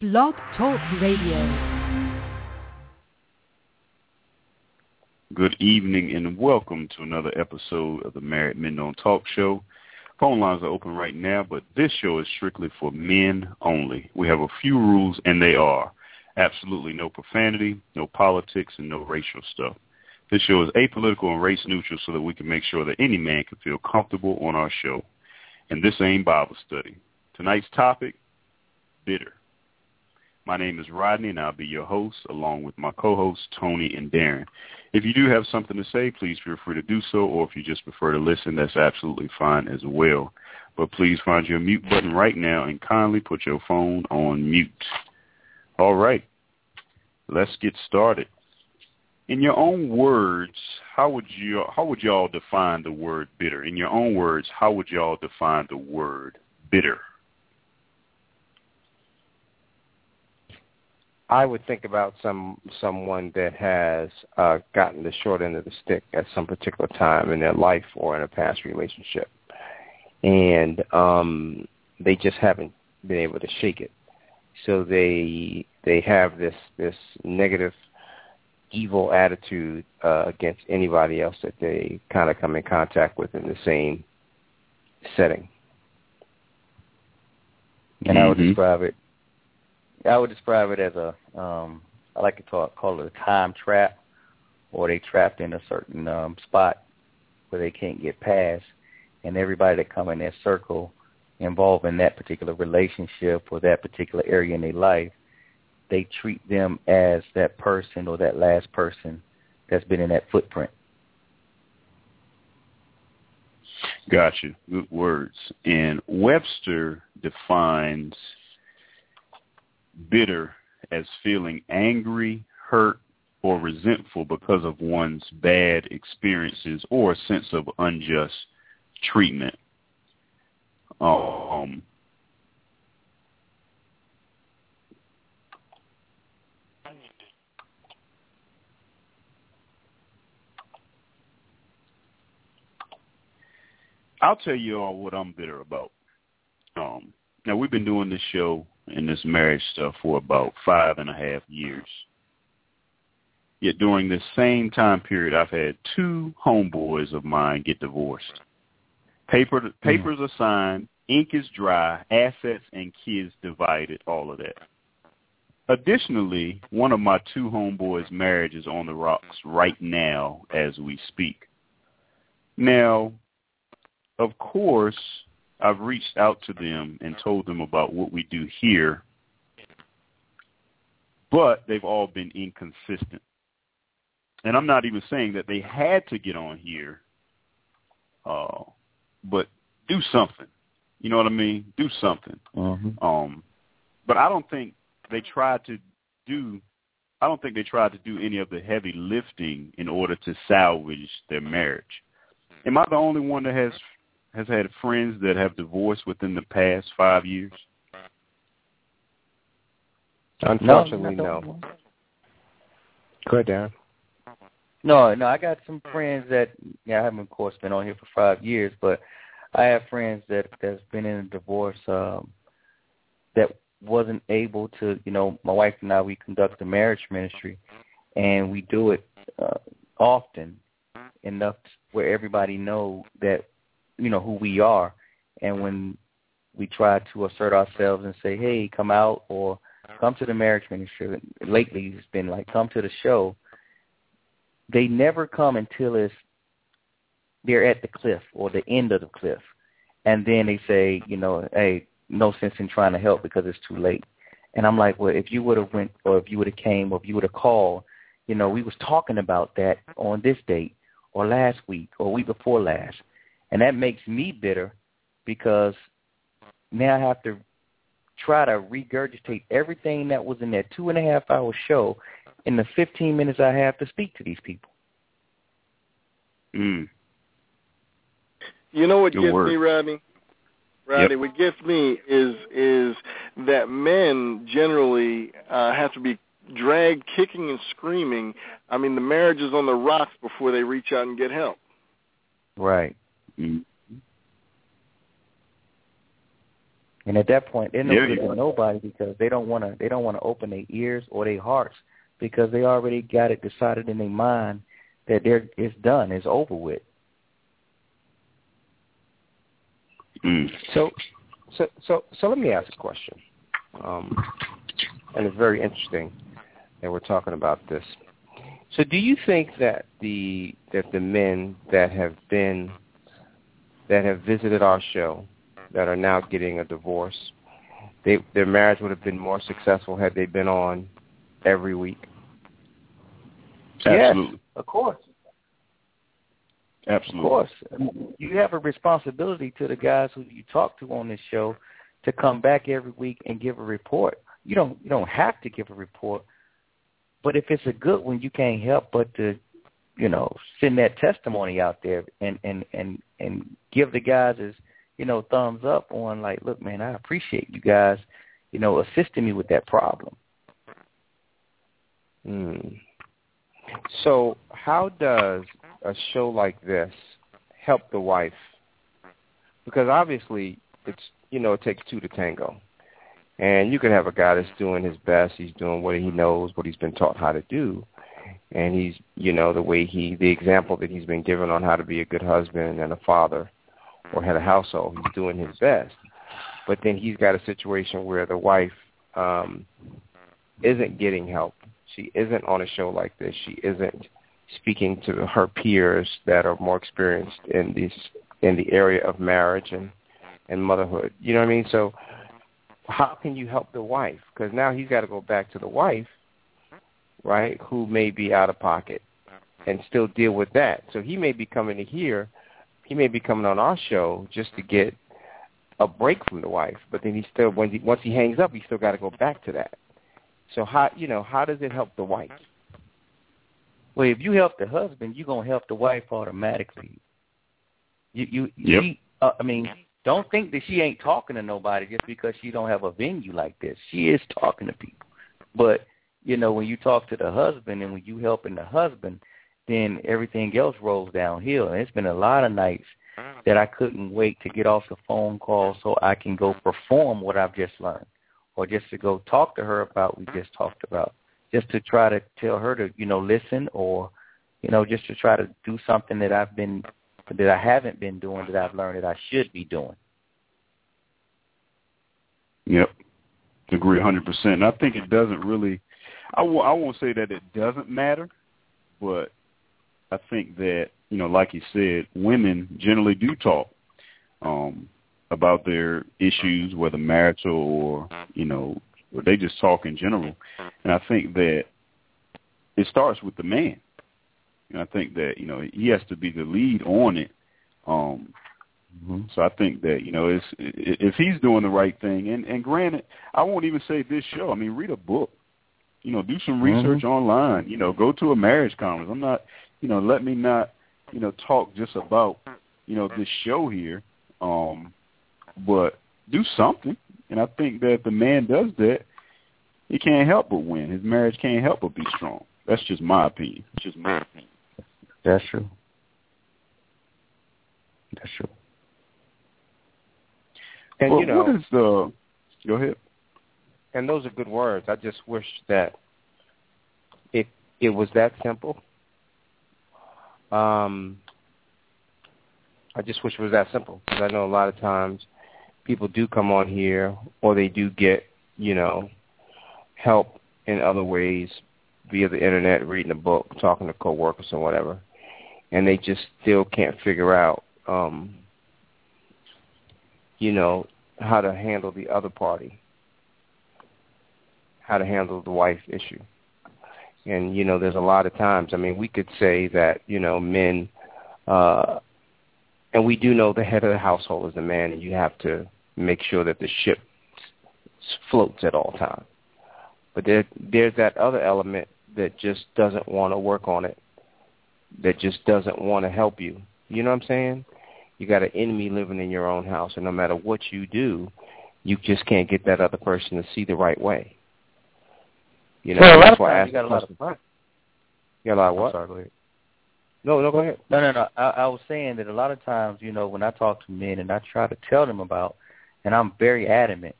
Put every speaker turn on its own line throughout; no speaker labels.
Blog Talk Radio.
Good evening and welcome to another episode of the Married Men Don't Talk Show. Phone lines are open right now, but this show is strictly for men only. We have a few rules, and they are absolutely no profanity, no politics, and no racial stuff. This show is apolitical and race neutral so that we can make sure that any man can feel comfortable on our show. And this ain't Bible study. Tonight's topic, bitter. My name is Rodney, and I'll be your host, along with my co-hosts, Tony and Darren. If you do have something to say, please feel free to do so, or if you just prefer to listen, that's absolutely fine as well. But please find your mute button right now and kindly put your phone on mute. All right, let's get started. In your own words, how would you how would y'all define the word bitter? In your own words, how would y'all define the word bitter?
I would think about some someone that has uh, gotten the short end of the stick at some particular time in their life or in a past relationship, and um, they just haven't been able to shake it. So they they have this this negative, evil attitude uh, against anybody else that they kind of come in contact with in the same setting.
And I would
Mhm.
describe it I would describe it as a um I like to talk, call it a time trap or they trapped in a certain um spot where they can't get past and everybody that come in that circle involved in that particular relationship or that particular area in their life, they treat them as that person or that last person that's been in that footprint.
Gotcha. Good words. And Webster defines bitter as feeling angry, hurt, or resentful because of one's bad experiences or a sense of unjust treatment. Um, I'll tell you all what I'm bitter about. Um, now we've been doing this show and this marriage stuff for about five and a half years. Yet during this same time period, I've had two homeboys of mine get divorced. Paper, papers are signed, ink is dry, assets and kids divided, all of that. Additionally, one of my two homeboys' marriage is on the rocks right now as we speak. Now, of course, I've reached out to them and told them about what we do here, but they've all been inconsistent. And I'm not even saying that they had to get on here, uh, but do something. You know what I mean? Do something.
Mm-hmm.
Um, but I don't think they tried to do. I don't think they tried to do any of the heavy lifting in order to salvage their marriage. Am I the only one that has has had friends that have divorced within the past five years?
Unfortunately,
no.
no.
not the one.
Go ahead, Darren.
No, no, I got some friends that yeah, I haven't of course been on here for five years, but I have friends that that's been in a divorce um that wasn't able to you know, my wife and I we conduct a marriage ministry and we do it uh, often enough where everybody know that you know who we are. And when we try to assert ourselves and say, Hey, come out or come to the marriage ministry lately it's been like come to the show they never come until it's they're at the cliff or the end of the cliff, and then they say, you know, hey, no sense in trying to help because it's too late. And I'm like, well, if you would have went or if you would have came or if you would have called, you know, we was talking about that on this date or last week or week before last, and that makes me bitter because now I have to try to regurgitate everything that was in that two and a half hour show in the 15 minutes I have to speak to these people.
Mm.
You know what
Good
gets
word.
me, Rodney? Rodney, what gets me is is that men generally uh, have to be dragged kicking and screaming. I mean, the marriage is on the rocks before they reach out and get help.
Right.
Mm.
And at that point, they're no good to nobody because they don't want to. They don't want to open their ears or their hearts because they already got it decided in their mind that they're it's done, it's over with.
Mm. So, so, so, so let me ask a question, um, and it's very interesting that we're talking about this. So, do you think that the that the men that have been that have visited our show that are now getting a divorce, they, their marriage would have been more successful had they been on every week.
Absolutely.
Yes, of course.
Absolutely.
Of course. You have a responsibility to the guys who you talk to on this show to come back every week and give a report. You don't you don't have to give a report, but if it's a good one, you can't help but to, you know, send that testimony out there and and and and give the guys as you know, thumbs up on like, look, man, I appreciate you guys, you know, assisting me with that problem.
Mm. So how does a show like this help the wife? Because obviously it's you know, it takes two to tango. And you can have a guy that's doing his best, he's doing what he knows, what he's been taught how to do. And he's you know, the way he the example that he's been given on how to be a good husband and a father or head of household. He's doing his best. But then he's got a situation where the wife um, isn't getting help. She isn't on a show like this. She isn't speaking to her peers that are more experienced in these in the area of marriage and and motherhood. You know what I mean? So how can you help the wife? Because now he's got to go back to the wife, right? Who may be out of pocket and still deal with that. So he may be coming to here he may be coming on our show just to get a break from the wife, but then he still when he, once he hangs up, he still got to go back to that. So how you know how does it help the wife?
Well, if you help the husband, you're gonna help the wife automatically. You you
yep.
She, uh, I mean, don't think that she ain't talking to nobody just because she don't have a venue like this. She is talking to people, but you know when you talk to the husband and when you helping the husband, then everything else rolls downhill. And it's been a lot of nights that I couldn't wait to get off the phone call so I can go perform what I've just learned, or just to go talk to her about what we just talked about, just to try to tell her to you know listen, or you know just to try to do something that I've been that I haven't been doing that I've learned that I should be doing.
Yep, agree 100%. I think it doesn't really. I w- I won't say that it doesn't matter, but I think that you know, like you said, women generally do talk um, about their issues, whether marital or you know, or they just talk in general. And I think that it starts with the man. And I think that you know he has to be the lead on it. Um, mm-hmm. So I think that you know it's, if he's doing the right thing, and and granted, I won't even say this show. I mean, read a book. You know, do some research mm-hmm. online. You know, go to a marriage conference. I'm not you know, let me not, you know, talk just about, you know, this show here, um, but do something. And I think that if the man does that, he can't help but win. His marriage can't help but be strong. That's just my opinion. It's just my opinion.
That's true. That's true.
And
well,
you know,
what is the? Go ahead.
And those are good words. I just wish that it it was that simple um, I just wish it was that simple because I know a lot of times people do come on here or they do get, you know, help in other ways via the internet, reading a book, talking to coworkers or whatever, and they just still can't figure out, um, you know, how to handle the other party, how to handle the wife issue. And you know, there's a lot of times. I mean, we could say that you know men, uh, and we do know the head of the household is the man, and you have to make sure that the ship floats at all times. But there, there's that other element that just doesn't want to work on it, that just doesn't want to help you. You know what I'm saying? You got an enemy living in your own house, and no matter what you do, you just can't get that other person to see the right way. You know,
well,
a lot of
times you got a lot of fun.
You got a lot of what?
sorry, go ahead.
No, no, go ahead.
No, no, no. I, I was saying that a lot of times, you know, when I talk to men and I try to tell them about, and I'm very adamant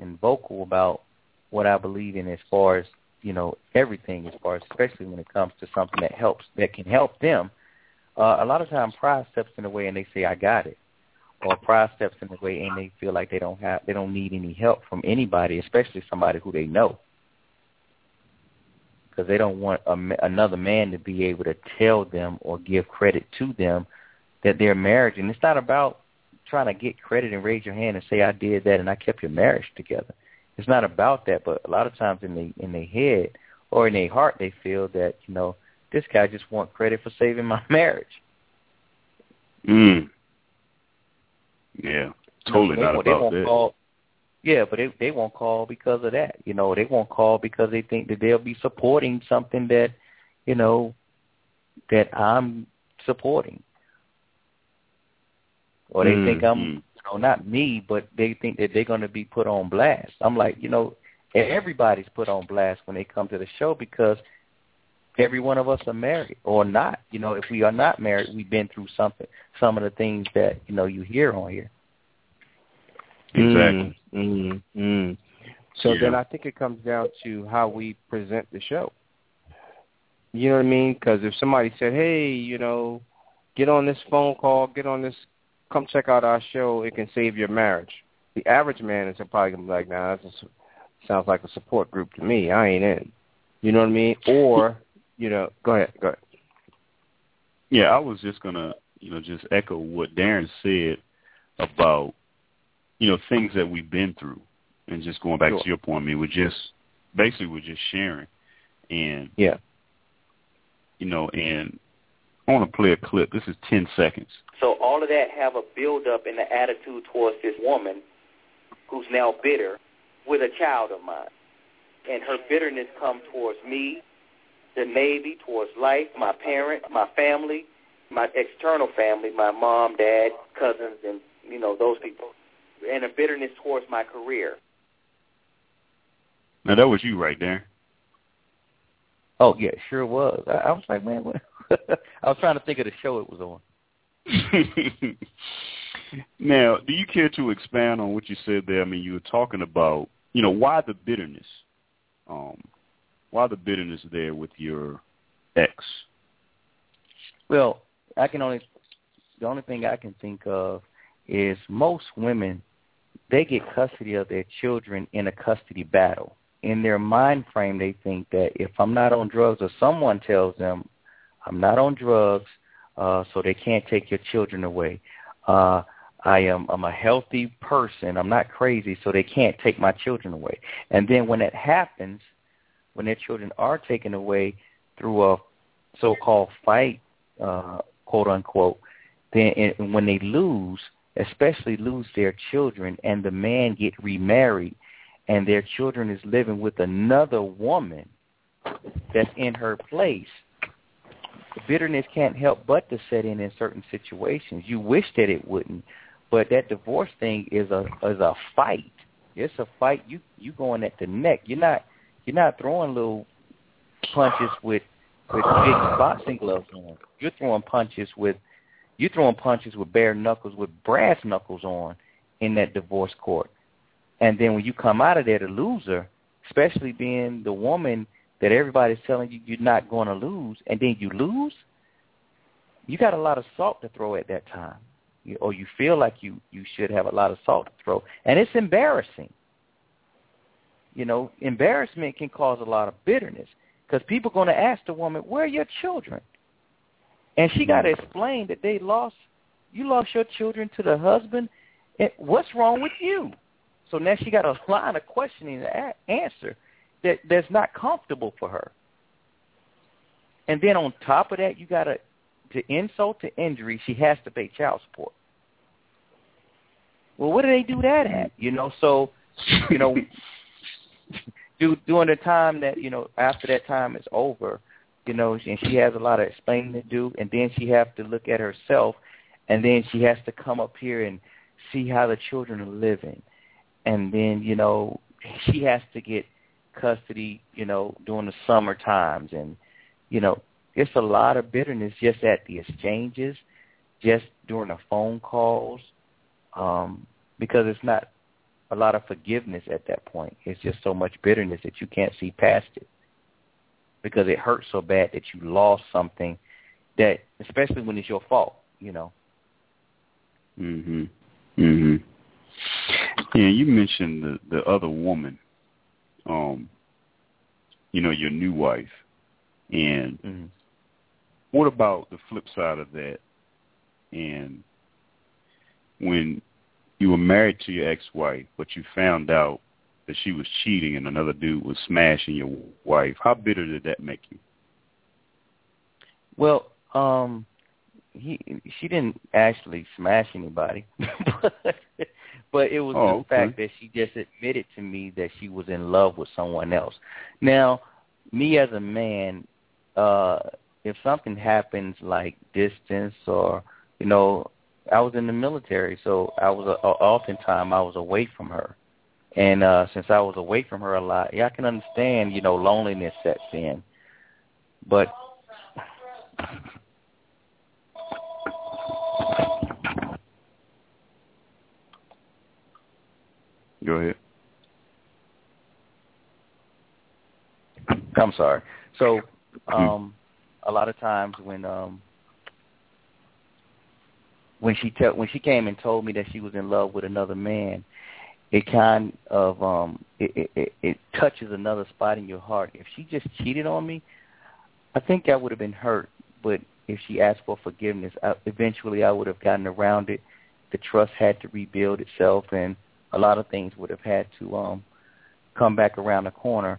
and vocal about what I believe in as far as you know everything as far as especially when it comes to something that helps that can help them uh a lot of times pride steps in the way and they say i got it or pride steps in the way and they feel like they don't have they don't need any help from anybody especially somebody who they know because they don't want a, another man to be able to tell them or give credit to them that their marriage and it's not about trying to get credit and raise your hand and say I did that and I kept your marriage together. It's not about that, but a lot of times in the in their head or in their heart they feel that you know this guy just want credit for saving my marriage.
Mm. Yeah, totally
they,
not
they
about
won't
that.
Call, yeah, but they they won't call because of that. You know, they won't call because they think that they'll be supporting something that, you know, that I'm supporting or they mm think I'm,
mm-hmm.
you know, not me, but they think that they're going to be put on blast. I'm like, you know, everybody's put on blast when they come to the show because every one of us are married or not. You know, if we are not married, we've been through something, some of the things that you know you hear on here.
Exactly.
Mm, mm, mm. So
Yeah.
then I think it comes down to how we present the show. You know what I mean? Because if somebody said, "Hey, you know, get on this phone call, get on this, come check out our show. It can save your marriage." The average man is probably gonna be like, "Nah, that sounds like a support group to me. I ain't in." You know what I mean? Or, you know, go ahead, go ahead.
Yeah, I was just gonna, you know, just echo what Darren said about, you know, things that we've been through, and just going back
Sure.
to your point, I mean, we're just basically we're just sharing, and
Yeah.
you know, and I want to play a clip. This is ten seconds.
So all of that have a build up in the attitude towards this woman who's now bitter with a child of mine. And her bitterness come towards me, the Navy, towards life, my parent, my family, my external family, my mom, dad, cousins, and, you know, those people. And a bitterness towards my career.
Now that was you right there.
Oh, yeah, sure was. I, I was like, man, what? I was trying to think of the show it was on.
now, do you care to expand on what you said there? I mean, you were talking about, you know, why the bitterness? Um, why the bitterness there with your ex?
Well, I can only the only thing I can think of is most women they get custody of their children in a custody battle. In their mind frame, they think that if I'm not on drugs or someone tells them I'm not on drugs, uh, so they can't take your children away. Uh, I am I'm a healthy person. I'm not crazy, so they can't take my children away. And then when that happens, when their children are taken away through a so-called fight, uh, quote unquote, then and when they lose, especially lose their children, and the man get remarried, and their children is living with another woman that's in her place, bitterness can't help but to set in in certain situations. You wish that it wouldn't, but that divorce thing is a is a fight. It's a fight. You you going at the neck. You're not you're not throwing little punches with with big boxing gloves on. You're throwing punches with you're throwing punches with bare knuckles with brass knuckles on in that divorce court. And then when you come out of there the loser, especially being the woman that everybody's telling you you're not going to lose, and then you lose, you got a lot of salt to throw at that time, you, or you feel like you you should have a lot of salt to throw, and it's embarrassing. You know, embarrassment can cause a lot of bitterness because people are going to ask the woman, "Where are your children?" And she got to explain that they lost, you lost your children to the husband. And what's wrong with you? So now she got a line of questioning to answer that that's not comfortable for her. And then on top of that, you got to to insult to injury, she has to pay child support. Well, what do they do that at? You know, so you know, do during the time that you know after that time is over, you know, and she has a lot of explaining to do, and then she has to look at herself, and then she has to come up here and see how the children are living, and then you know she has to get custody, you know, during the summer times, and you know, it's a lot of bitterness just at the exchanges, just during the phone calls, um, because it's not a lot of forgiveness at that point. It's just so much bitterness that you can't see past it because it hurts so bad that you lost something that, especially when it's your fault, you know.
Mhm. Mhm. Yeah, you mentioned the the other woman, um, you know, your new wife, and
mm-hmm.
what about the flip side of that? And when you were married to your ex-wife, but you found out that she was cheating and another dude was smashing your wife, how bitter did that make you?
Well, um, he she didn't actually smash anybody, but, but it was
oh,
the
okay.
fact that she just admitted to me that she was in love with someone else. Now, me as a man, uh, if something happens like distance or you know, I was in the military, so I was uh, oftentimes I was away from her, and uh, since I was away from her a lot, yeah, I can understand you know loneliness sets in, but
Go ahead.
I'm sorry. So, um, a lot of times when um, when she te- when she came and told me that she was in love with another man, it kind of um, it, it it touches another spot in your heart. If she just cheated on me, I think I would have been hurt. But if she asked for forgiveness, I, eventually I would have gotten around it. The trust had to rebuild itself, and a lot of things would have had to um, come back around the corner.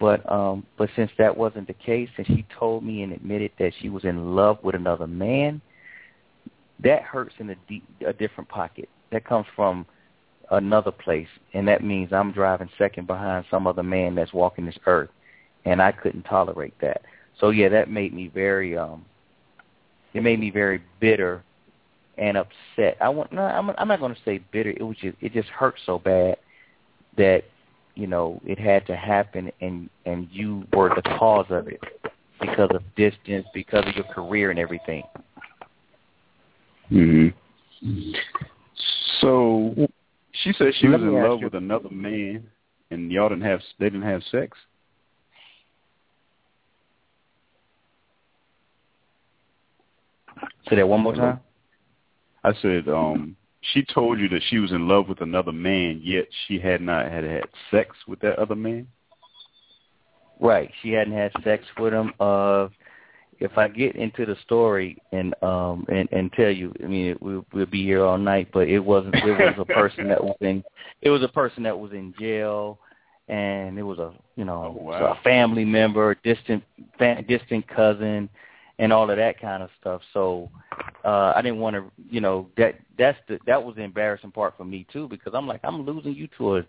But um, but since that wasn't the case, and she told me and admitted that she was in love with another man, that hurts in a, deep, a different pocket. That comes from another place, and that means I'm driving second behind some other man that's walking this earth, and I couldn't tolerate that. So yeah, that made me very um, it made me very bitter and upset. I want no, I'm, I'm not going to say bitter. It was just it just hurt so bad that you know it had to happen, and and you were the cause of it because of distance, because of your career and everything.
Mhm. So she said she
Let
was in love
you-
with another man, and y'all didn't have they didn't have sex.
Say that one more time.
I said, um, she told you that she was in love with another man, yet she had not had had sex with that other man.
Right. She hadn't had sex with him. Uh, if I get into the story and um and and tell you, I mean, we'll we'll be here all night. But it wasn't. It was a person that was in. It was a person that was in jail, and it was a you know
Oh, wow.
a family member, distant fa- distant cousin, and all of that kind of stuff. So uh I didn't want to, you know, that that's the that was the embarrassing part for me too because I'm like I'm losing you to a,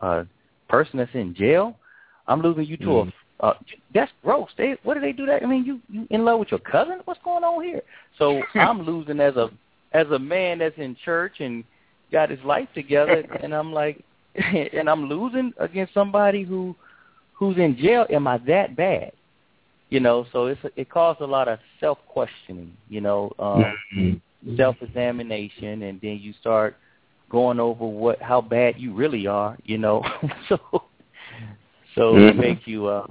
a person that's in jail. I'm losing you to
Mhm.
a uh, that's gross. They, what do they do that? I mean, you, you in love with your cousin? What's going on here? So I'm losing as a as a man that's in church and got his life together, and I'm like, and I'm losing against somebody who who's in jail. Am I that bad? You know, so it's it caused a lot of self questioning. You know, um, self examination, and then you start going over what how bad you really are. You know, so so it
Mhm.
makes you uh,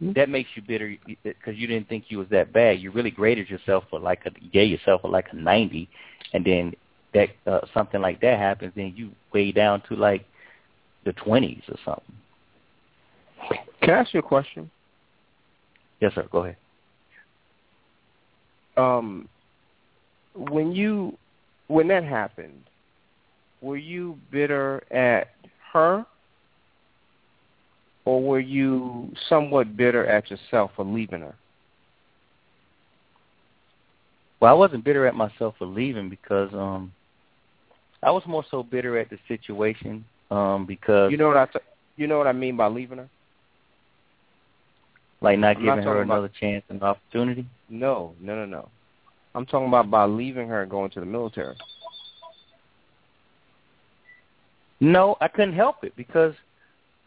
that makes you bitter because you didn't think you was that bad. You really graded yourself for like a you gave yourself for like a ninety, and then that uh, something like that happens, then you way down to like the twenties or something.
Can I ask you a question?
Yes, sir. Go ahead.
Um, when you when that happened, were you bitter at her, or were you somewhat bitter at yourself for leaving her?
Well, I wasn't bitter at myself for leaving because um I was more so bitter at the situation um because
You know what I t- you know what I mean by leaving her?
like not
I'm not
giving her
talking about-
another chance and opportunity.
No, no, no, no. I'm talking about by leaving her and going to the military.
No, I couldn't help it because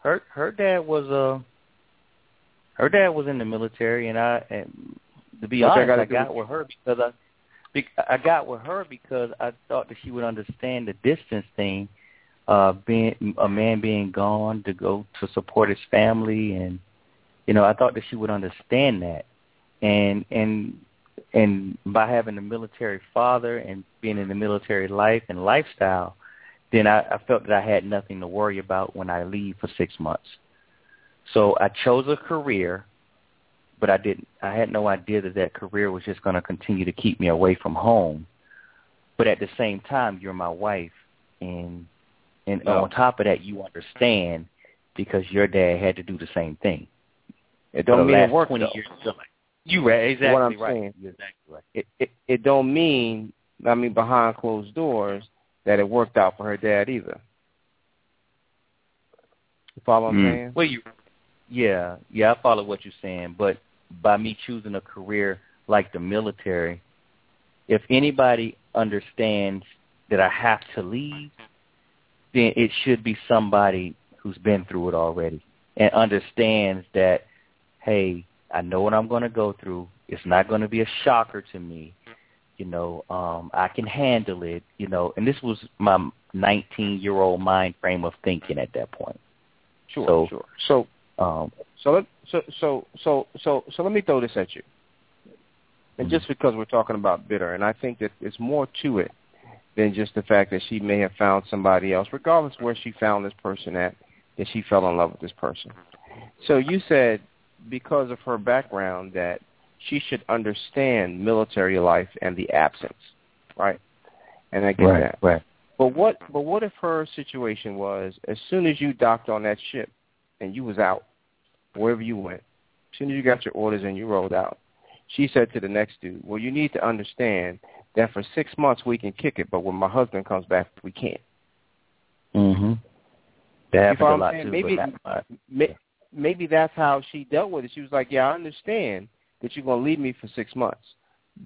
her her dad was uh her dad was in the military and I and to be
that
honest
gotta
I got
with-
with her because I be, I got with her because I thought that she would understand the distance thing uh being a man being gone to go to support his family and you know, I thought that she would understand that. And and and by having a military father and being in the military life and lifestyle, then I, I felt that I had nothing to worry about when I leave for six months. So I chose a career, but I didn't. I had no idea that that career was just going to continue to keep me away from home. But at the same time, you're my wife, and and oh. on top of that, you understand because your dad had to do the same thing.
It don't mean it worked.
20 years you right, exactly
what I'm
right.
Saying,
exactly right.
It, it it don't mean I mean behind closed doors that it worked out for her dad either. You follow what I'm
Mm.
saying?
Well, you, yeah, yeah, I follow what you're saying, but by me choosing a career like the military, if anybody understands that I have to leave, then it should be somebody who's been through it already and understands that, hey, I know what I'm going to go through. It's not going to be a shocker to me. You know, um, I can handle it. You know, and this was my 19 year old mind frame of thinking at that point.
Sure,
So-
sure. So
Um,
so let so so so so so let me throw this at you. And
Mhm.
just because we're talking about bitter, and I think that there's more to it than just the fact that she may have found somebody else, regardless where she found this person at, that she fell in love with this person. So you said because of her background that she should understand military life and the absence, right? And I get that.
right.
But what but what if her situation was as soon as you docked on that ship and you was out, wherever you went, as soon as you got your orders and you rolled out, she said to the next dude, Well you need to understand that for six months we can kick it, but when my husband comes back we can't.
Mhm. That happened
follow
a
what
lot
I'm
too.
saying? Maybe-
but not, uh,
Maybe that's how she dealt with it. She was like, Yeah, I understand that you're gonna leave me for six months.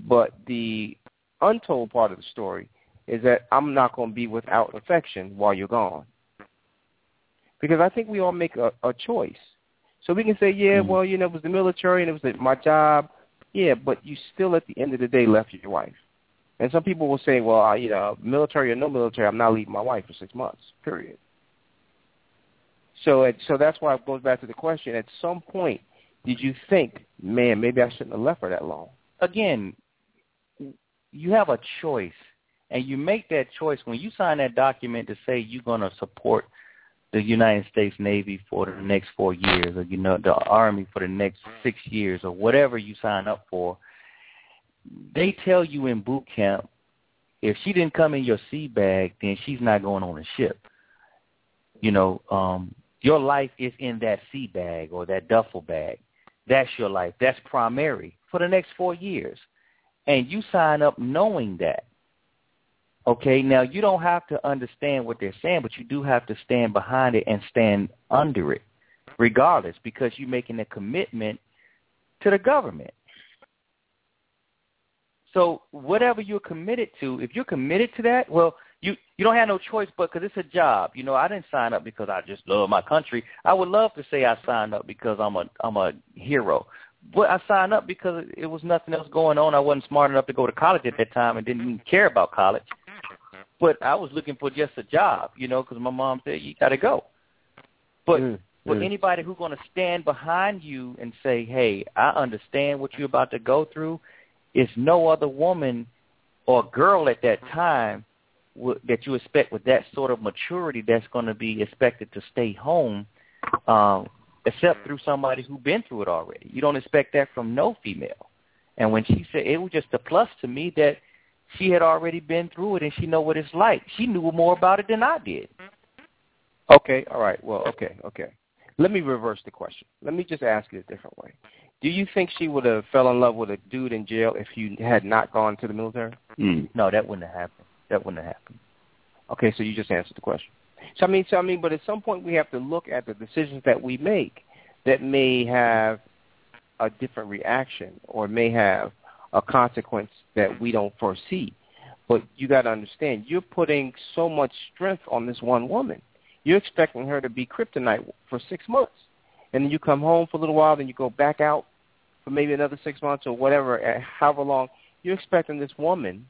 But the untold part of the story is that I'm not gonna be without affection while you're gone. Because I think we all make a, a choice. So we can say, yeah,
Mhm.
well, you know, it was the military and it was my job. Yeah, but you still at the end of the day left your wife. And some people will say, well, I, you know, military or no military, I'm not leaving my wife for six months. Period. So, it, so that's why it goes back to the question. At some point, did you think, man, maybe I shouldn't have left her that long?
again, you have a choice, and you make that choice when you sign that document to say you're going to support the United States Navy for the next four years, or you know the Army for the next six years, or whatever you sign up for. They tell you in boot camp, if she didn't come in your sea bag, then she's not going on a ship. You know, um, your life is in that sea bag or that duffel bag. That's your life. That's primary for the next four years. And you sign up knowing that. Okay, now you don't have to understand what they're saying, but you do have to stand behind it and stand under it, regardless, because you're making a commitment to the government. So whatever you're committed to, if you're committed to that, well, you you don't have no choice but because it's a job. You know, I didn't sign up because I just love my country. I would love to say I signed up because I'm a I'm a hero, but I signed up because it was nothing else going on. I wasn't smart enough to go to college at that time and didn't even care about college. But I was looking for just a job, you know, because my mom said you got to go. But
Mm,
but
mm.
anybody who's going to stand behind you and say, "Hey, I understand what you're about to go through," is no other woman or girl at that time w- that you expect with that sort of maturity that's going to be expected to stay home, um, except through somebody who's been through it already. You don't expect that from no female. And when she said it was just a plus to me that she had already been through it and she know what it's like. She knew more about it than I did.
Okay, all right. Well, okay, okay. Let me reverse the question. Let me just ask it a different way. Do you think she would have fell in love with a dude in jail if you had not gone to the military?
Mm.
No, that wouldn't have happened. That wouldn't have happened.
Okay, so you just answered the question. So I mean, so I mean, but at some point we have to look at the decisions that we make that may have a different reaction or may have a consequence that we don't foresee. But you got to understand, you're putting so much strength on this one woman. You're expecting her to be kryptonite for six months, and then you come home for a little while, then you go back out for maybe another six months or whatever, however long. You're expecting this woman,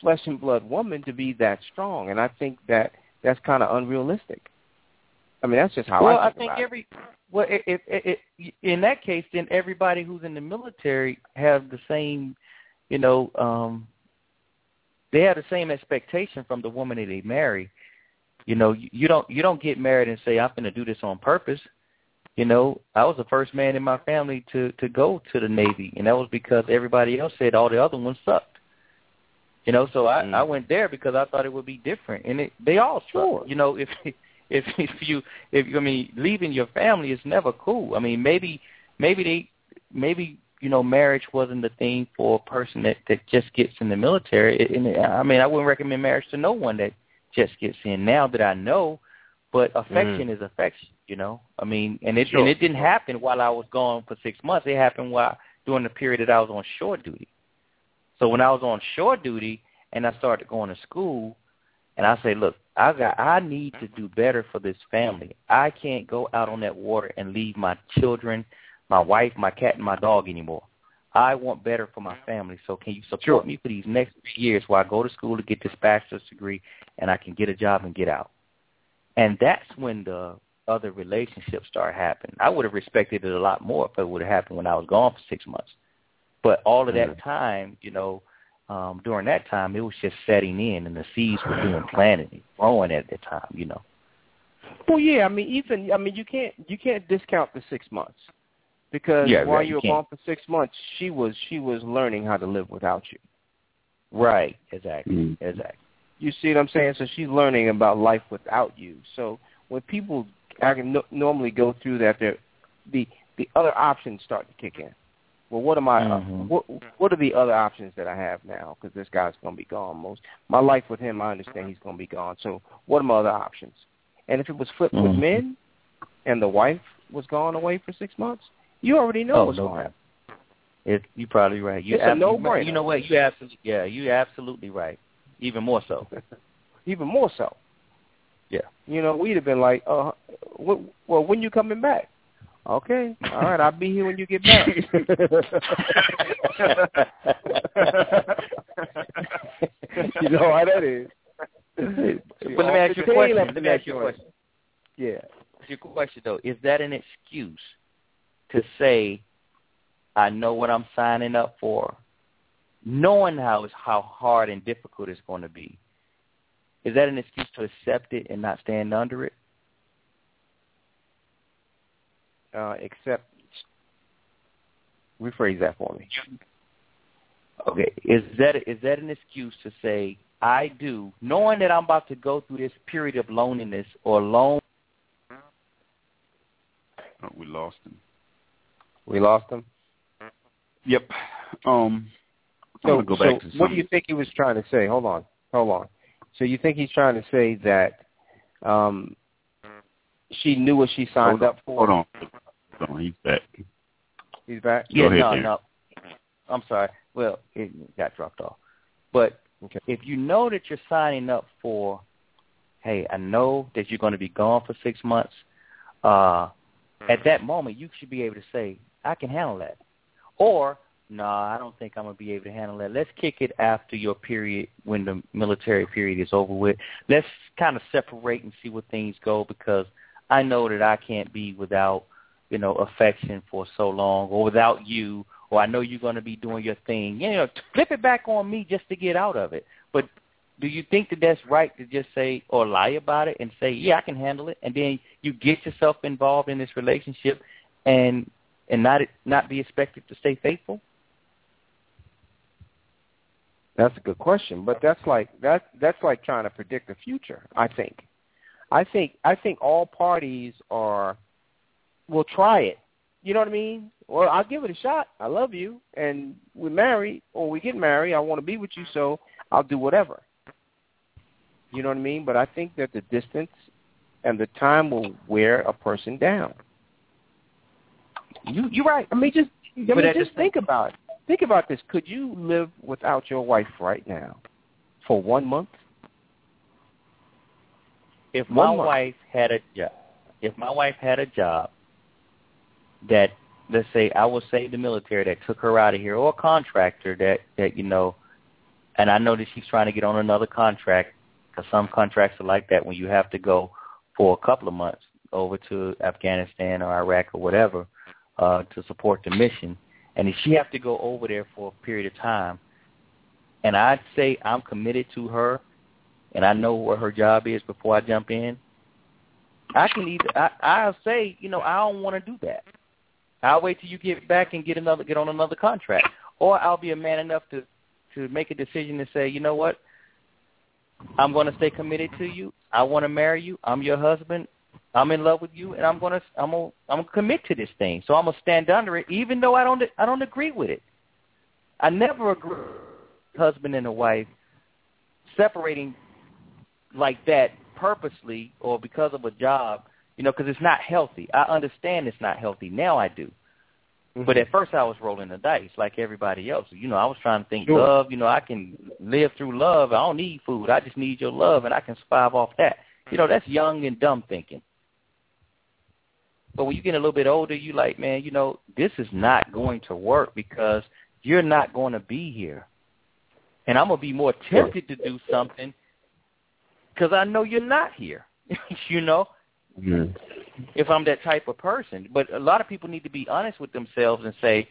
flesh and blood woman, to be that strong, and I think that that's kind of unrealistic. I mean, that's just how
well,
I think,
I think every well, if, if, if in that case, then everybody who's in the military have the same, you know, um they have the same expectation from the woman that they marry. You know, you, you don't you don't get married and say I'm going to do this on purpose. You know, I was the first man in my family to to go to the Navy, and that was because everybody else said all the other ones sucked. You know, so I
Mm.
I went there because I thought it would be different, and it they all
Sure.
suck. You know, if if if you if I mean leaving your family is never cool. I mean, maybe maybe they maybe you know marriage wasn't the thing for a person that that just gets in the military. And I mean, I wouldn't recommend marriage to no one that just gets in. Now that I know, but affection is affection. You know, I mean, and it
Sure.
and it didn't happen while I was gone for six months. It happened while during the period that I was on shore duty. So when I was on shore duty and I started going to school, and I say, look, I got I need to do better for this family. I can't go out on that water and leave my children, my wife, my cat, and my dog anymore. I want better for my family. So can you support
Sure.
me for these next three years while I go to school to get this bachelor's degree and I can get a job and get out? And that's when the other relationships start happening. I would have respected it a lot more if it would have happened when I was gone for six months. But all of that
Mhm.
time, you know, um, during that time, it was just setting in, and the seeds were being planted and growing at the time, you know.
Well, yeah. I mean, even I mean, you can't you can't discount the six months because
Yeah,
while
right,
you
you
were
can't.
gone for six months, she was she was learning how to live without you.
Right, exactly,
Mm.
exactly.
You see what I'm saying? So she's learning about life without you. So when people I can no, normally go through that, they're, the the other options start to kick in. Well, what am I? Uh,
Mhm.
what what are the other options that I have now? Because this guy's going to be gone. Most my life with him, I understand he's going to be gone. So what are my other options? And if it was flipped with
Mhm.
men, and the wife was gone away for six months, you already know
Oh,
what's
no
going to
doubt. It, you're probably right. You
It's a no-brainer.
You know what? You absolutely, yeah, you absolutely right. Even more so.
Even more so.
Yeah.
You know, we'd have been like, uh, well, when you coming back? Okay, all right, I'll be here when you get back. you know how that is.
but let me ask you a question. Let me ask you a question.
Yeah.
Ask you a question though. Is that an excuse to say, I know what I'm signing up for, knowing how it's how hard and difficult it's going to be? Is that an excuse to accept it and not stand under it?
Uh, except, rephrase that for me.
Okay, is that is that an excuse to say I do, knowing that I'm about to go through this period of loneliness or lone?
Oh, we lost him.
We lost him.
Yep. Um,
So, so what do you think he was trying to say? Hold on, hold on. So you think he's trying to say that um, she knew what she signed
hold
up for?
Hold on. Hold on. He's back.
He's back.
Yeah,
ahead,
no,
Darren.
no. I'm sorry. Well, it got dropped off. But
Okay.
if you know that you're signing up for, hey, I know that you're going to be gone for six months. Uh, at that moment, you should be able to say, I can handle that. Or, no, I don't think I'm going to be able to handle that. Let's kick it after your period when the military period is over with. Let's kind of separate and see where things go because I know that I can't be without, you know, affection for so long or without you or I know you're going to be doing your thing. You know, flip it back on me just to get out of it. But do you think that that's right to just say or lie about it and say, yeah, I can handle it, and then you get yourself involved in this relationship and and not not be expected to stay faithful?
That's a good question, but that's like that that's like trying to predict the future. I think, I think I think all parties are will try it. You know what I mean? Well, I'll give it a shot. I love you, and we're married, or we get married. I want to be with you, so I'll do whatever. You know what I mean? But I think that the distance and the time will wear a person down.
You you're right.
I mean, just I
But
mean, just think about it. Think about this. Could you live without your wife right now for one month?
If my
One
wife had a job, if my wife had a job that let's say I will say the military that took her out of here, or a contractor that that you know, and I know that she's trying to get on another contract, Because some contracts are like that when you have to go for a couple of months over to Afghanistan or Iraq or whatever uh, to support the mission. And if she have to go over there for a period of time, and I'd say I'm committed to her, and I know what her job is before I jump in, I can either I, I'll say, you know, I don't want to do that. I'll wait till you get back and get another get on another contract, or I'll be a man enough to to make a decision to say, you know what, I'm going to stay committed to you. I want to marry you. I'm your husband. I'm in love with you, and I'm going to I'm going I'm going to commit to this thing. So I'm going to stand under it, even though I don't I don't agree with it. I never agree husband and a wife separating like that purposely or because of a job, you know, because it's not healthy. I understand it's not healthy. Now I do. Mm-hmm. But at first I was rolling the dice like everybody else. You know, I was trying to think sure. love, you know, I can live through love. I don't need food. I just need your love and I can survive off that. You know, that's young and dumb thinking. But when you get a little bit older, you like, man, you know, this is not going to work because you're not going to be here. And I'm going to be more tempted to do something because I know you're not here. you know,
mm-hmm.
if I'm that type of person. But a lot of people need to be honest with themselves and say,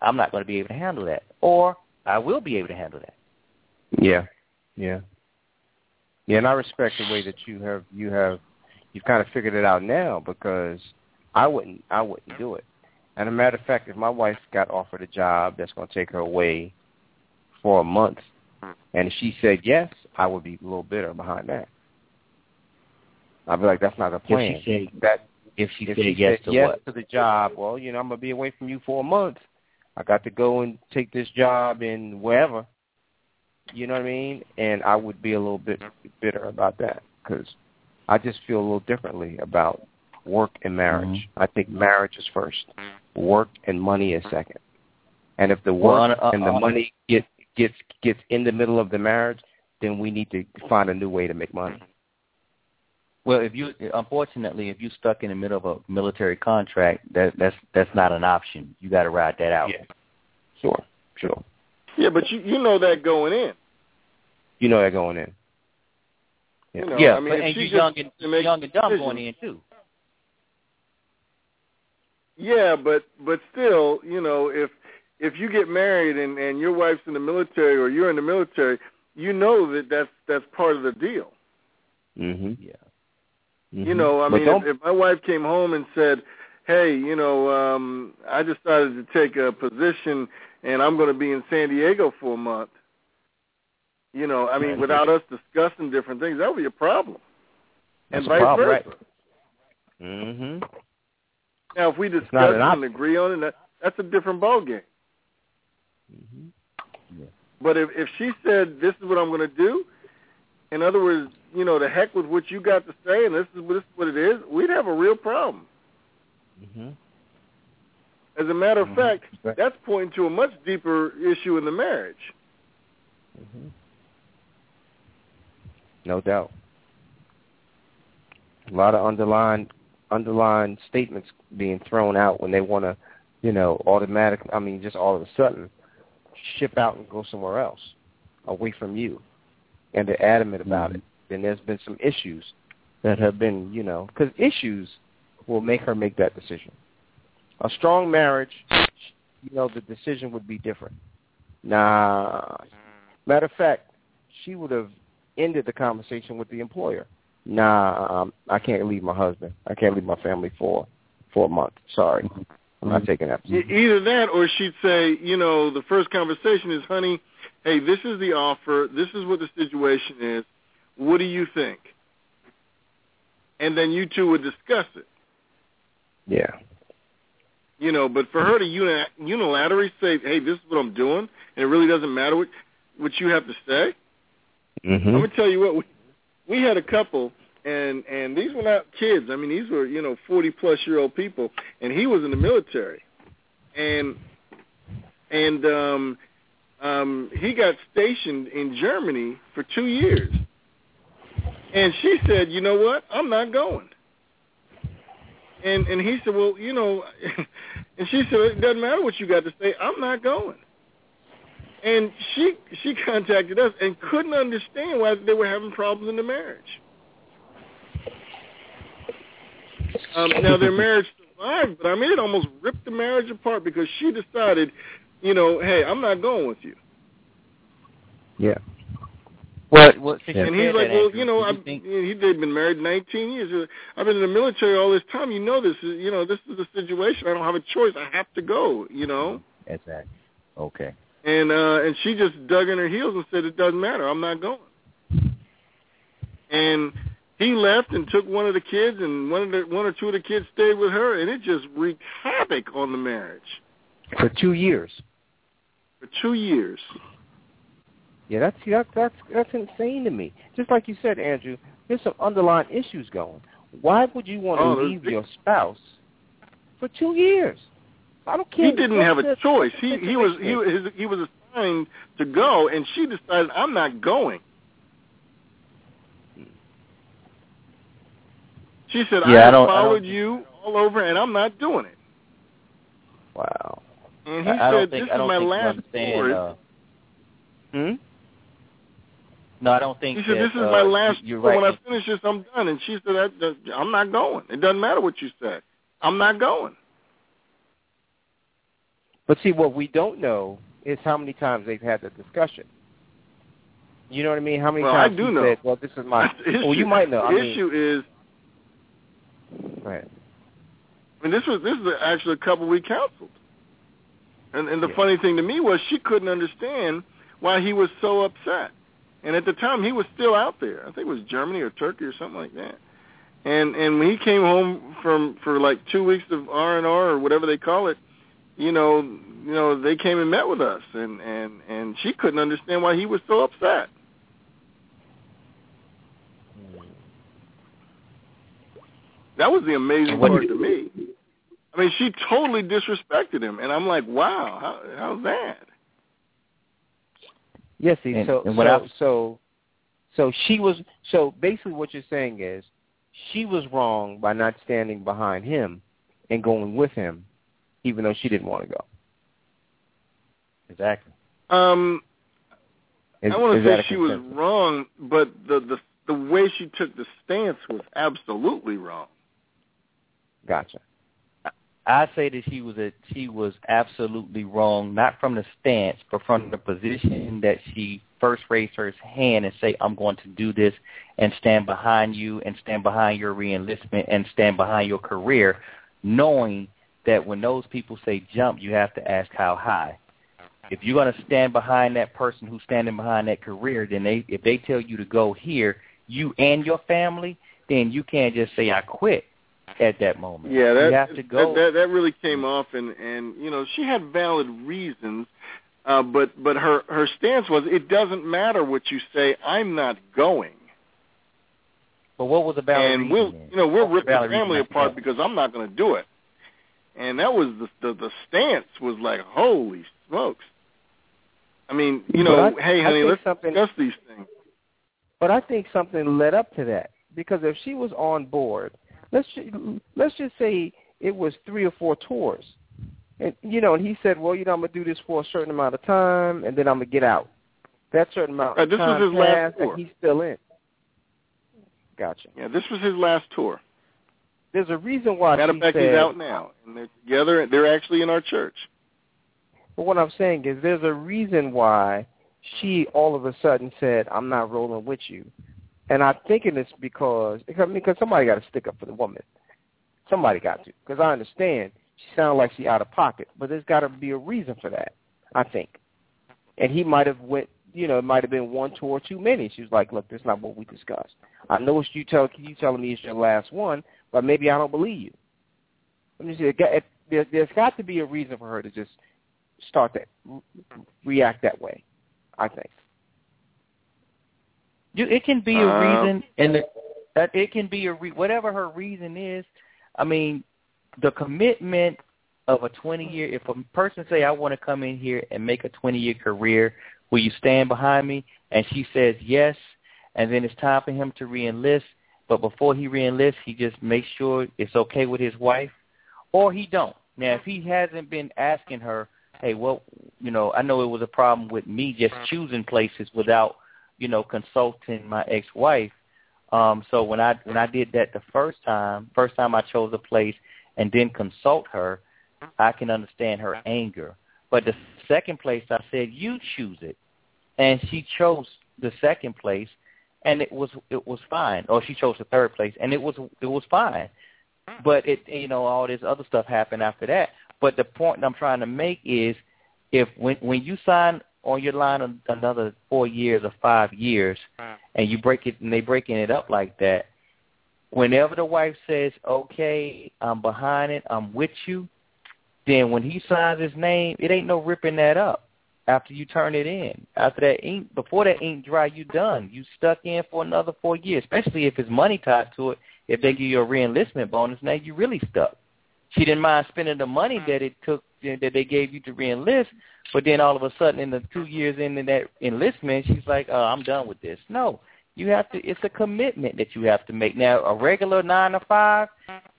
I'm not going to be able to handle that, or I will be able to handle that.
Yeah, yeah, yeah. And I respect the way that you have you have you've kind of figured it out now because I wouldn't I wouldn't do it. And a matter of fact, if my wife got offered a job that's going to take her away for a month, and she said yes, I would be a little bitter behind that. I'd be like, that's not a plan.
If she
said, that
if she
if
said
she
yes
said
to
yes to the job, well, you know, I'm gonna be away from you for a month. I got to go and take this job in wherever. You know what I mean? And I would be a little bit bitter about that because I just feel a little differently about work and marriage.
Mm-hmm.
I think marriage is first, work and money is second. And if the
Well,
work
a-
and the
on
money get gets gets in the middle of the marriage, then we need to find a new way to make money.
Well, if you unfortunately, if you're stuck in the middle of a military contract, that that's that's not an option. You got to ride that out.
Yeah. Sure, sure.
Yeah, but you you know that going in.
You know they're going in. Yeah.
You know,
yeah,
I mean,
but and you
just
young and
to make
young and dumb
decisions-
going in too.
Yeah, but but still, you know, if if you get married and and your wife's in the military or you're in the military, you know that that's that's part of the deal.
Mhm.
Yeah.
You know, I
But
mean, if, if my wife came home and said, "Hey, you know, um I decided to take a position and I'm going to be in San Diego for a month," you know, I mean,
Right.
without us discussing different things, that would be a problem, and
That's a
vice
problem,
versa.
right. Mhm.
Now, if we discuss it and agree on it, that, that's a different ballgame.
Mhm.
But if if she said, "This is what I'm going to do," in other words, you know, the heck with what you got to say, and this is this is what it is, we'd have a real problem.
Mhm.
As a matter of
Mhm.
fact, that's pointing to a much deeper issue in the marriage.
Mhm. No doubt. A lot of underlying underlying statements being thrown out when they want to, you know, automatic. I mean, just all of a sudden, ship out and go somewhere else, away from you, and they're adamant about
Mhm.
it. Then there's been some issues that have been, you know, because issues will make her make that decision. A strong marriage, you know, the decision would be different. Nah. Matter of fact, she would have ended the conversation with the employer. Nah, um, I can't leave my husband. I can't leave my family for for a month. Sorry, I'm not taking that.
E- Either that, or she'd say, you know, the first conversation is, "Honey, hey, this is the offer. This is what the situation is. What do you think?" And then you two would discuss it.
Yeah.
You know, but for her to uni- unilaterally say, "Hey, this is what I'm doing," and it really doesn't matter what what you have to say. I'm
Mhm.
gonna tell you what we, we had a couple, and and these were not kids. I mean, these were you know 40 plus year old people, and he was in the military, and and um, um, he got stationed in Germany for two years, and she said, you know what, I'm not going. And and he said, well, you know, and she said, it doesn't matter what you got to say, I'm not going. And she she contacted us and couldn't understand why they were having problems in the marriage. Um, now their marriage survived, but I mean it almost ripped the marriage apart because she decided, you know, hey, I'm not going with you.
Yeah.
What? What?
And he's like, well, you know, I've, think... he they've been married 19 years. I've been in the military all this time. You know, this is, you know, this is the situation. I don't have a choice. I have to go. You know.
Exactly. Okay.
And uh and she just dug in her heels and said, it doesn't matter. I'm not going. And he left and took one of the kids, and one of the one or two of the kids stayed with her, and it just wreaked havoc on the marriage.
For two years.
For two years.
Yeah, that's that's that's that's insane to me. Just like you said, Andrew, there's some underlying issues going. Why would you want
oh,
to leave your spouse for two years? I don't care.
He didn't have a choice. He he was he was he was assigned to go, and she decided I'm not going. She said,
yeah,
I,
I
followed
I
you all over, and I'm not doing it.
Wow.
And he
I,
said,
think,
this is my last
word. Uh,
hmm?
No, I don't think
He said,
that,
this is
uh,
my last
you're right.
When I finish this, I'm done. And she said, I, I'm not going. It doesn't matter what you said. I'm not going.
But see, what we don't know is how many times they've had the discussion. You know what I mean? How many
well,
times
I do
he
know.
said, "Well, this is my."
issue,
well, you might know.
The
I mean,
issue is
Right.
I mean, this was this is actually a couple we counseled, and and the
Yeah.
funny thing to me was she couldn't understand why he was so upset, and at the time he was still out there. I think it was Germany or Turkey or something like that. And and when he came home from for like two weeks of R and R or whatever they call it, you know, you know they came and met with us, and and and she couldn't understand why he was so upset. That was the amazing
What-
part to me. I mean, she totally disrespected him, and I'm like, wow, how, how's that?
Yes, see,
And-
so
and what
so,
else?
so so she was so basically what you're saying is she was wrong by not standing behind him and going with him, even though she didn't want to go.
Exactly.
Um,
Is,
I want to say
a
she was wrong, but the the the way she took the stance was absolutely wrong.
Gotcha.
I say that she was a she was absolutely wrong, not from the stance, but from the position that she first raised her hand and say, "I'm going to do this and stand behind you and stand behind your reenlistment and stand behind your career," knowing that when those people say jump, you have to ask how high. If you're going to stand behind that person who's standing behind that career, then they if they tell you to go here, you and your family, then you can't just say I quit at that moment.
Yeah, that
you have to go.
That, that that really came off, and and you know she had valid reasons, uh, but but her her stance was it doesn't matter what you say, I'm not going.
but what was the valid
and
reason
we'll you know we'll rip
the
the
valid reason
family apart because I'm not going to do it. And that was the, the the stance was like holy smokes. I mean, you know,
I-
hey
I
honey, let's
something-
discuss these things.
But I think something led up to that because if she was on board, let's let's just say it was three or four tours, and you know, and he said, well, you know, I'm gonna do this for a certain amount of time, and then I'm gonna get out. That certain amount of
this was his last tour.
and he's still in. Gotcha.
Yeah, this was his last tour.
There's a reason why
Matter of fact, he's out now, and they're together. They're actually in our church.
But what I'm saying is, there's a reason why she all of a sudden said, "I'm not rolling with you," and I'm thinking it's because I mean, because somebody got to stick up for the woman. Somebody got to, because I understand she sounds like she out of pocket, but there's got to be a reason for that. I think, and he might have went, you know, it might have been one tour too many. She was like, "Look, that's not what we discussed. I know it's you tell you telling me it's your last one, but maybe I don't believe you." Let me see. there, there's got to be a reason for her to just start that react that way. I think.
You, it can be a
Um,
reason, and the, that it can be a re, whatever her reason is. I mean, the commitment of a 20 year. If a person say, "I want to come in here and make a 20 year career," will you stand behind me? And she says yes, and then it's time for him to reenlist. But before he reenlists, he just makes sure it's okay with his wife, or he don't. Now, if he hasn't been asking her hey, well, you know, I know it was a problem with me just choosing places without, you know, consulting my ex-wife. Um, so when I when I did that the first time, first time I chose a place and didn't consult her, I can understand her anger. But the second place, I said, you choose it, and she chose the second place, and it was it was fine. Or she chose the third place, and it was it was fine. But it you know all this other stuff happened after that. But the point I'm trying to make is, if when when you sign on your line another four years or five years, and you break it and they breaking it up like that, whenever the wife says, "Okay, I'm behind it, I'm with you," then when he signs his name, it ain't no ripping that up after you turn it in. After that ink, before that ink dry, you done. You stuck in for another four years, especially if it's money tied to it. If they give you a reenlistment bonus, now you really stuck. She didn't mind spending the money mm. that it took that they gave you to reenlist, but then all of a sudden, in the two years into that enlistment, she's like, oh, "I'm done with this." No, you have to. It's a commitment that you have to make. Now, a regular nine to five.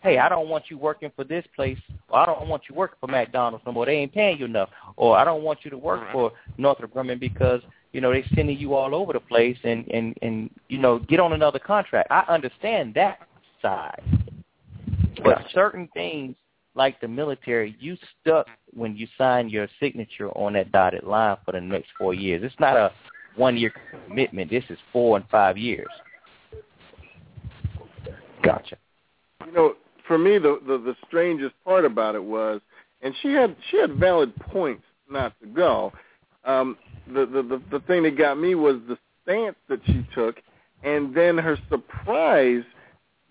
Hey, I don't want you working for this place. Or I don't want you working for McDonald's no more. They ain't paying you enough. Or I don't want you to work for Northrop Grumman because you know they're sending you all over the place and and and you know get on another contract. I understand that side, but certain things like the military, you stuck when you sign your signature on that dotted line for the next four years. It's not a one-year commitment. This is four and five years.
Gotcha.
You know, for me, the, the the strangest part about it was, and she had she had valid points not to go. Um, the, the the the thing that got me was the stance that she took, and then her surprise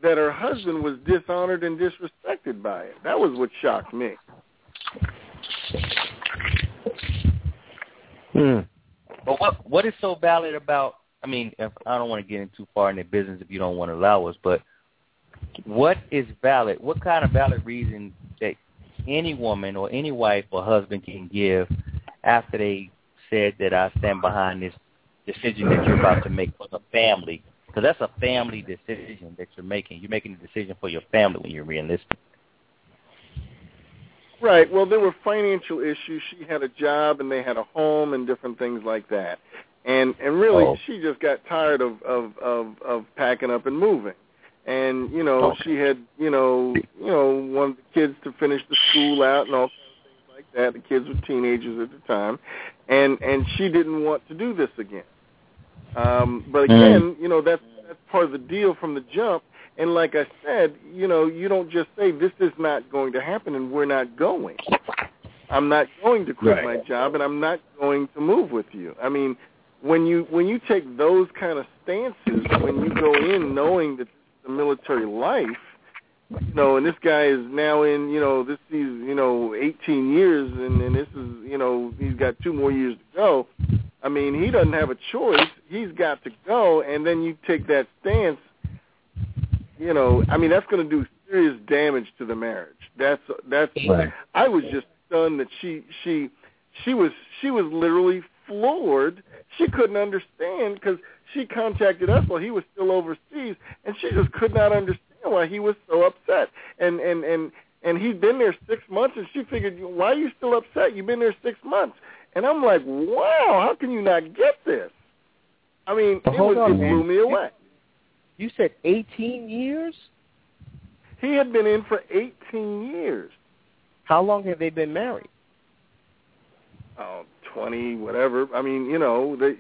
that her husband was dishonored and disrespected by it. That was what shocked me.
Hmm.
But what what is so valid about? I mean, if, I don't want to get in too far in the business if you don't want to allow us, but what is valid? What kind of valid reason that any woman or any wife or husband can give after they said that I stand behind this decision that you're about to make for the family because that's a family decision that you're making. You're making a decision for your family when you're reenlisting.
Right. Well, there were financial issues. She had a job and they had a home and different things like that. And and really, oh. she just got tired of of of of packing up and moving. And you know, okay. she had you know you know wanted the kids to finish the school out and all things like that. The kids were teenagers at the time, and and she didn't want to do this again. Um, but again, mm. you know, that's that's part of the deal from the jump. And like I said, you know, you don't just say this is not going to happen and we're not going. I'm not going to quit right. my job and I'm not going to move with you. I mean, when you when you take those kind of stances, when you go in knowing that this is a military life, you know, and this guy is now in, you know, this he's, you know, 18 years, and, and this is, you know, he's got two more years to go. I mean, he doesn't have a choice. He's got to go, and then you take that stance. You know, I mean, that's going to do serious damage to the marriage. That's that's. Right. I was just stunned that she she she was she was literally floored. She couldn't understand because she contacted us while he was still overseas, and she just could not understand why he was so upset. And and and and he'd been there six months, and she figured, why are you still upset? You've been there six months. And I'm like, wow, how can you not get this? I mean,
but
it, was,
on,
it blew me away.
You said 18 years?
He had been in for 18 years.
How long have they been married?
Oh, 20, whatever. I mean, you know, they,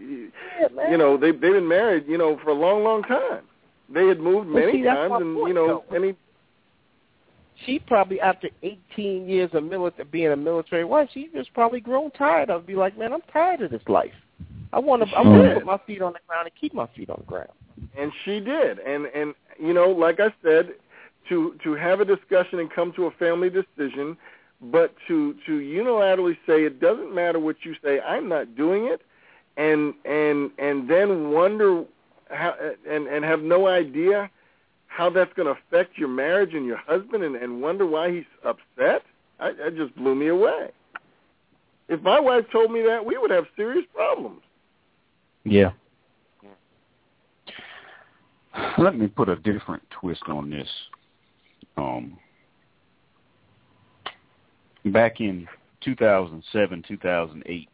yeah, you know, they they've been married, you know, for a long, long time. They had moved many
see,
times, and
point,
you know,
though.
any
she probably after 18 years of military being a military wife, she just probably grown tired of. Be like, man, I'm tired of this life. I want to. I want to put my feet on the ground and keep my feet on the ground.
And she did, and and you know, like I said, to to have a discussion and come to a family decision, but to to unilaterally say it doesn't matter what you say, I'm not doing it, and and and then wonder how and and have no idea how that's going to affect your marriage and your husband and, and wonder why he's upset, I, that just blew me away. If my wife told me that, we would have serious problems.
Yeah.
Let me put a different twist on this. Um, back in 2007, 2008.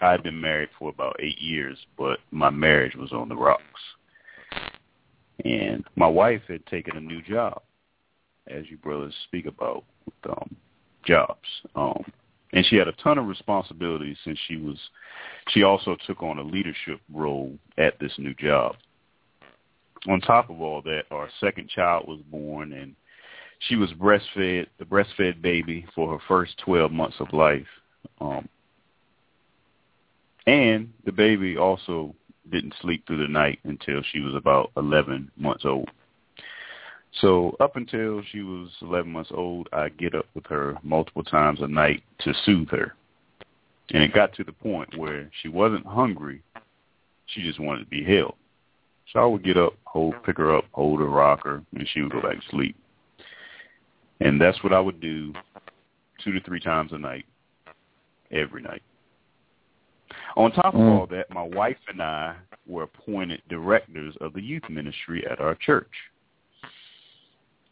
I had been married for about eight years, but my marriage was on the rocks. And my wife had taken a new job, as you brothers speak about with um, jobs. Um, and she had a ton of responsibilities since she was she also took on a leadership role at this new job. On top of all that, our second child was born and she was breastfed the breastfed baby for her first 12 months of life. Um and the baby also didn't sleep through the night until she was about 11 months old. So up until she was 11 months old, I get up with her multiple times a night to soothe her. And it got to the point where she wasn't hungry. She just wanted to be held. So I would get up, hold, pick her up, hold her, rock her, and she would go back to sleep. And that's what I would do two to three times a night, every night. On top of mm. all that, my wife and I were appointed directors of the youth ministry at our church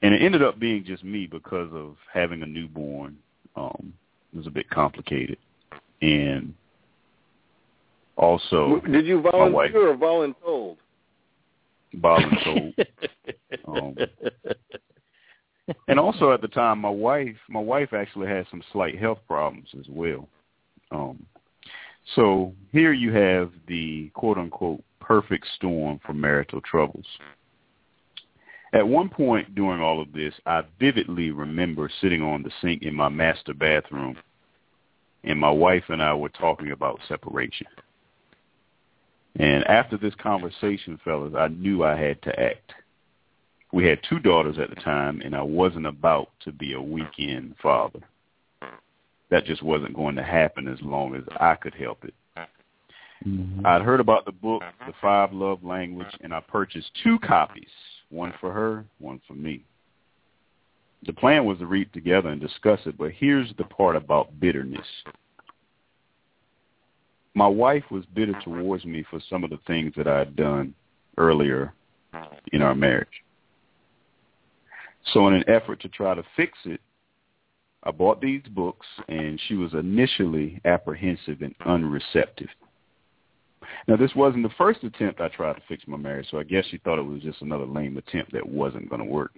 and it ended up being just me because of having a newborn. Um, it was a bit complicated, and also
did you volunteer or voluntold?
Voluntold. um, and also at the time, my wife, my wife actually had some slight health problems as well. Um, so here you have the quote unquote perfect storm for marital troubles. At one point during all of this, I vividly remember sitting on the sink in my master bathroom, and my wife and I were talking about separation. And after this conversation, fellas, I knew I had to act. We had two daughters at the time, and I wasn't about to be a weekend father. That just wasn't going to happen as long as I could help it. Mm-hmm. I'd heard about the book, The Five Love Language, and I purchased two copies one for her, one for me. The plan was to read together and discuss it, but here's the part about bitterness. My wife was bitter towards me for some of the things that I had done earlier in our marriage. So in an effort to try to fix it, I bought these books, and she was initially apprehensive and unreceptive. Now, this wasn't the first attempt I tried to fix my marriage, so I guess she thought it was just another lame attempt that wasn't going to work.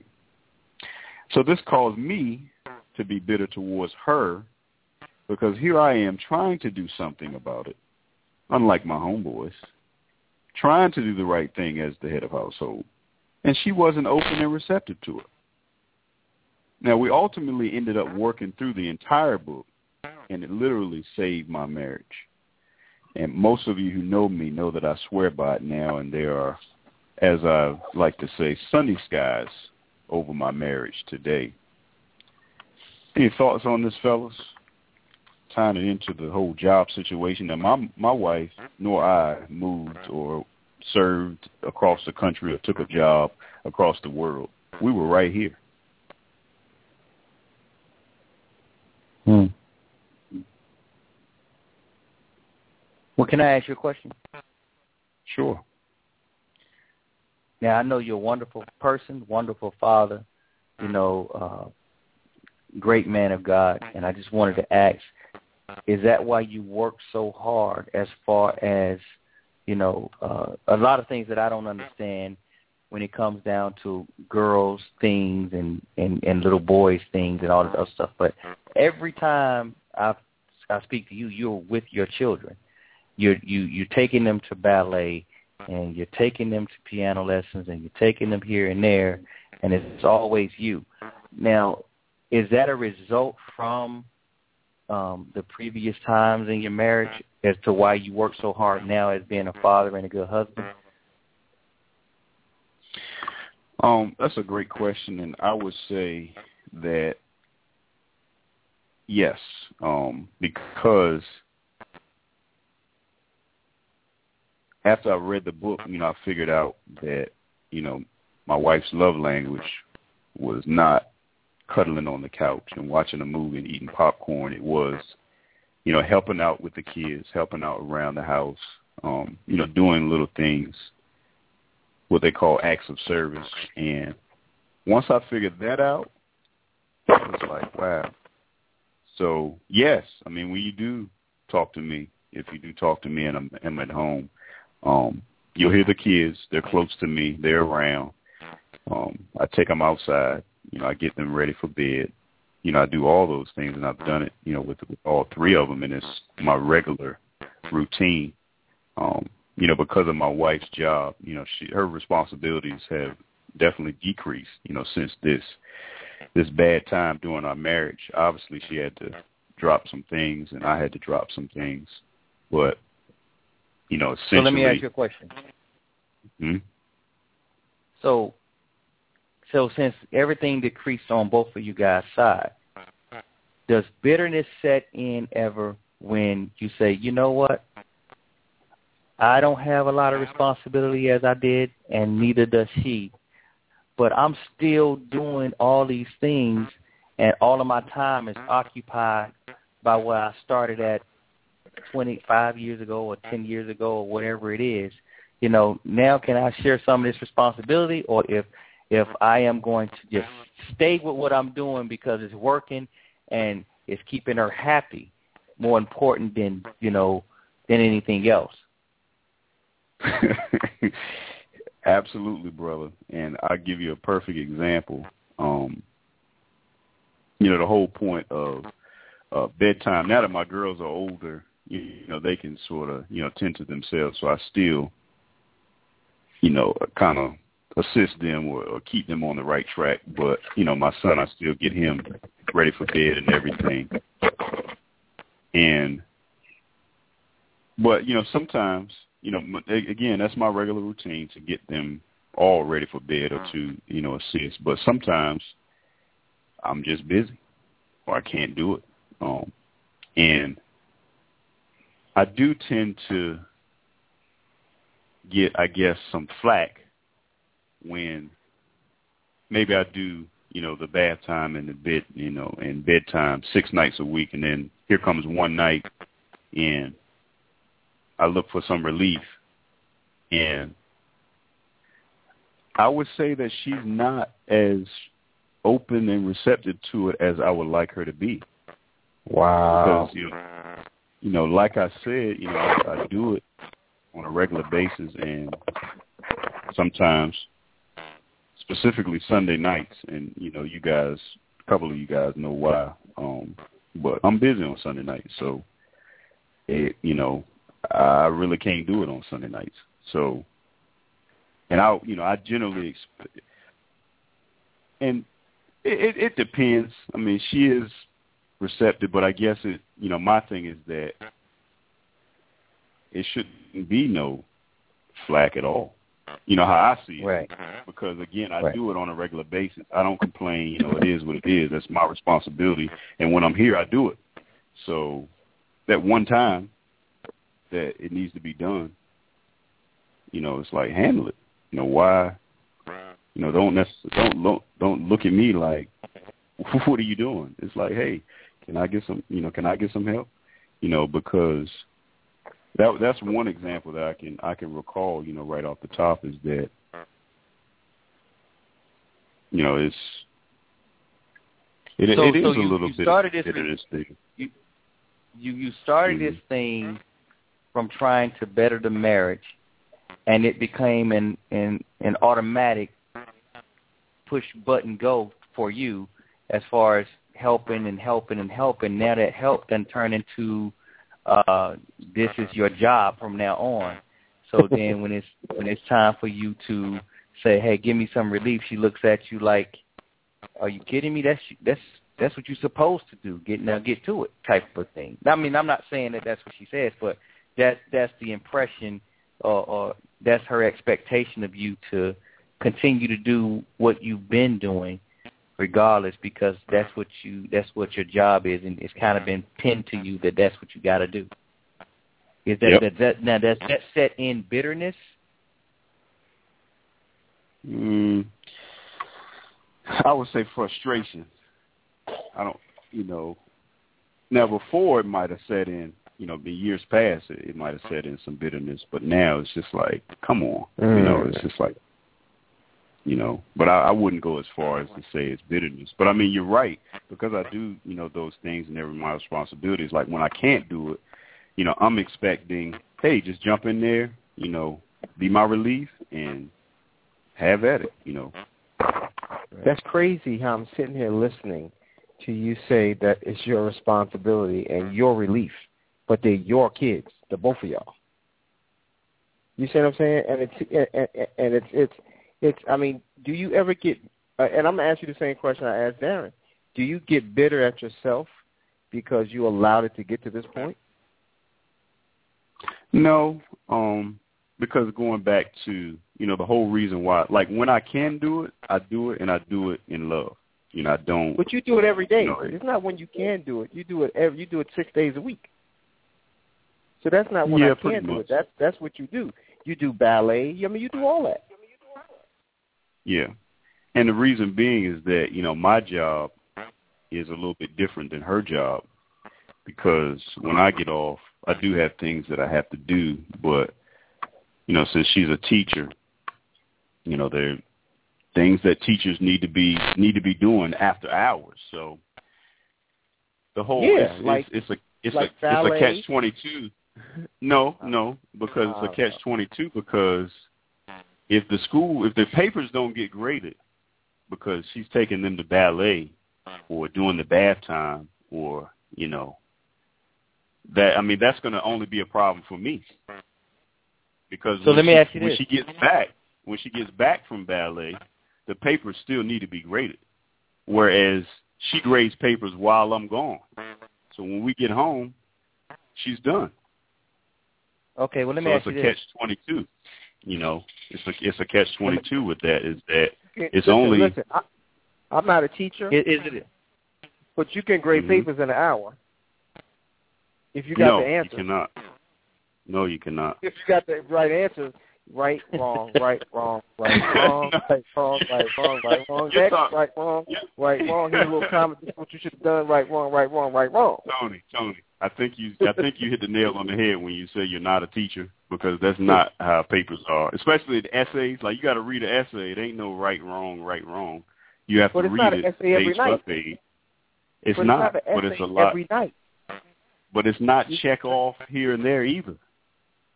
So this caused me to be bitter towards her because here I am trying to do something about it, unlike my homeboys, trying to do the right thing as the head of household, and she wasn't open and receptive to it. Now, we ultimately ended up working through the entire book, and it literally saved my marriage. And most of you who know me know that I swear by it now, and there are, as I like to say, sunny skies over my marriage today. Any thoughts on this, fellas? Tying it into the whole job situation. Now, my my wife nor I moved or served across the country or took a job across the world. We were right here.
Hmm. Well, can I ask you a question?
Sure.
Now I know you're a wonderful person, wonderful father, you know, uh, great man of God, and I just wanted to ask: Is that why you work so hard? As far as you know, uh, a lot of things that I don't understand when it comes down to girls things and and and little boys things and all this other stuff. But every time I I speak to you, you're with your children you're you you're taking them to ballet and you're taking them to piano lessons and you're taking them here and there and it's always you. Now, is that a result from um, the previous times in your marriage as to why you work so hard now as being a father and a good husband?
Um, that's a great question, and I would say that yes, um, because after I read the book, you know, I figured out that, you know, my wife's love language was not cuddling on the couch and watching a movie and eating popcorn. It was, you know, helping out with the kids, helping out around the house, um, you know, doing little things, what they call acts of service. And once I figured that out, it was like, wow, So yes, I mean when you do talk to me, if you do talk to me and I'm, I'm at home, um, you'll hear the kids. They're close to me. They're around. Um, I take them outside. You know, I get them ready for bed. You know, I do all those things, and I've done it. You know, with, with all three of them, and it's my regular routine. Um, you know, because of my wife's job, you know, she her responsibilities have definitely decreased. You know, since this this bad time during our marriage. Obviously, she had to drop some things, and I had to drop some things. But you know, essentially.
So let me ask you a question.
Hmm?
So, so since everything decreased on both of you guys' side, does bitterness set in ever when you say, you know what? I don't have a lot of responsibility as I did, and neither does she. But I'm still doing all these things, and all of my time is occupied by what I started at 25 years ago or 10 years ago or whatever it is. You know, now can I share some of this responsibility, or if if I am going to just stay with what I'm doing because it's working and it's keeping her happy, more important than you know than anything else.
Absolutely, brother. And I'll give you a perfect example. Um, you know, the whole point of uh, bedtime. Now that my girls are older, you, you know, they can sort of, you know, tend to themselves. So I still, you know, kind of assist them or, or keep them on the right track. But you know, my son, I still get him ready for bed and everything. And, but you know, sometimes you know, again, that's my regular routine to get them all ready for bed or to, you know, assist. But sometimes I'm just busy or I can't do it. Um, and I do tend to get, I guess, some flack when maybe I do, you know, the bath time and the bed, you know, and bedtime six nights a week, and then here comes one night and I look for some relief. And I would say that she's not as open and receptive to it as I would like her to be.
Wow.
Because, you know, you know like I said, you know, I, I do it on a regular basis and sometimes specifically Sunday nights and you know you guys a couple of you guys know why um but I'm busy on Sunday nights so it you know I really can't do it on Sunday nights. So, and I, you know, I generally, exp- and it, it, it depends. I mean, she is receptive, but I guess it, you know, my thing is that it shouldn't be no flack at all. You know how I see it,
right? Mm-hmm.
Because again, I
right.
do it on a regular basis. I don't complain. You know, it is what it is. That's my responsibility, and when I'm here, I do it. So that one time, that it needs to be done, you know, it's like handle it. You know, why? You know, don't necessarily don't don't don't look at me like, what are you doing? It's like, hey, can I get some? You know, can I get some help? You know, because that that's one example that I can I can recall. You know, right off the top is that, you know, it's it,
so,
it is
so
a
you,
little
you
bit
started this,
this thing.
You you you started
Mhm.
this thing from trying to better the marriage, and it became an an an automatic push button go for you as far as helping and helping and helping. Now that help then turn into uh this is your job from now on. So then when it's when it's time for you to say, Hey, give me some relief, she looks at you like, Are you kidding me? That's that's that's what you're supposed to do. Get now get to it type of thing. I mean I'm not saying that that's what she says, but that's that's the impression or, or that's her expectation of you to continue to do what you've been doing regardless because that's what you that's what your job is and it's kind of been pinned to you that that's what you got to do is that,
Yep.
that that now does that set in bitterness
Mm, I would say frustration. I don't, you know. Now before it might have set in, you know, the years past it, it might have set in some bitterness, but now it's just like, come on, you know,
Mm.
it's just like, you know. But I, I wouldn't go as far as to say it's bitterness. But I mean, you're right because I do, you know, those things and they're my responsibilities. Like when I can't do it, you know, I'm expecting, hey, just jump in there, you know, be my relief and have at it, you know.
That's crazy how I'm sitting here listening to you say that it's your responsibility and your relief, but they're your kids, the both of y'all. You see what I'm saying? And it's and, and it's it's it's. I mean, do you ever get? Uh, and I'm gonna ask you the same question I asked Darren. Do you get bitter at yourself because you allowed it to get to this point?
No, um, because going back to you know the whole reason why, like when I can do it, I do it, and I do it in love. You know, I don't.
But you do it every day. You know, it's not when you can do it. You do it every. You do it six days a week. So that's not what
yeah,
I can do. That's that's what you do. You do ballet. I mean, you do all that.
Yeah, and the reason being is that you know my job is a little bit different than her job because when I get off, I do have things that I have to do, but you know, since she's a teacher, you know, there are things that teachers need to be need to be doing after hours. So the whole
yeah,
it's,
like,
it's, it's a it's
like
a
ballet.
it's a catch twenty two. No, oh. no, because it's a oh, catch twenty two because if the school if the papers don't get graded because she's taking them to ballet or doing the bath time or, you know, that I mean that's gonna only be a problem for me. Because
so let me
she,
ask you
when
this.
she gets back when she gets back from ballet, the papers still need to be graded. Whereas she grades papers while I'm gone. So when we get home, she's done.
Okay, well let me
so
ask
it's a catch twenty two. You know, it's a it's a catch twenty two with that is that it's
listen,
only
Listen, I, I'm not a teacher,
Is, is it?
but you can grade
Mhm.
papers in an hour if you got
no,
the answer.
No, you cannot. No, you cannot.
If you got the right answer, right, wrong, right, wrong, right, wrong, right, wrong, right, wrong, right, wrong,
You're
next, right, wrong, right, wrong. Here's a little comment. This is what you should have done. Right, wrong, right, wrong, right, wrong.
Tony, Tony, I think you I think you hit the nail on the head when you say you're not a teacher because that's not how papers are. Especially the essays. Like you got to read an essay. It ain't no right, wrong, right, wrong. You have
But
to read it page by page. It's
but
not,
it's not
but it's a lot.
every night.
But it's not check off here and there either.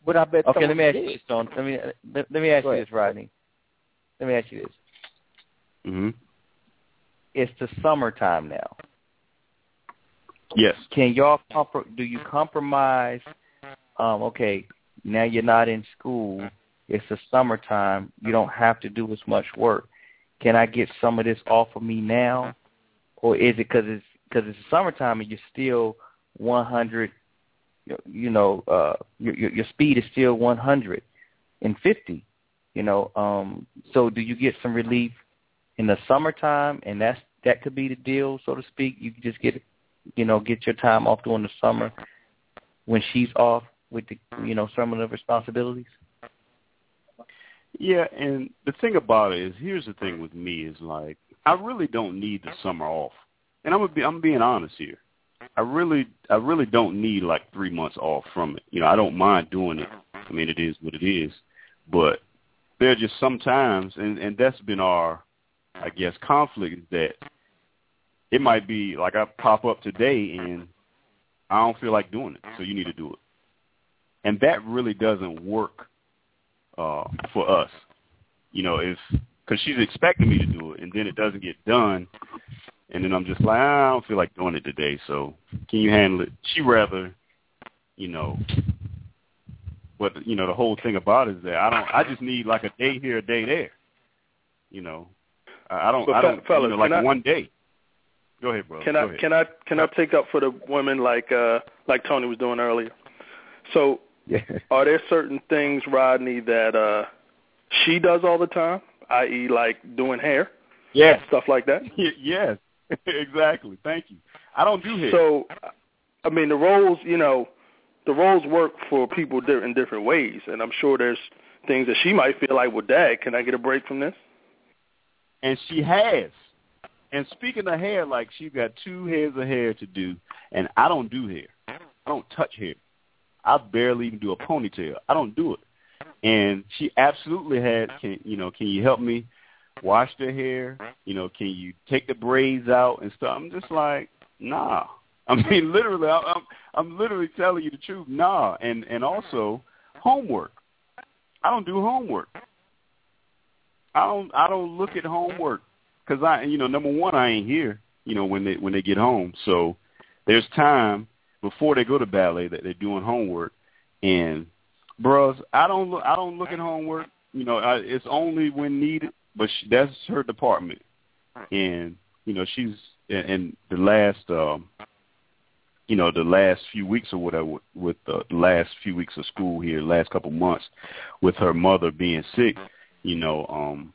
But I bet.
Okay,
some
let me
of
ask
it
you this, Stone. Let me let, let me ask you this, Rodney. Let me ask you this.
hmm
It's the summertime now.
Yes.
Can y'all compro- do you compromise? Um, okay, now you're not in school. It's the summertime. You don't have to do as much work. Can I get some of this off of me now, or is it because it's because it's summertime and you're still 100? You know, uh, your, your speed is still 150. You know, um, so do you get some relief in the summertime, and that's that could be the deal, so to speak. You can just get you know, get your time off during the summer when she's off with the, you know, some of the responsibilities?
Yeah, and the thing about it is, here's the thing with me is like, I really don't need the summer off, and I'm gonna be, I'm being honest here. I really, I really don't need like three months off from it. You know, I don't mind doing it. I mean, it is what it is, but there are just sometimes, and and that's been our, I guess, conflict is that it might be like I pop up today and I don't feel like doing it, so you need to do it, and that really doesn't work uh, for us. You know, if because she's expecting me to do it, and then it doesn't get done, and then I'm just like, I don't feel like doing it today. So can you handle it? She rather, you know, but you know the whole thing about it is that I don't. I just need like a day here, a day there. You know, I don't.
But
I don't.
fellas,
you know, like
I-
one day. Go ahead, bro.
Can
Go
I
ahead.
can I can I take up for the women like uh like Tony was doing earlier? So
Yeah.
are there certain things, Rodney, that uh she does all the time, i.e., like doing hair,
Yeah,
stuff like that?
yes. exactly. Thank you. I don't do hair.
So, I mean, the roles, you know, the roles work for people in different ways, and I'm sure there's things that she might feel like, well, Dad, can I get a break from this?
and she has. And speaking of hair, like she got two heads of hair to do, and I don't do hair. I don't touch hair. I barely even do a ponytail. I don't do it. And she absolutely had, can you know, can you help me wash the hair? You know, can you take the braids out and stuff? I'm just like, nah. I mean, literally, I'm I'm literally telling you the truth. Nah, and and also homework. I don't do homework. I don't I don't look at homework because I you know number one I ain't here you know when they when they get home. So there's time before they go to ballet that they're doing homework. And bros I don't look I don't look at homework. You know I, it's only when needed but she, that's her department. And you know she's in the last um you know the last few weeks or whatever with the last few weeks of school here last couple months with her mother being sick you know, um,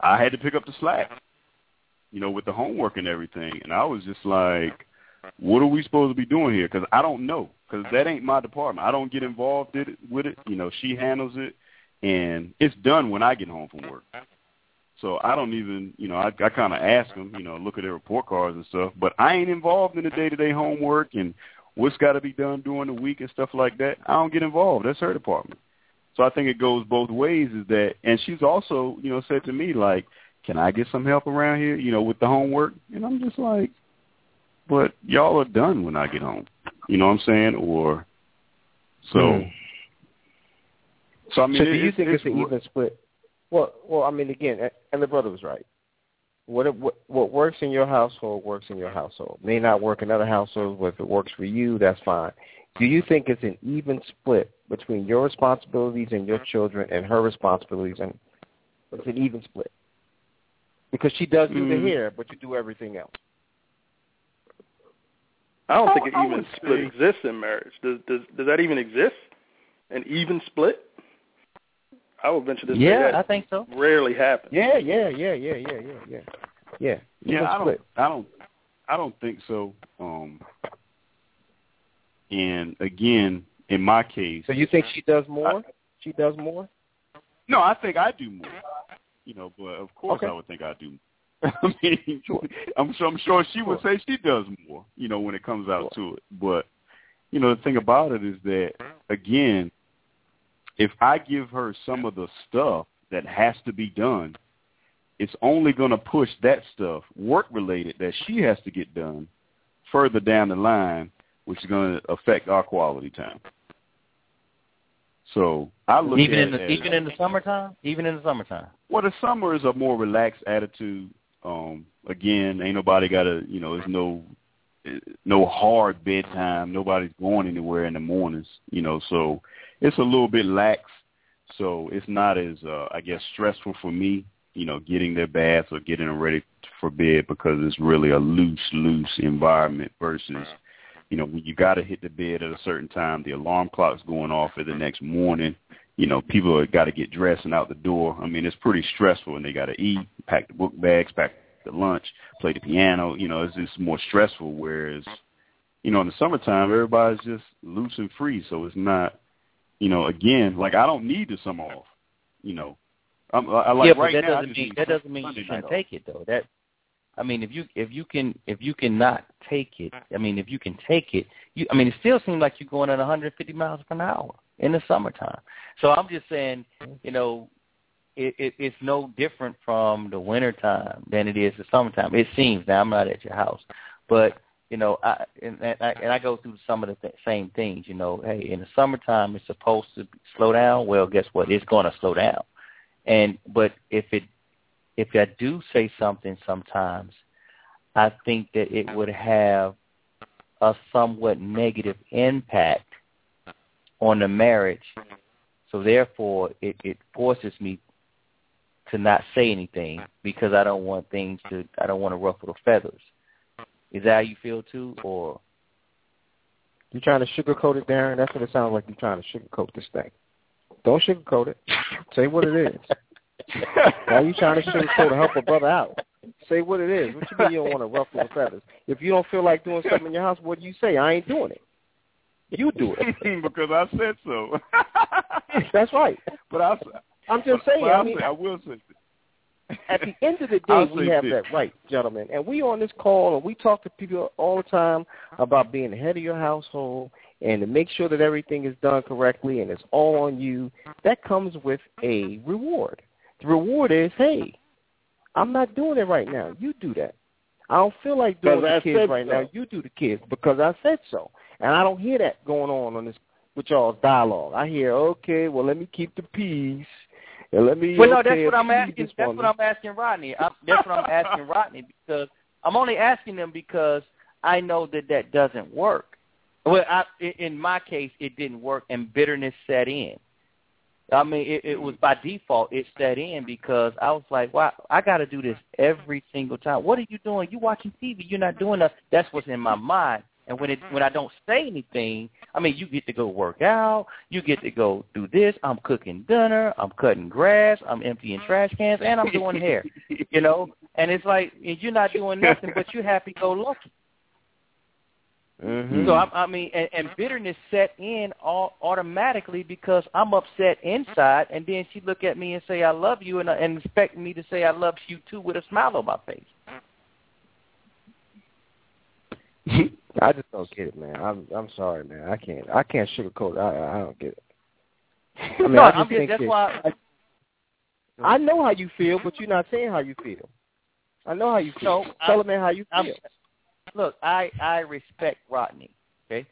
I had to pick up the slack, you know, with the homework and everything. And I was just like, what are we supposed to be doing here? Because I don't know. Because that ain't my department. I don't get involved in it, with it. You know, she handles it, and it's done when I get home from work. So I don't even, you know, I, I kind of ask them, you know, look at their report cards and stuff. But I ain't involved in the day-to-day homework and what's got to be done during the week and stuff like that. I don't get involved. That's her department. So I think it goes both ways. Is that, and she's also, you know, said to me like, "Can I get some help around here, you know, with the homework?" And I'm just like, "But y'all are done when I get home." You know what I'm saying? Or so. Mm. So I mean,
so
do
you
it's,
think
it's,
it's an even split? Well, well, I mean, again, and the brother was right. What, what what works in your household works in your household. May not work in other households, but if it works for you, that's fine. Do you think it's an even split between your responsibilities and your children and her responsibilities, and it's an even split? Because she does do mm. the hair, but you do everything else.
I don't think an even split exists in marriage. Does does does that even exist? An even split? I would venture to say
yeah,
that
I think so.
Rarely happens.
Yeah, yeah, yeah, yeah, yeah, yeah, yeah. Yeah,
yeah. I
split.
don't, I don't, I don't think so. Um, and again, in my case,
so you think she does more? I, she does more?
No, I think I do more. You know, but of course
okay.
I would think I do. I mean, I'm sure I'm sure she would say she does more. You know, when it comes out to it. But you know, the thing about it is that again, if I give her some of the stuff that has to be done, it's only going to push that stuff, work related, that she has to get done further down the line which is going to affect our quality time. So I look
even
at
in the
as,
even in the summertime, even in the summertime.
Well, the summer is a more relaxed attitude. Um, again, ain't nobody got to you know, there's no no hard bedtime. Nobody's going anywhere in the mornings, you know. So it's a little bit lax. So it's not as uh, I guess stressful for me, you know, getting their baths or getting them ready for bed because it's really a loose, loose environment versus you know, you got to hit the bed at a certain time, the alarm clock's going off for the next morning. You know, people got to get dressed and out the door. I mean, it's pretty stressful, and they got to eat, pack the book bags, pack the lunch, play the piano. You know, it's just more stressful. Whereas, you know, in the summertime, everybody's just loose and free, so it's not. You know, again, like I don't need the summer off. You know, I'm, I like
yeah, but
right
that
now.
Doesn't mean, that doesn't mean you shouldn't take it though. That I mean, if you if you can if you cannot take it, I mean, if you can take it, you I mean, it still seems like you're going at 150 miles per hour in the summertime. So I'm just saying, you know, it, it it's no different from the wintertime than it is the summertime. It seems. Now I'm not at your house, but you know, I and, and I and I go through some of the th- same things. You know, hey, in the summertime it's supposed to slow down. Well, guess what? It's going to slow down. And but if it if I do say something sometimes, I think that it would have a somewhat negative impact on the marriage. So therefore, it, it forces me to not say anything because I don't want things to, I don't want to ruffle the feathers. Is that how you feel too, or?
You're trying to sugarcoat it, Darren? That's what it sounds like. You're trying to sugarcoat this thing. Don't sugarcoat it. Say what it is. Why are you trying to sugarcoat to help a brother out? Say what it is. What you mean you don't want to ruffle the feathers? If you don't feel like doing something in your house, what do you say? I ain't doing it. You do
it because I said so.
That's right.
But I,
I'm just saying.
I,
mean,
say, I will say.
At the end of the day, we have this. that right, gentlemen. And we on this call and we talk to people all the time about being the head of your household and to make sure that everything is done correctly and it's all on you. That comes with a reward. The reward is, hey, I'm not doing it right now. You do that. I don't feel like doing the kids right
so.
now. You do the kids because I said so. And I don't hear that going on on this with y'all's dialogue. I hear, okay, well, let me keep the peace. And let me.
Well, no,
okay,
that's what I'm asking.
this
That's
woman.
what I'm asking Rodney. I, that's what I'm asking Rodney because I'm only asking them because I know that that doesn't work. Well, I, i- in my case, it didn't work, and bitterness set in. I mean, it, it was by default. It set in because I was like, "Wow, I got to do this every single time." What are you doing? You watching TV? You're not doing that. That's what's in my mind. And when it mm-hmm. when I don't say anything, I mean, you get to go work out. You get to go do this. I'm cooking dinner. I'm cutting grass. I'm emptying trash cans, and I'm doing hair. You know, and it's like you're not doing nothing, but you're happy go lucky.
Mhm.
So I, I mean, and, and bitterness set in all, automatically because I'm upset inside, and then she look at me and say I love you, and, and expect me to say I love you too with a smile on my face.
I just don't get it, man. I'm I'm sorry, man. I can't I can't sugarcoat. it. I I don't get it. I mean,
no,
I just
I'm just,
think
that's
that-
why.
I I know how you feel, but you're not saying how you feel. I know how you feel.
No,
Tell
I-
a man how you
I'm,
feel.
Look, I I respect Rodney. Okay,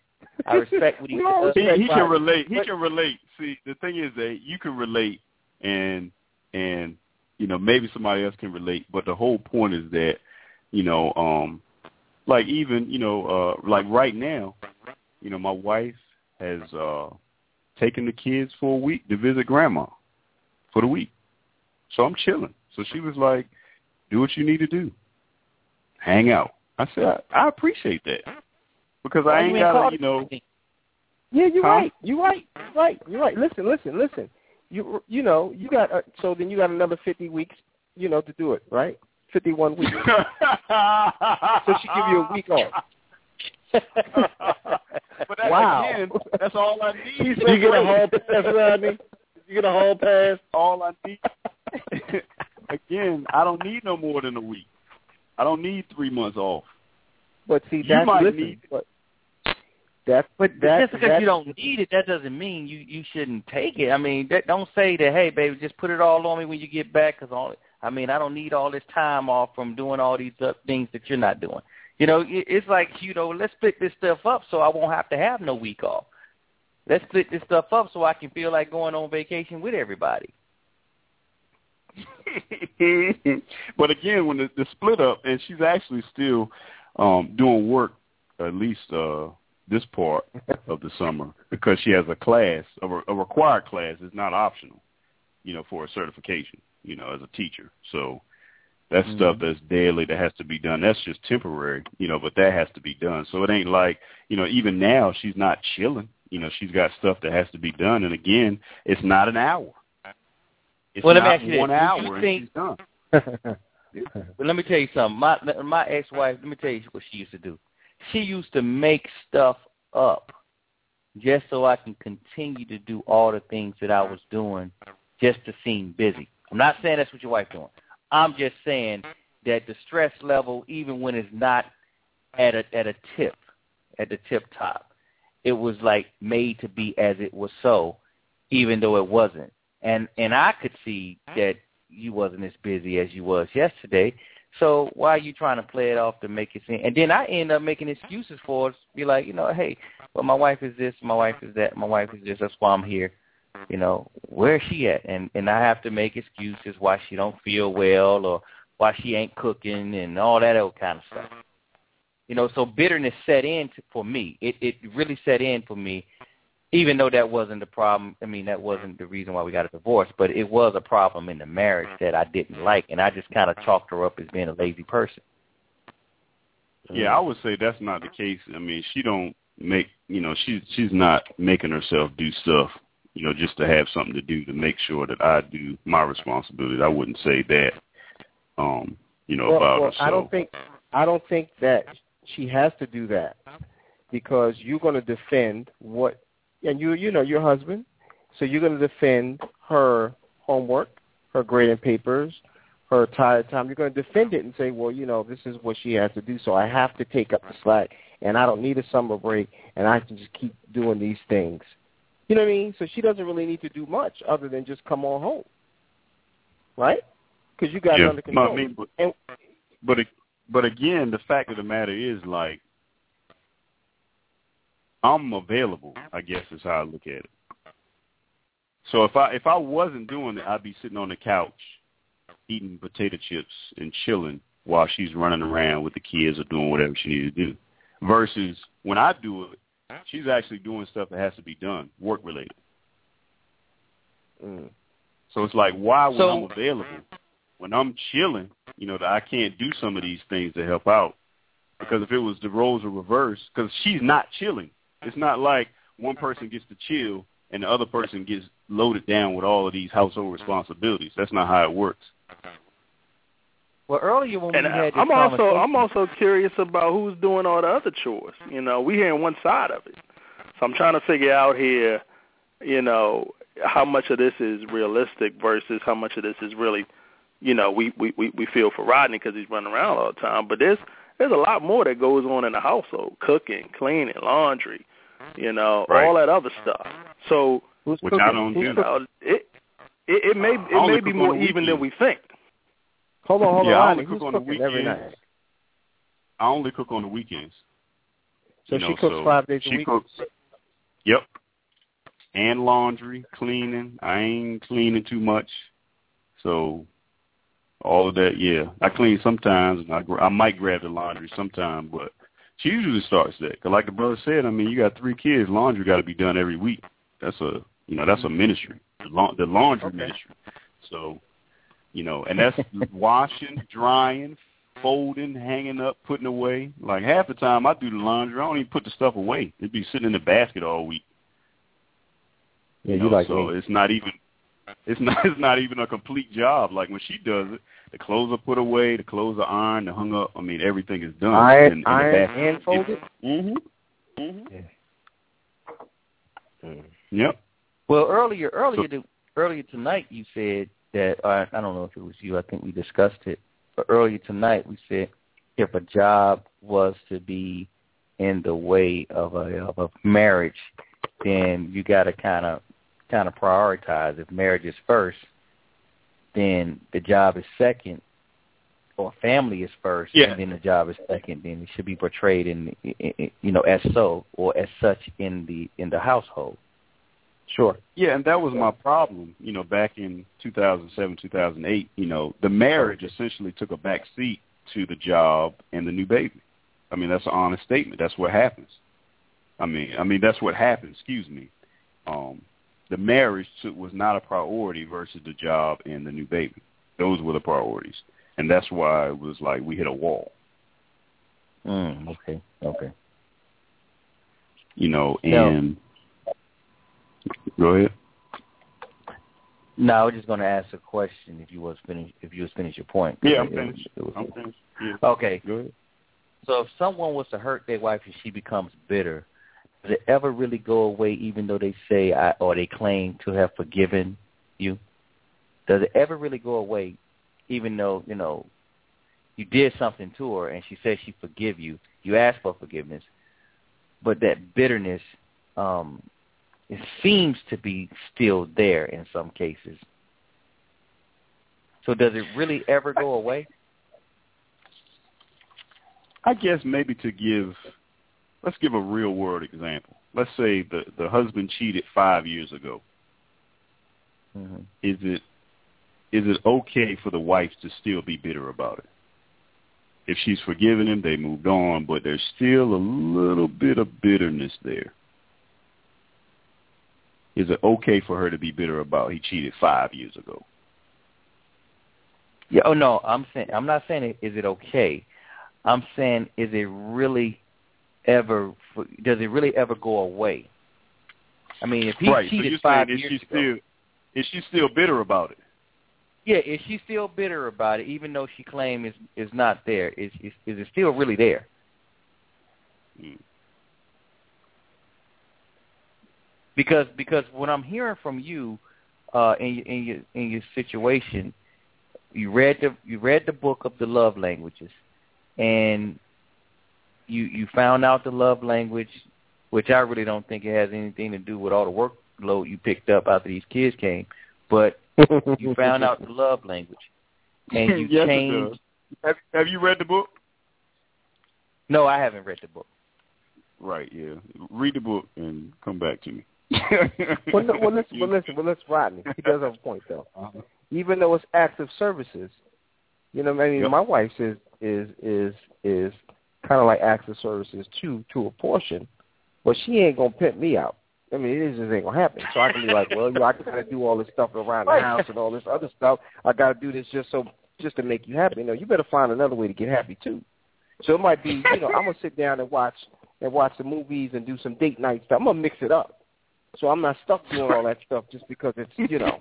I respect what he
We all
does.
he,
respect
he can relate. He
But-
can relate. See, the thing is that you can relate, and and you know maybe somebody else can relate, but the whole point is that you know, um, like even you know, uh, like right now, you know, my wife has uh taken the kids for a week to visit grandma for the week, so I'm chilling. So she was like, "Do what you need to do, hang out." I said, "I, I appreciate that." Because I
Why
ain't gotta, you know.
Yeah, you're
Huh?
right. You're right. You're right. You're right. Listen, listen, listen. You you know you got uh, so then you got another fifty weeks, you know, to do it, right? Fifty one weeks.
so
she give you a week off.
but that,
Wow.
again, that's all I need.
She's so
you get a
great.
hall pass, Rodney? You get a hall pass?
all I need. again, I don't need no more than a week. I don't need three months off.
But see, that's
You
that's
might
listen,
need
but that's
But
that,
just because
that,
you don't need it, that doesn't mean you you shouldn't take it. I mean, that, don't say that. Hey, baby, just put it all on me when you get back. Cause all I mean, I don't need all this time off from doing all these uh, things that you're not doing. You know, it, it's like you know, let's split this stuff up so I won't have to have no week off. Let's split this stuff up so I can feel like going on vacation with everybody.
but again, when the, the split up, and she's actually still um doing work at least uh this part of the summer because she has a class, a, a required class. It's not optional, you know, for a certification, you know, as a teacher. So that
Mm-hmm.
stuff that's daily that has to be done. That's just temporary, you know, but that has to be done. So it ain't like, you know, even now she's not chilling. You know, she's got stuff that has to be done. And again, it's not an hour. It's
Well, let me ask you
one
Do you
hour and
think-
she's done.
But let me tell you something. My my ex-wife. Let me tell you what she used to do. She used to make stuff up just so I can continue to do all the things that I was doing, just to seem busy. I'm not saying that's what your wife doing. I'm just saying that the stress level, even when it's not at a at a tip, at the tip top, it was like made to be as it was so, even though it wasn't. And and I could see that you wasn't as busy as you was yesterday. So why are you trying to play it off to make it seem? And then I end up making excuses for us. Be like, you know, hey, well, my wife is this, my wife is that, my wife is this. That's why I'm here. You know, where is she at? And and I have to make excuses why she don't feel well or why she ain't cooking and all that old kind of stuff. You know, so bitterness set in for me. It it really set in for me even though that wasn't the problem, I mean, that wasn't the reason why we got a divorce, but it was a problem in the marriage that I didn't like, and I just kind of chalked her up as being a lazy person.
Yeah, I would say that's not the case. I mean, she don't make you know she's she's not making herself do stuff you know just to have something to do to make sure that I do my responsibility. I wouldn't say that um you know
well,
about
well,
her. So
I don't think I don't think that she has to do that because you're going to defend what, and you you know your husband, so you're going to defend her homework, her grading papers, her tired time. You're going to defend it and say, well, you know, this is what she has to do, so I have to take up the slack, and I don't need a summer break, and I can just keep doing these things. You know what I mean? So she doesn't really need to do much other than just come on home, right? because you got
yeah.
it under control.
I mean, but,
and,
but but again, the fact of the matter is, like, I'm available. I guess is how I look at it. So if I if I wasn't doing it, I'd be sitting on the couch eating potato chips and chilling while she's running around with the kids or doing whatever she needs to do. Versus when I do it, she's actually doing stuff that has to be done, work related.
mm,
So it's like, why when
So-
I'm available, when I'm chilling, you know, that I can't do some of these things to help out? Because if it was the roles were reversed, because she's not chilling. It's not like one person gets to chill and the other person gets loaded down with all of these household mm-hmm. responsibilities. That's not how it works.
Well, earlier when
And
we had this
I'm also I'm also curious about who's doing all the other chores. You know, we hearing one side of it, so I'm trying to figure out here, you know, how much of this is realistic versus how much of this is really, you know, we we we, we feel for Rodney because he's running around all the time. But there's there's a lot more that goes on in the household: cooking, cleaning, laundry, you know,
Right.
all that other stuff. So
who's
Which
cooking?
I don't
Who's
do.
you know, it it, it may it
only
may be more even than we think.
Hold on, hold
Yeah, I only
Rodney.
cook on the weekends. I only cook on the weekends.
So
you know,
she cooks
so
five days a
she
week.
cooks. Yep. And laundry, cleaning. I ain't cleaning too much, so all of that. Yeah, I clean sometimes, and I gra- I might grab the laundry sometime, but she usually starts that. 'Cause like the brother said, I mean, you got three kids, laundry got to be done every week. That's a you know that's a mm-hmm. ministry, the, la- the laundry
Okay.
ministry. So, you know, and that's washing, drying, folding, hanging up, putting away. Like half the time I do the laundry, I don't even put the stuff away. It'd be sitting in the basket all week.
Yeah,
you
you
know,
like
so
me.
it's not even it's not it's not even a complete job. Like when she does it, the clothes are put away, the clothes are ironed, they're hung up. I mean, everything is done.
Iron,
in, in the
iron and folded.
Mhm. Mhm.
Mm.
Yep.
well, earlier earlier to, earlier tonight you said that uh, I don't know if it was you. I think we discussed it. But earlier tonight we said if a job was to be in the way of a of a marriage, then you got to kind of kind of prioritize. If marriage is first, then the job is second, or family is first,
Yeah.
and then the job is second. Then it should be portrayed in, in, you know as so or as such in the in the household.
Sure.
Yeah, and that was my problem, you know, back in 2007, 2008, you know, the marriage essentially took a back seat to the job and the new baby. I mean, that's an honest statement. That's what happens. I mean, I mean that's what happened, excuse me. Um the marriage took, was not a priority versus the job and the new baby. Those were the priorities. And that's why it was like we hit a wall,
Mm, okay, okay.
you know,
No.
and go ahead.
No, I was just going to ask a question. If you was finished, if you was finished your point.
Yeah, I'm finished.
was-
I'm finished. Yeah.
Okay,
Go ahead.
so if someone was to hurt their wife and she becomes bitter, does it ever really go away? Even though they say I, or they claim to have forgiven you, does it ever really go away? Even though you know you did something to her and she says she forgive you, you ask for forgiveness, but that bitterness, um, it seems to be still there in some cases. So does it really ever go away?
I guess maybe to give, let's give a real world example. Let's say the the husband cheated five years ago.
Mm-hmm.
Is it is it okay for the wife to still be bitter about it? If she's forgiven him, they moved on, but there's still a little bit of bitterness there. Is it okay for her to be bitter about he cheated five years ago?
Yeah. Oh no, I'm saying I'm not saying it, is it okay. I'm saying is it really ever does it really ever go away? I mean, if he
right. So
cheated
you're
five
saying is
years
she
ago,
still is she still bitter about it?
yeah, is she still bitter about it, even though she claims is is not there? Is is, is it still really there?
Mm.
Because because what I'm hearing from you uh, in your- in your in your situation, you read the you read the book of the love languages, and you you found out the love language, which I really don't think it has anything to do with all the workload you picked up after these kids came, but you found out the love language, and you
yes,
change.
Have, have you read the book?
No, I haven't read the book.
Right. Yeah. Read the book and come back to me.
well, no, well, listen, well, listen, well, listen, Rodney. He does have a point though. Uh-huh. Even though it's active services, you know, I mean, yep. my wife is is is is kind of like active services too, to a portion, but she ain't gonna pimp me out. I mean, it just ain't gonna happen. So I can be like, well, you know, I gotta do all this stuff around the house and all this other stuff. I gotta do this just so just to make you happy. You know, you better find another way to get happy too. So it might be, you know, I'm gonna sit down and watch and watch the movies and do some date night stuff. I'm gonna mix it up. So I'm not stuck doing all that stuff just because it's, you know,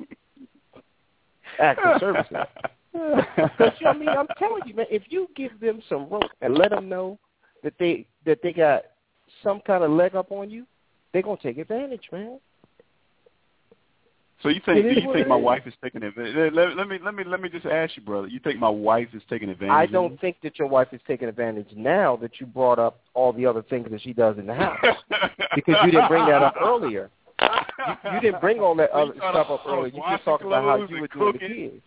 active services. Because I mean, I'm telling you, man, if you give them some rope and let them know that they that they got some kind of leg up on you, they're gonna take advantage, man.
So you think do you think my wife is taking advantage? Let, let, me let me let me just ask you, brother. You think my wife is taking advantage?
I don't think that your wife is taking advantage now that you brought up all the other things that she does in the house because you didn't bring that up earlier. You, you didn't bring all that other stuff up earlier. You just talked about how you were doing the kids.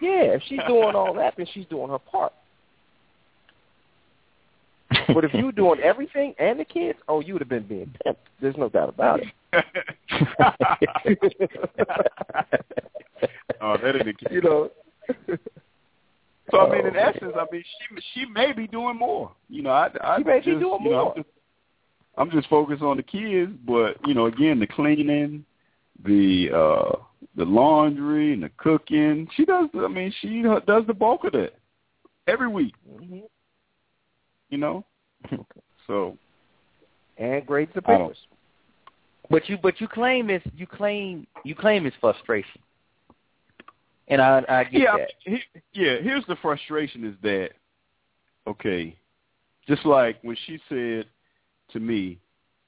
Yeah, if she's doing all that, then she's doing her part. but if you were doing everything and the kids, oh, you would have been being pimped. There's no doubt about it.
oh, that is the kid.
You know.
So I mean, in oh, essence, I mean, she she may be doing more. You know, I, I
she may
just, be
doing
you
know,
more. I'm just, I'm just focused on the kids, but you know, again, the cleaning, the uh the laundry and the cooking. She does. I mean, she does the bulk of that every week.
Mm-hmm.
You know, so
and grades the papers.
But you but you claim this you claim you claim it's frustration. And I I get
yeah,
that.
He, yeah, here's the frustration is that okay, just like when she said to me,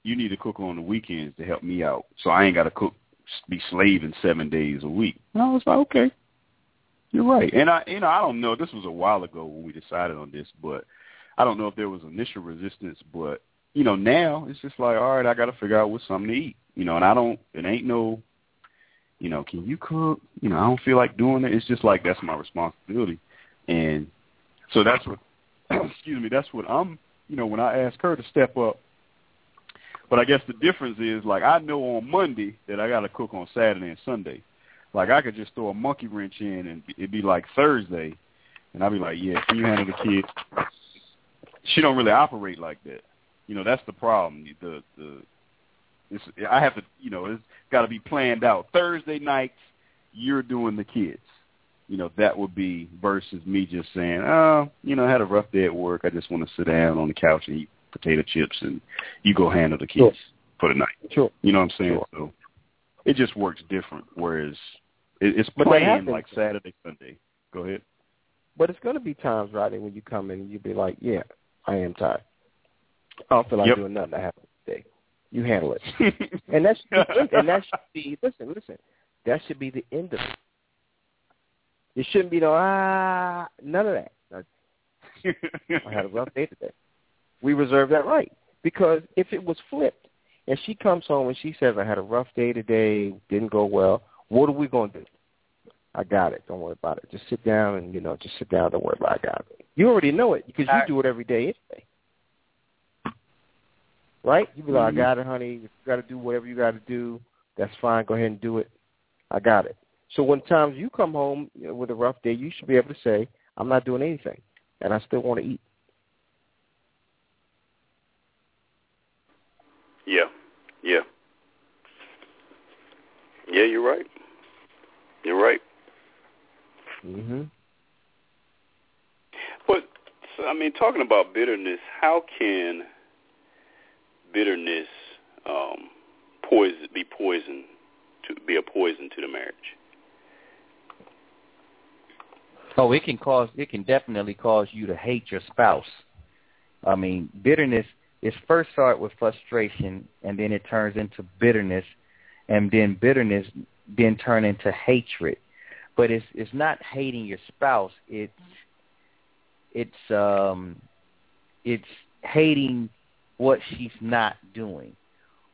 you need to cook on the weekends to help me out. So I ain't got to cook be slaving 7 days a week. And I was like, okay. You're right. And I you know, I don't know, this was a while ago when we decided on this, but I don't know if there was initial resistance, but you know, now it's just like, all right, I got to figure out what's something to eat. You know, and I don't. It ain't no. You know, can you cook? You know, I don't feel like doing it. It's just like that's my responsibility, and so that's what. excuse me. That's what I'm. You know, when I ask her to step up. But I guess the difference is, like, I know on Monday that I got to cook on Saturday and Sunday. Like, I could just throw a monkey wrench in, and it'd be like Thursday, and I'd be like, "Yeah, can you handle the kids?" She don't really operate like that you know that's the problem. The the it's, I have to you know it's got to be planned out. Thursday nights you're doing the kids. You know that would be versus me just saying, oh, you know, I had a rough day at work. I just want to sit down on the couch and eat potato chips, and you go handle the kids
sure.
for the night.
Sure.
You know what I'm saying?
Sure.
So it just works different. Whereas it, it's
but
planned like Saturday, Sunday. Go ahead.
But it's going to be times, Rodney, when you come in and you be like, yeah, I am tired. I don't feel like
yep.
doing nothing. I have a day. You handle it, and that should and that should be listen, listen. That should be the end of it. It shouldn't be no ah none of that. I had a rough day today. We reserve that right because if it was flipped and she comes home and she says I had a rough day today, didn't go well, what are we gonna do? I got it. Don't worry about it. Just sit down and you know, just sit down. Don't worry about it. I got it. You already know it because you do it every day anyway right? You be like, mm-hmm. I got it, honey. If you got to do whatever you got to do, that's fine. Go ahead and do it. I got it. So when times you come home with a rough day, you should be able to say, I'm not doing anything, and I still want to eat.
Yeah, yeah, yeah. You're right. You're right.
Mhm.
But I mean, talking about bitterness, how can bitterness um, poison be poison to be a poison to the marriage?
Oh, it can cause it can definitely cause you to hate your spouse. I mean, bitterness is first start with frustration and then it turns into bitterness and then bitterness then turn into hatred. But it's it's not hating your spouse, it's it's um it's hating what she's not doing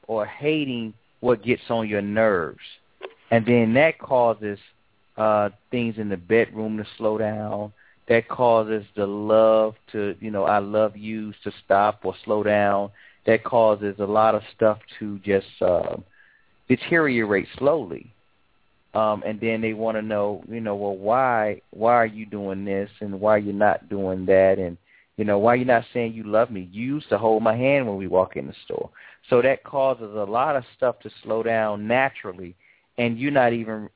or hating what gets on your nerves. And then that causes uh things in the bedroom to slow down. That causes the love to, you know, I love you to stop or slow down. That causes a lot of stuff to just uh, deteriorate slowly. Um, and then they want to know, you know, well, why, why are you doing this, and why you're not doing that, and you know, why you're not saying you love me? You used to hold my hand when we walk in the store. So that causes a lot of stuff to slow down naturally, and you're not even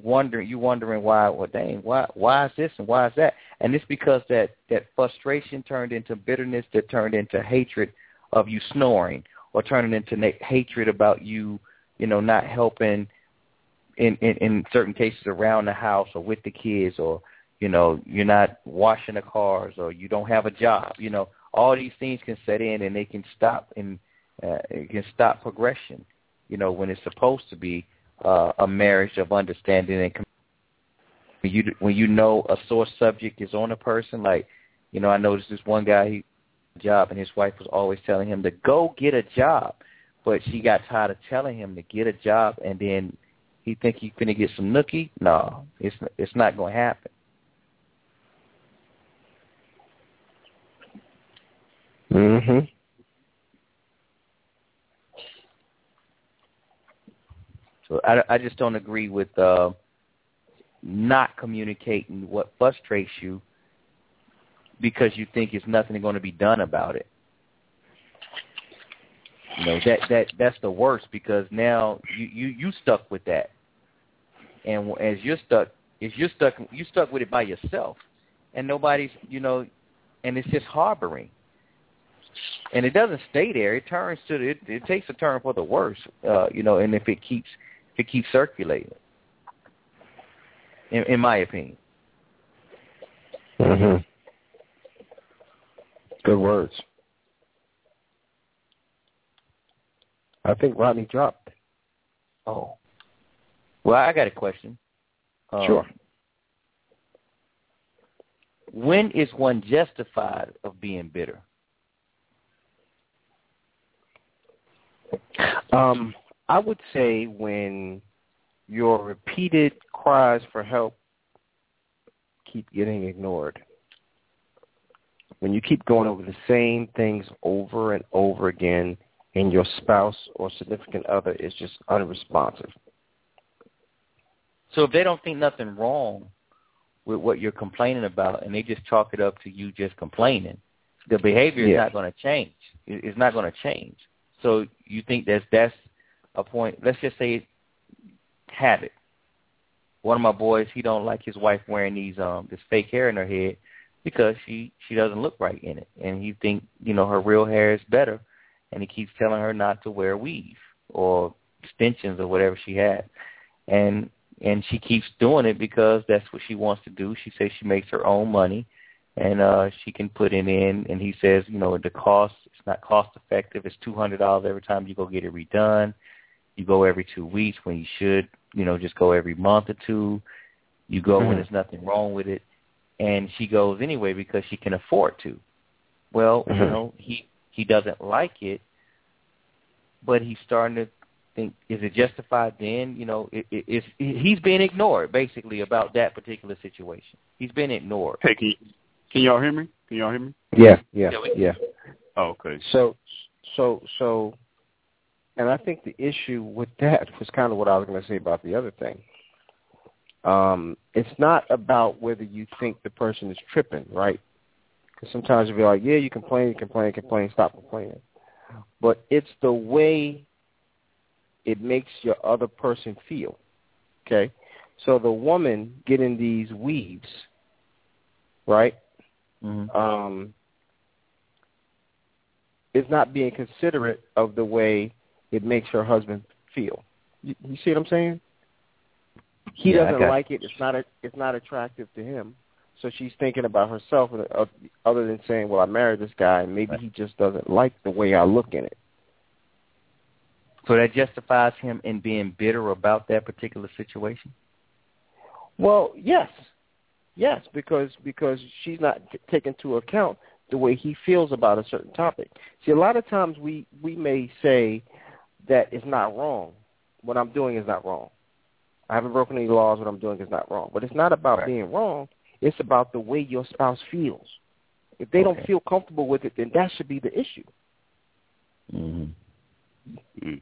wondering. You're wondering why? Well, dang, why? Why is this and why is that? And it's because that that frustration turned into bitterness, that turned into hatred of you snoring, or turning into na- hatred about you, you know, not helping in, in in certain cases around the house or with the kids, or you know, you're not washing the cars, or you don't have a job. You know, all these things can set in, and they can stop and uh, it can stop progression. You know, when it's supposed to be uh, a marriage of understanding and when you when you know a sore subject is on a person, like you know, I noticed this one guy he job and his wife was always telling him to go get a job, but she got tired of telling him to get a job, and then he think he's gonna get some nookie. No, it's it's not gonna happen.
Mhm.
So I, I just don't agree with uh, not communicating what frustrates you because you think it's nothing going to be done about it. You know that that that's the worst because now you you you stuck with that, and as you're stuck, if you're stuck, you stuck with it by yourself, and nobody's you know, and it's just harboring, and it doesn't stay there. It turns to it. It takes a turn for the worse, uh, you know, and if it keeps to keep circulating. In, in my opinion.
Mhm. Good words. I think Rodney dropped.
Oh. Well, I got a question. Um,
sure.
When is one justified of being bitter?
Um, I would say when your repeated cries for help keep getting ignored. When you keep going over the same things over and over again and your spouse or significant other is just unresponsive.
So if they don't think nothing wrong with what you're complaining about and they just chalk it up to you just complaining, the behavior is
Yeah.
not going to change. It's not going to change. So you think that's that's a point. Let's just say habit. One of my boys, he don't like his wife wearing these um this fake hair in her head because she she doesn't look right in it, and he think you know her real hair is better, and he keeps telling her not to wear weave or extensions or whatever she has, and and she keeps doing it because that's what she wants to do. She says she makes her own money, and uh she can put it in. And he says, you know, the cost it's not cost effective. It's two hundred dollars every time you go get it redone. You go every two weeks when you should, you know, just go every month or two. You go when
Mhm.
there's nothing wrong with it, and she goes anyway because she can afford to. Well, you
Mhm.
know, he he doesn't like it, but he's starting to think, is it justified then? You know, it, it, it's, he's being ignored basically about that particular situation. He's been ignored.
Hey, can, you, can y'all hear me? Can y'all hear me?
Yeah, yeah,
Yeah,
yeah.
Oh, okay.
So, so, so, and I think the issue with that was kind of what I was going to say about the other thing. Um, it's not about whether you think the person is tripping, right? Because sometimes you'll be like, yeah, you complain, you complain, complain, stop complaining. But it's the way it makes your other person feel. Okay? So the woman getting these weaves, right?
Mm-hmm.
um, is not being considerate of the way it makes her husband feel. You, you see what I'm saying? He
Yeah,
doesn't like it. It's not a, it's not attractive to him. So she's thinking about herself, uh, other than saying, "Well, I married this guy, and maybe he just doesn't like the way I look in it."
So that justifies him in being bitter about that particular situation.
Well, yes, yes, because because she's not t- taking into account the way he feels about a certain topic. See, a lot of times we we may say that it's not wrong. What I'm doing is not wrong. I haven't broken any laws. What I'm doing is not wrong. But it's not about
Right.
being wrong. It's about the way your spouse feels. If they don't feel comfortable with it, then that should be the issue.
Mhm.
Mm.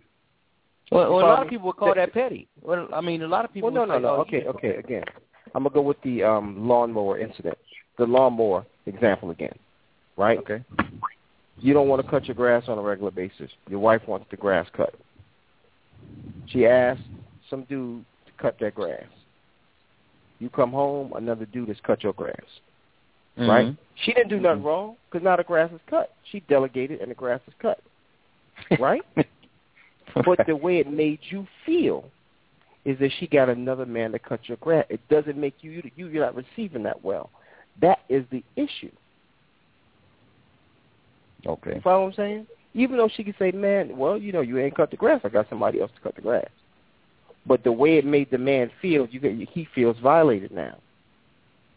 Well, well, a lot of people would call that petty. Well, I mean, a lot of people.
Well, no,
would
no,
say,
no.
oh,
Okay,
you-
okay. Again, I'm gonna go with the um, lawnmower incident, the lawnmower example again, right?
Okay.
You don't want to cut your grass on a regular basis. Your wife wants the grass cut. She asked some dude to cut that grass. You come home, another dude has cut your grass, right?
Mhm.
She didn't do nothing wrong because now the grass is cut. She delegated and the grass is cut, right? but the way it made you feel is that she got another man to cut your grass. It doesn't make you you you're not receiving that well. That is the issue.
Okay.
You follow what I'm saying? Even though she could say, "Man, well, you know, you ain't cut the grass. I got somebody else to cut the grass." But the way it made the man feel, you get, he feels violated now.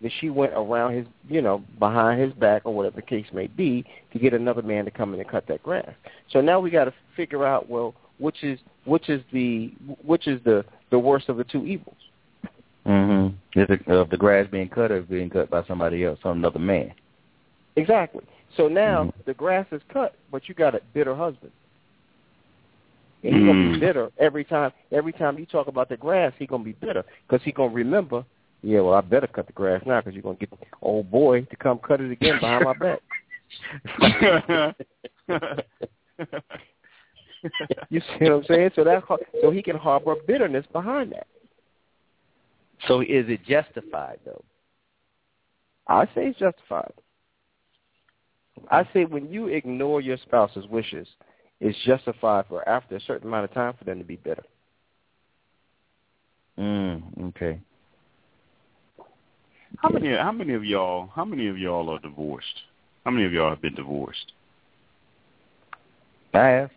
That she went around his, you know, behind his back or whatever the case may be to get another man to come in and cut that grass. So now we got to figure out, well, which is which is the which is the the worst of the two evils.
Mhm. Is it of the grass being cut or being cut by somebody else, some another man?
Exactly. So now
Mhm.
the grass is cut, but you got a bitter husband. And he's gonna be
Mm.
bitter every time. Every time you talk about the grass, he's gonna be bitter because he's gonna remember. Yeah, well, I better cut the grass now because you're gonna get old boy to come cut it again behind my back. You see what I'm saying? So that so he can harbor bitterness behind that.
So is it justified though?
I say it's justified. I say when you ignore your spouse's wishes, it's justified for after a certain amount of time for them to be bitter.
Mm, okay.
How many? How many of y'all? How many of y'all are divorced? How many of y'all have been divorced?
I have.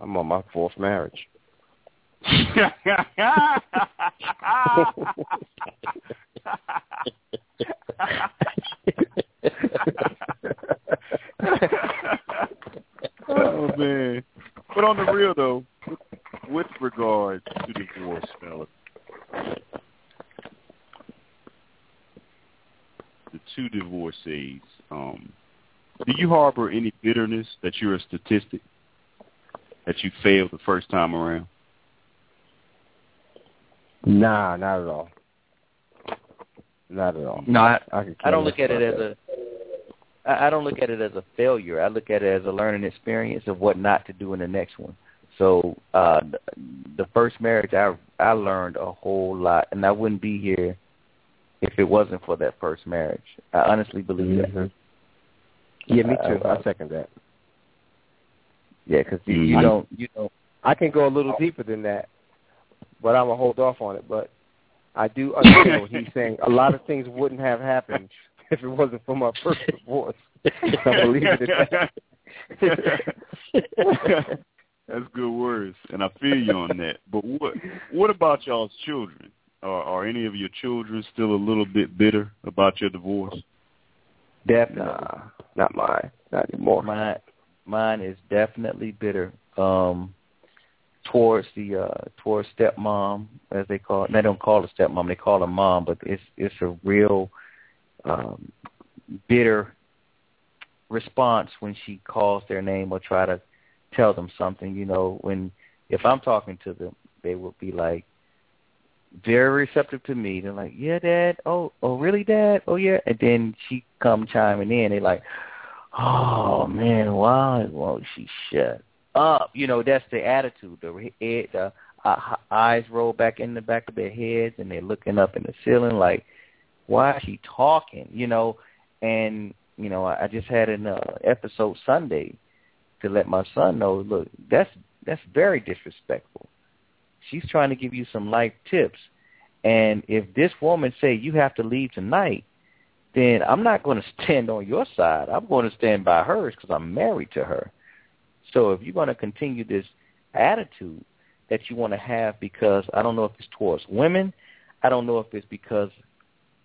I'm on my fourth marriage.
oh man! But on the real though, with regard to divorce, fellas, the two divorcees, um, do you harbor any bitterness that you're a statistic that you failed the first time around?
Nah, not at all. Not at all.
No, I,
I, could
I don't look at it
about
as a. I I don't look at it as a failure. I look at it as a learning experience of what not to do in the next one. So uh the, first marriage, I I learned a whole lot, and I wouldn't be here if it wasn't for that first marriage. I honestly believe that.
Mhm. Yeah, me too.
Uh,
I second that.
Yeah, because you, you don't you don't.
I can go a little deeper than that, but I'm gonna hold off on it. But I do understand what he's saying. A lot of things wouldn't have happened if it wasn't for my first divorce. I believe it.
That's good words, and I feel you on that. But what what about y'all's children? Are, are any of your children still a little bit bitter about your divorce?
Definitely.
Nah, not mine. Not anymore.
Mine, mine is definitely bitter um, towards the uh, towards stepmom, as they call it. They don't call it stepmom; they call her mom. But it's it's a real um, bitter response when she calls their name or try to tell them something. You know, when if I'm talking to them, they will be like very receptive to me. They're like, "Yeah, Dad. Oh, oh, really, Dad? Oh, yeah." And then she come chiming in. They're like, "Oh man, why won't she shut up?" You know, that's the attitude. The head, the uh, eyes roll back in the back of their heads, and they're looking up in the ceiling like, "Why is she talking?" You know, and you know, I just had an uh, episode Sunday to let my son know, look, that's that's very disrespectful. She's trying to give you some life tips. And if this woman say you have to leave tonight, then I'm not going to stand on your side. I'm going to stand by hers because I'm married to her. So if you're going to continue this attitude that you want to have because I don't know if it's towards women, I don't know if it's because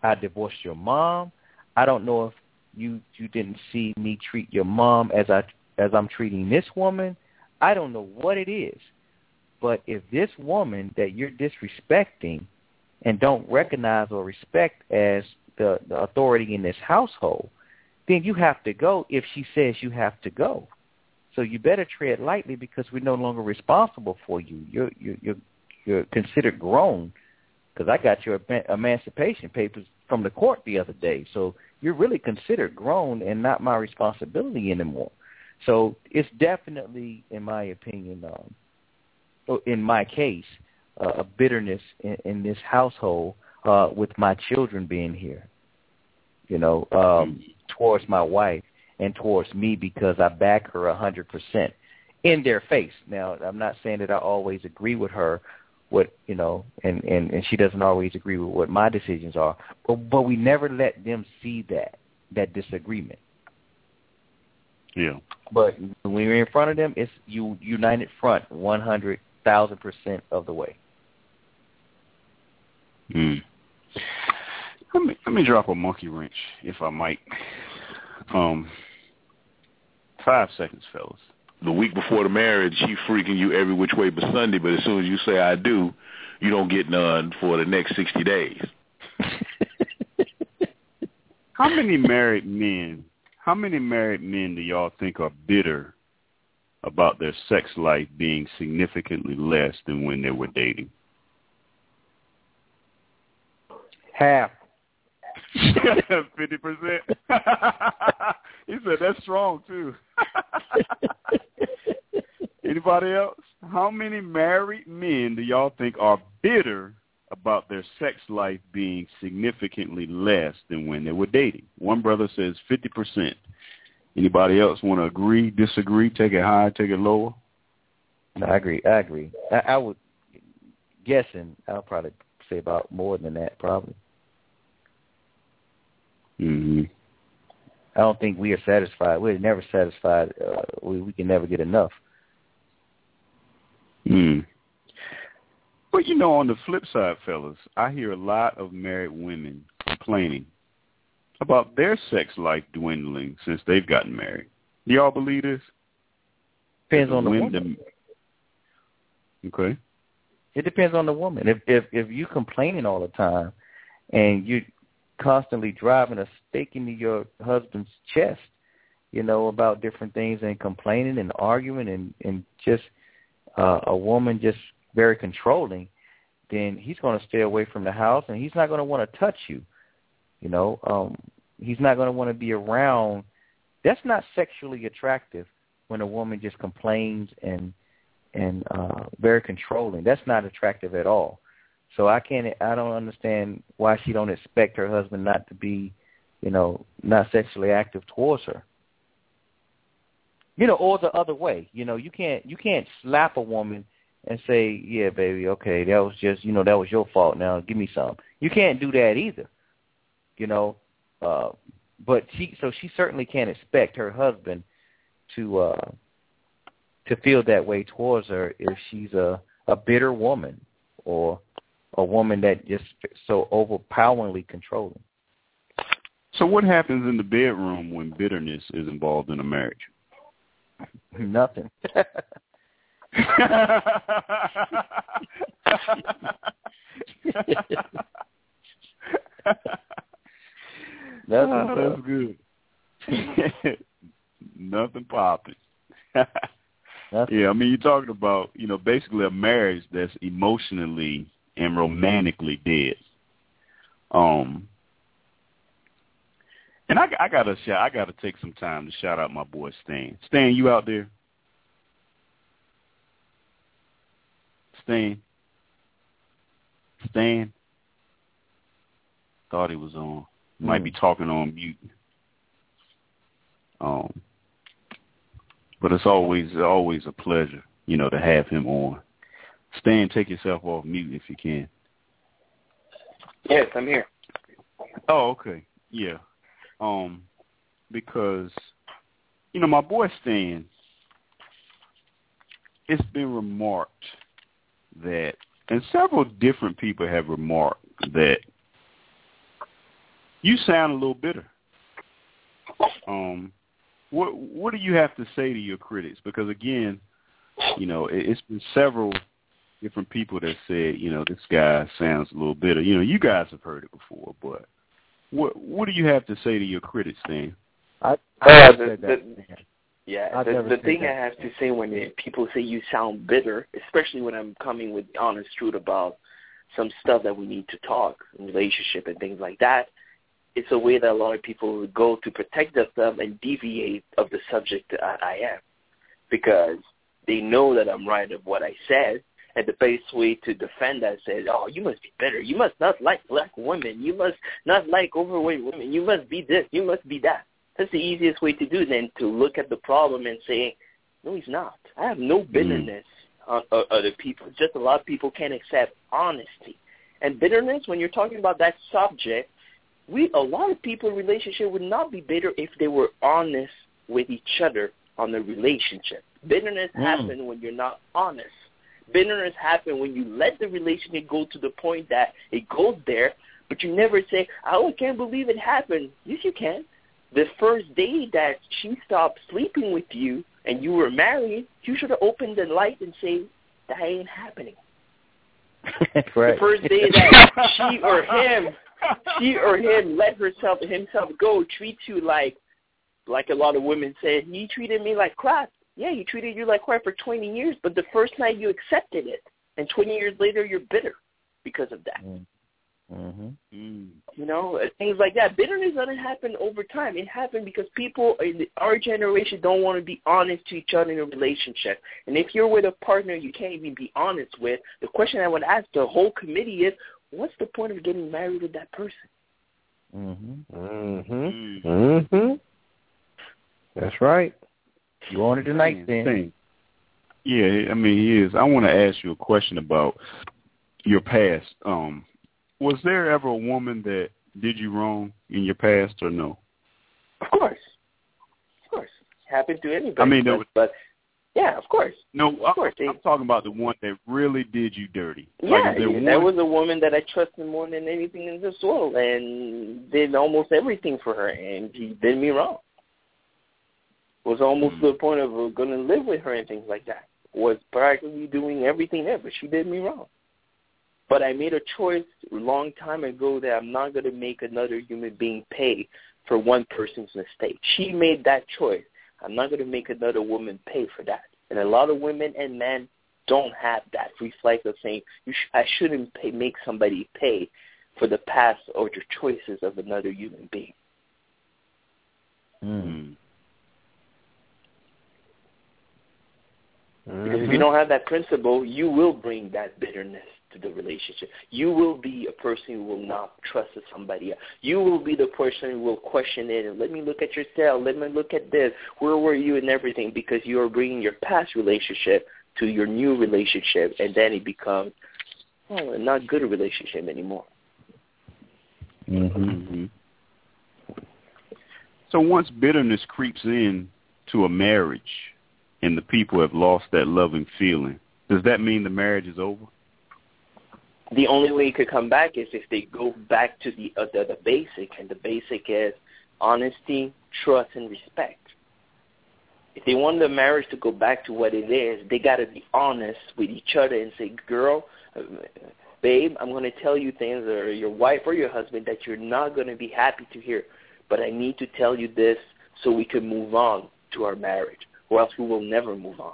I divorced your mom, I don't know if you you didn't see me treat your mom as I as I'm treating this woman. I don't know what it is, But if this woman that you're disrespecting and don't recognize or respect as the, the authority in this household, then you have to go if she says you have to go. So you better tread lightly because we're no longer responsible for you. You're you're you're, you're considered grown because I got your emancipation papers from the court the other day. So you're really considered grown and not my responsibility anymore. So it's definitely, in my opinion, um, in my case, uh, a bitterness in, in this household uh, with my children being here. You know, um, towards my wife and towards me because I back her a hundred percent in their face. Now, I'm not saying that I always agree with her, what you know, and and and she doesn't always agree with what my decisions are, but but we never let them see that that disagreement.
Yeah.
But when you're in front of them, it's you united front one hundred thousand percent of the way.
Hmm. Let me let me drop a monkey wrench, if I might. Um, five seconds, fellas.
The week before the marriage, he freaking you every which way but Sunday. But as soon as you say I do, you don't get none for the next sixty days.
How many married men? How many married men do y'all think are bitter about their sex life being significantly less than when they were dating?
Half.
Fifty percent. he said that's strong too. Anybody else? How many married men do y'all think are bitter about their sex life being significantly less than when they were dating? One brother says fifty percent. Anybody else want to agree, disagree, take it high, take it lower?
No, I agree. I agree. I, I would guessing. I'll probably say about more than that, probably.
Mm-hmm.
I don't think we are satisfied. We're never satisfied. Uh, we we can never get enough.
Hmm. But you know, on the flip side, fellas, I hear a lot of married women complaining about their sex life dwindling since they've gotten married. Do y'all believe this?
Depends on the woman.
Okay.
It depends on the woman. If if if you complaining all the time, and you constantly driving a stake into your husband's chest, you know, about different things and complaining and arguing and and just uh, a woman just very controlling, then he's going to stay away from the house and he's not going to want to touch you. You know, um, he's not going to want to be around. That's not sexually attractive when a woman just complains and and uh very controlling. That's not attractive at all. So I can't I don't understand why she don't expect her husband not to be, you know, not sexually active towards her. You know, or the other way. You know, you can't you can't slap a woman and say, "Yeah, baby, okay, that was just, you know, that was your fault. Now give me some." You can't do that either. You know, uh but she so she certainly can't expect her husband to uh to feel that way towards her if she's a a bitter woman or a woman that just so overpoweringly controlling.
So what happens in the bedroom when bitterness is involved in a marriage?
Nothing.
Nothing. Oh, that's good. Nothing popping. yeah, I mean, you're talking about, you know, basically a marriage that's emotionally and romantically dead. Um, and I, I gotta shout, I gotta take some time to shout out my boy Stan. Stan, you out there? Stan. Stan. Thought he was on. Might be hmm. talking on mute. Um, but it's always always a pleasure, you know, to have him on. Stan, take yourself off mute if you can.
Yes, I'm here.
Oh, okay. Yeah. Um, because you know my boy Stan, it's been remarked that, and several different people have remarked that you sound a little bitter. Um, what what do you have to say to your critics? Because again, you know, it, it's been several different people that said, you know, this guy sounds a little bitter. You know, you guys have heard it before, but what what do you have to say to your critics, then?
I,
I
uh,
the, the, yeah,
I've
the, the thing
that.
I have to say when it, people say you sound bitter, especially when I'm coming with honest truth about some stuff that we need to talk, relationship and things like that, it's a way that a lot of people would go to protect themselves and deviate of the subject that I, I am, because they know that I'm right of what I said, and the best way to defend that says, "Oh, you must be bitter. You must not like black women. You must not like overweight women. You must be this. You must be that." That's the easiest way to do than to look at the problem and say, "No, he's not. I have no bitterness on uh, other people. Just a lot of people can't accept honesty and bitterness. When you're talking about that subject, we a lot of people in relationship would not be bitter if they were honest with each other on the relationship. Bitterness
Mm.
happens when you're not honest. Bitterness happens when you let the relationship go to the point that it goes there, but you never say, "Oh, I can't believe it happened." Yes, you can. The first day that she stopped sleeping with you and you were married, you should have opened the light and say, "That ain't happening."
right.
The first day that she or him, she or him let herself himself go, treats you like, like a lot of women say, he treated me like crap. Yeah, he treated you like crap for 20 years, but the first night you accepted it, and 20 years later you're bitter because of that.
Mm-hmm.
Mm.
You know, uh, things like that. Bitterness doesn't happen over time. It happened because people in our generation don't want to be honest to each other in a relationship. And if you're with a partner you can't even be honest with, the question I would ask the whole committee is, what's the point of getting married with that person?
Mm-hmm.
Mhm.
Mm.
Mhm. That's right.
You wanted tonight, then.
Thing. Yeah, I mean, he is. I want to ask you a question about your past. Um, was there ever a woman that did you wrong in your past, or no?
Of course. Of course. Happened to anybody.
I mean, there
but,
was-
but yeah, of course.
No, I,
course, they-
I'm talking about the one that really did you dirty.
Yeah,
like, there
that
one-
was a woman that I trusted more than anything in this world, and did almost everything for her, and she did me wrong. Was almost
Hmm.
to the point of uh, going to live with her and things like that. Was practically doing everything there, but she did me wrong. But I made a choice a long time ago that I'm not going to make another human being pay for one person's mistake. She made that choice. I'm not going to make another woman pay for that. And a lot of women and men don't have that reflex of saying you sh- I shouldn't pay, make somebody pay for the past or the choices of another human being.
Mm.
Mm.
Because if you don't have that principle, you will bring that bitterness to the relationship. You will be a person who will not trust somebody else. You will be the person who will question it and let me look at your cell, let me look at this, where were you and everything because you are bringing your past relationship to your new relationship and then it becomes well, not good relationship anymore.
Mm-hmm.
hmm So once bitterness creeps in to a marriage and the people have lost that loving feeling, does that mean the marriage is over?
the only way it could come back is if they go back to the uh, the, the basic, and the basic is honesty, trust, and respect. If they want the marriage to go back to what it is, they got to be honest with each other and say, "Girl, babe, I'm going to tell you things, or your wife or your husband that you're not going to be happy to hear, but I need to tell you this so we can move on to our marriage, or else we will never move on."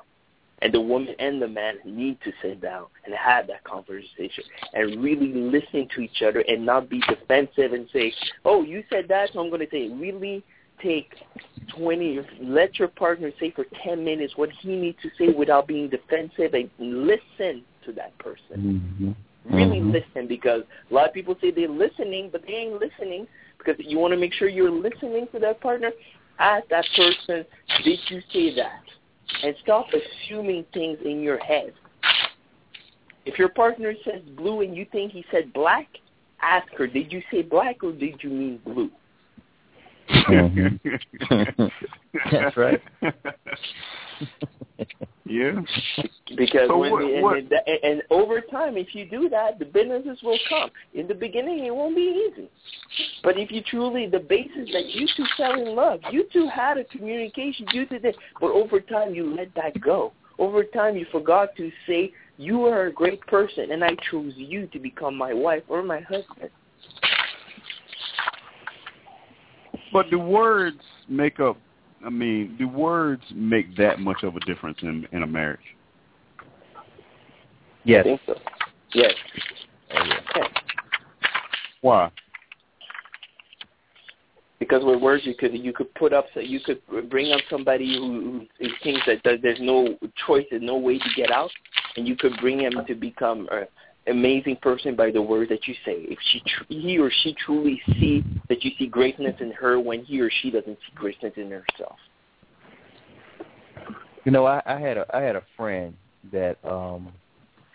And the woman and the man need to sit down and have that conversation and really listen to each other and not be defensive and say, oh, you said that, so I'm going to say, really take 20, let your partner say for 10 minutes what he needs to say without being defensive and listen to that person.
Mm-hmm.
Really
Mhm.
listen because a lot of people say they're listening, but they ain't listening because you want to make sure you're listening to that partner. Ask that person, did you say that? and stop assuming things in your head. If your partner says blue and you think he said black, ask her, did you say black or did you mean blue?
Mhm. That's right.
yeah.
Because
So
when
what-
the, and,
what-
and, and over time, if you do that, the businesses will come. In the beginning, it won't be easy. But if you truly, the basis that you two fell in love, you two had a communication, you did it, but over time, you let that go. over time you forgot to say you are a great person and I chose you to become my wife or my husband.
But the words make up I mean, do words make that much of a difference in in a marriage?
Yes. I think so. Yes.
Oh, yeah. Why?
Because with words you could you could put up so you could bring up somebody who, who thinks that there's no choice, there's no way to get out, and you could bring him to become an amazing person by the words that you say. If she he or she truly see that you see greatness in her when he or she doesn't see greatness in herself.
You know, I, I had a I had a friend that um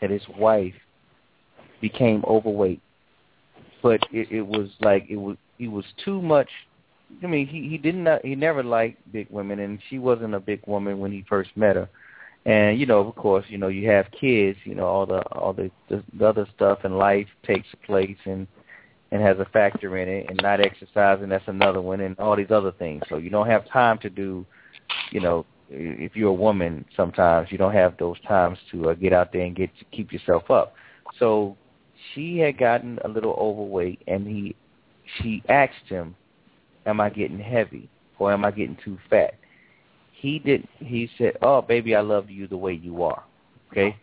that his wife became overweight, but it, it was like it was he was too much I mean, he he didn't he never liked big women, and she wasn't a big woman when he first met her. And you know, of course, you know, you have kids, you know, all the all the the, the other stuff in life takes place and and has a factor in it, and not exercising that's another one, and all these other things. So you don't have time to do, you know, if you're a woman, sometimes you don't have those times to uh, get out there and get to keep yourself up. So she had gotten a little overweight, and he she asked him am I getting heavy or am I getting too fat? He did. He said, "Oh, baby, I love you the way you are." Okay.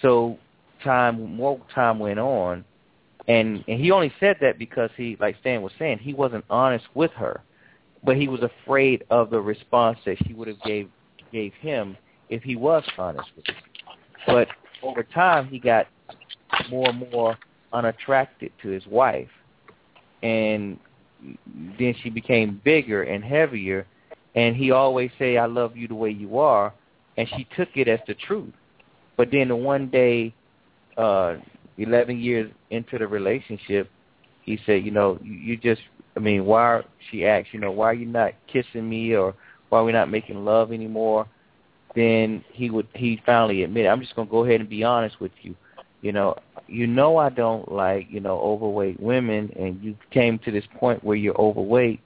So time more time went on, and and he only said that because he, like Stan was saying, he wasn't honest with her, but he was afraid of the response that she would have gave gave him if he was honest with her. But over time, he got more and more unattracted to his wife, and then she became bigger and heavier and he always say I love you the way you are and she took it as the truth. But then the one day uh 11 years into the relationship he said, you know, you, you just I mean, why she asked, you know, why are you not kissing me or why are we not making love anymore? Then he would he finally admitted, I'm just to go ahead and be honest with you. You know, you know I don't like, you know, overweight women and you came to this point where you're overweight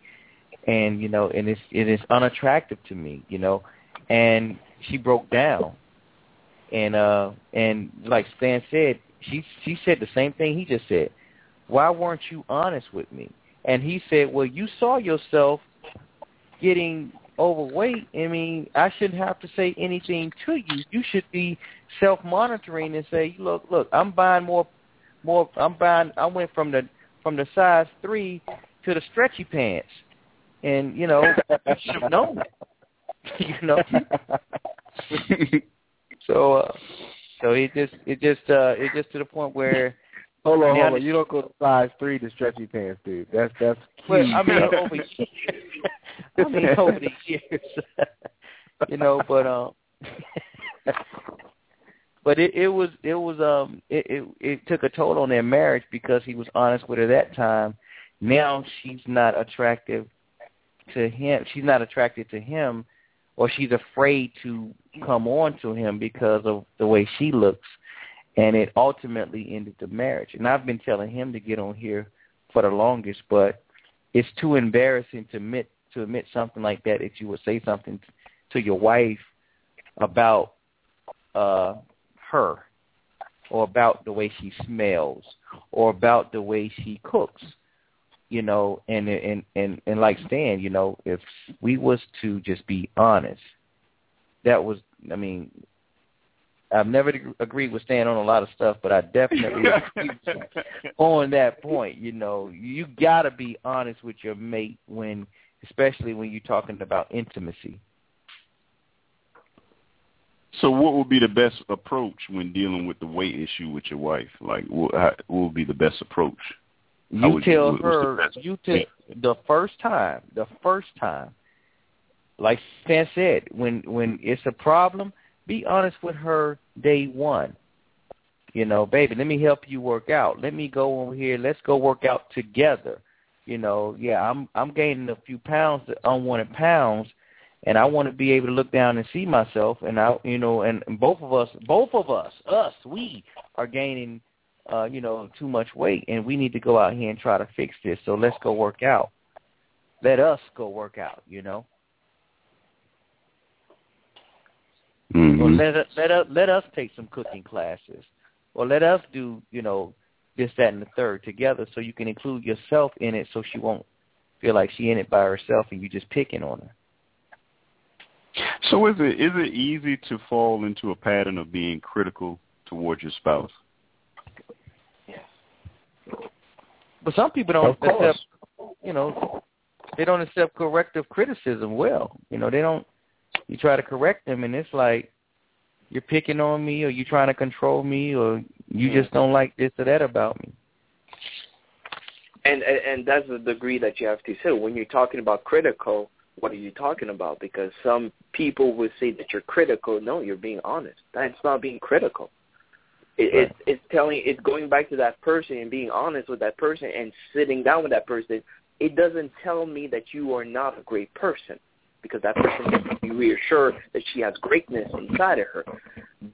and you know, and it's it is unattractive to me, you know. And she broke down. And uh and like Stan said, she she said the same thing he just said. Why weren't you honest with me? And he said, Well, you saw yourself getting overweight, I mean, I shouldn't have to say anything to you. You should be self-monitoring and say, look, look, I'm buying more, more. I'm buying. I went from the from the size three to the stretchy pants, and you know, you should have known that. you know. so, uh, so it just, it just, uh, it just to the point where.
Hold on, hold on. You don't go to size three to stretchy pants, dude. That's that's key. Well,
I mean, over years. I mean, over the years, you know. But um, but it, it was it was um it, it it took a toll on their marriage because he was honest with her that time. Now she's not attractive to him. She's not attracted to him, or she's afraid to come on to him because of the way she looks, and it ultimately ended the marriage. And I've been telling him to get on here for the longest, but it's too embarrassing to admit to admit something like that if you would say something to your wife about uh her or about the way she smells or about the way she cooks you know and and and and like stan you know if we was to just be honest that was i mean I've never agreed with Stan on a lot of stuff, but I definitely on that point. You know, you got to be honest with your mate when especially when you're talking about intimacy.
So, what would be the best approach when dealing with the weight issue with your wife? Like, what, how, what would be the best approach?
You tell her. You tell the first time. The first time. Like Stan said, when when it's a problem, be honest with her day one. You know, baby, let me help you work out. Let me go over here. Let's go work out together you know, yeah, I'm I'm gaining a few pounds, unwanted pounds, and I want to be able to look down and see myself, and I, you know, and, and both of us, both of us, us, we are gaining, uh, you know, too much weight, and we need to go out here and try to fix this. So let's go work out. Let us go work out, you know.
Mm-hmm.
Or let us, let us let us take some cooking classes, or let us do you know this, that, and the third together, so you can include yourself in it, so she won't feel like she in it by herself and you just picking on her.
So is it is it easy to fall into a pattern of being critical towards your spouse?
But some people don't accept, you know, they don't accept corrective criticism well. You know, they don't. You try to correct them, and it's like you're picking on me, or you're trying to control me, or you mm. just don't like this or that about me.
And and, and that's the degree that you have to say when you're talking about critical. What are you talking about? Because some people would say that you're critical. No, you're being honest. That's not being critical. It,
Right.
it's it's telling it's going back to that person and being honest with that person and sitting down with that person. It doesn't tell me that you are not a great person because that person needs to be reassured that she has greatness inside of her.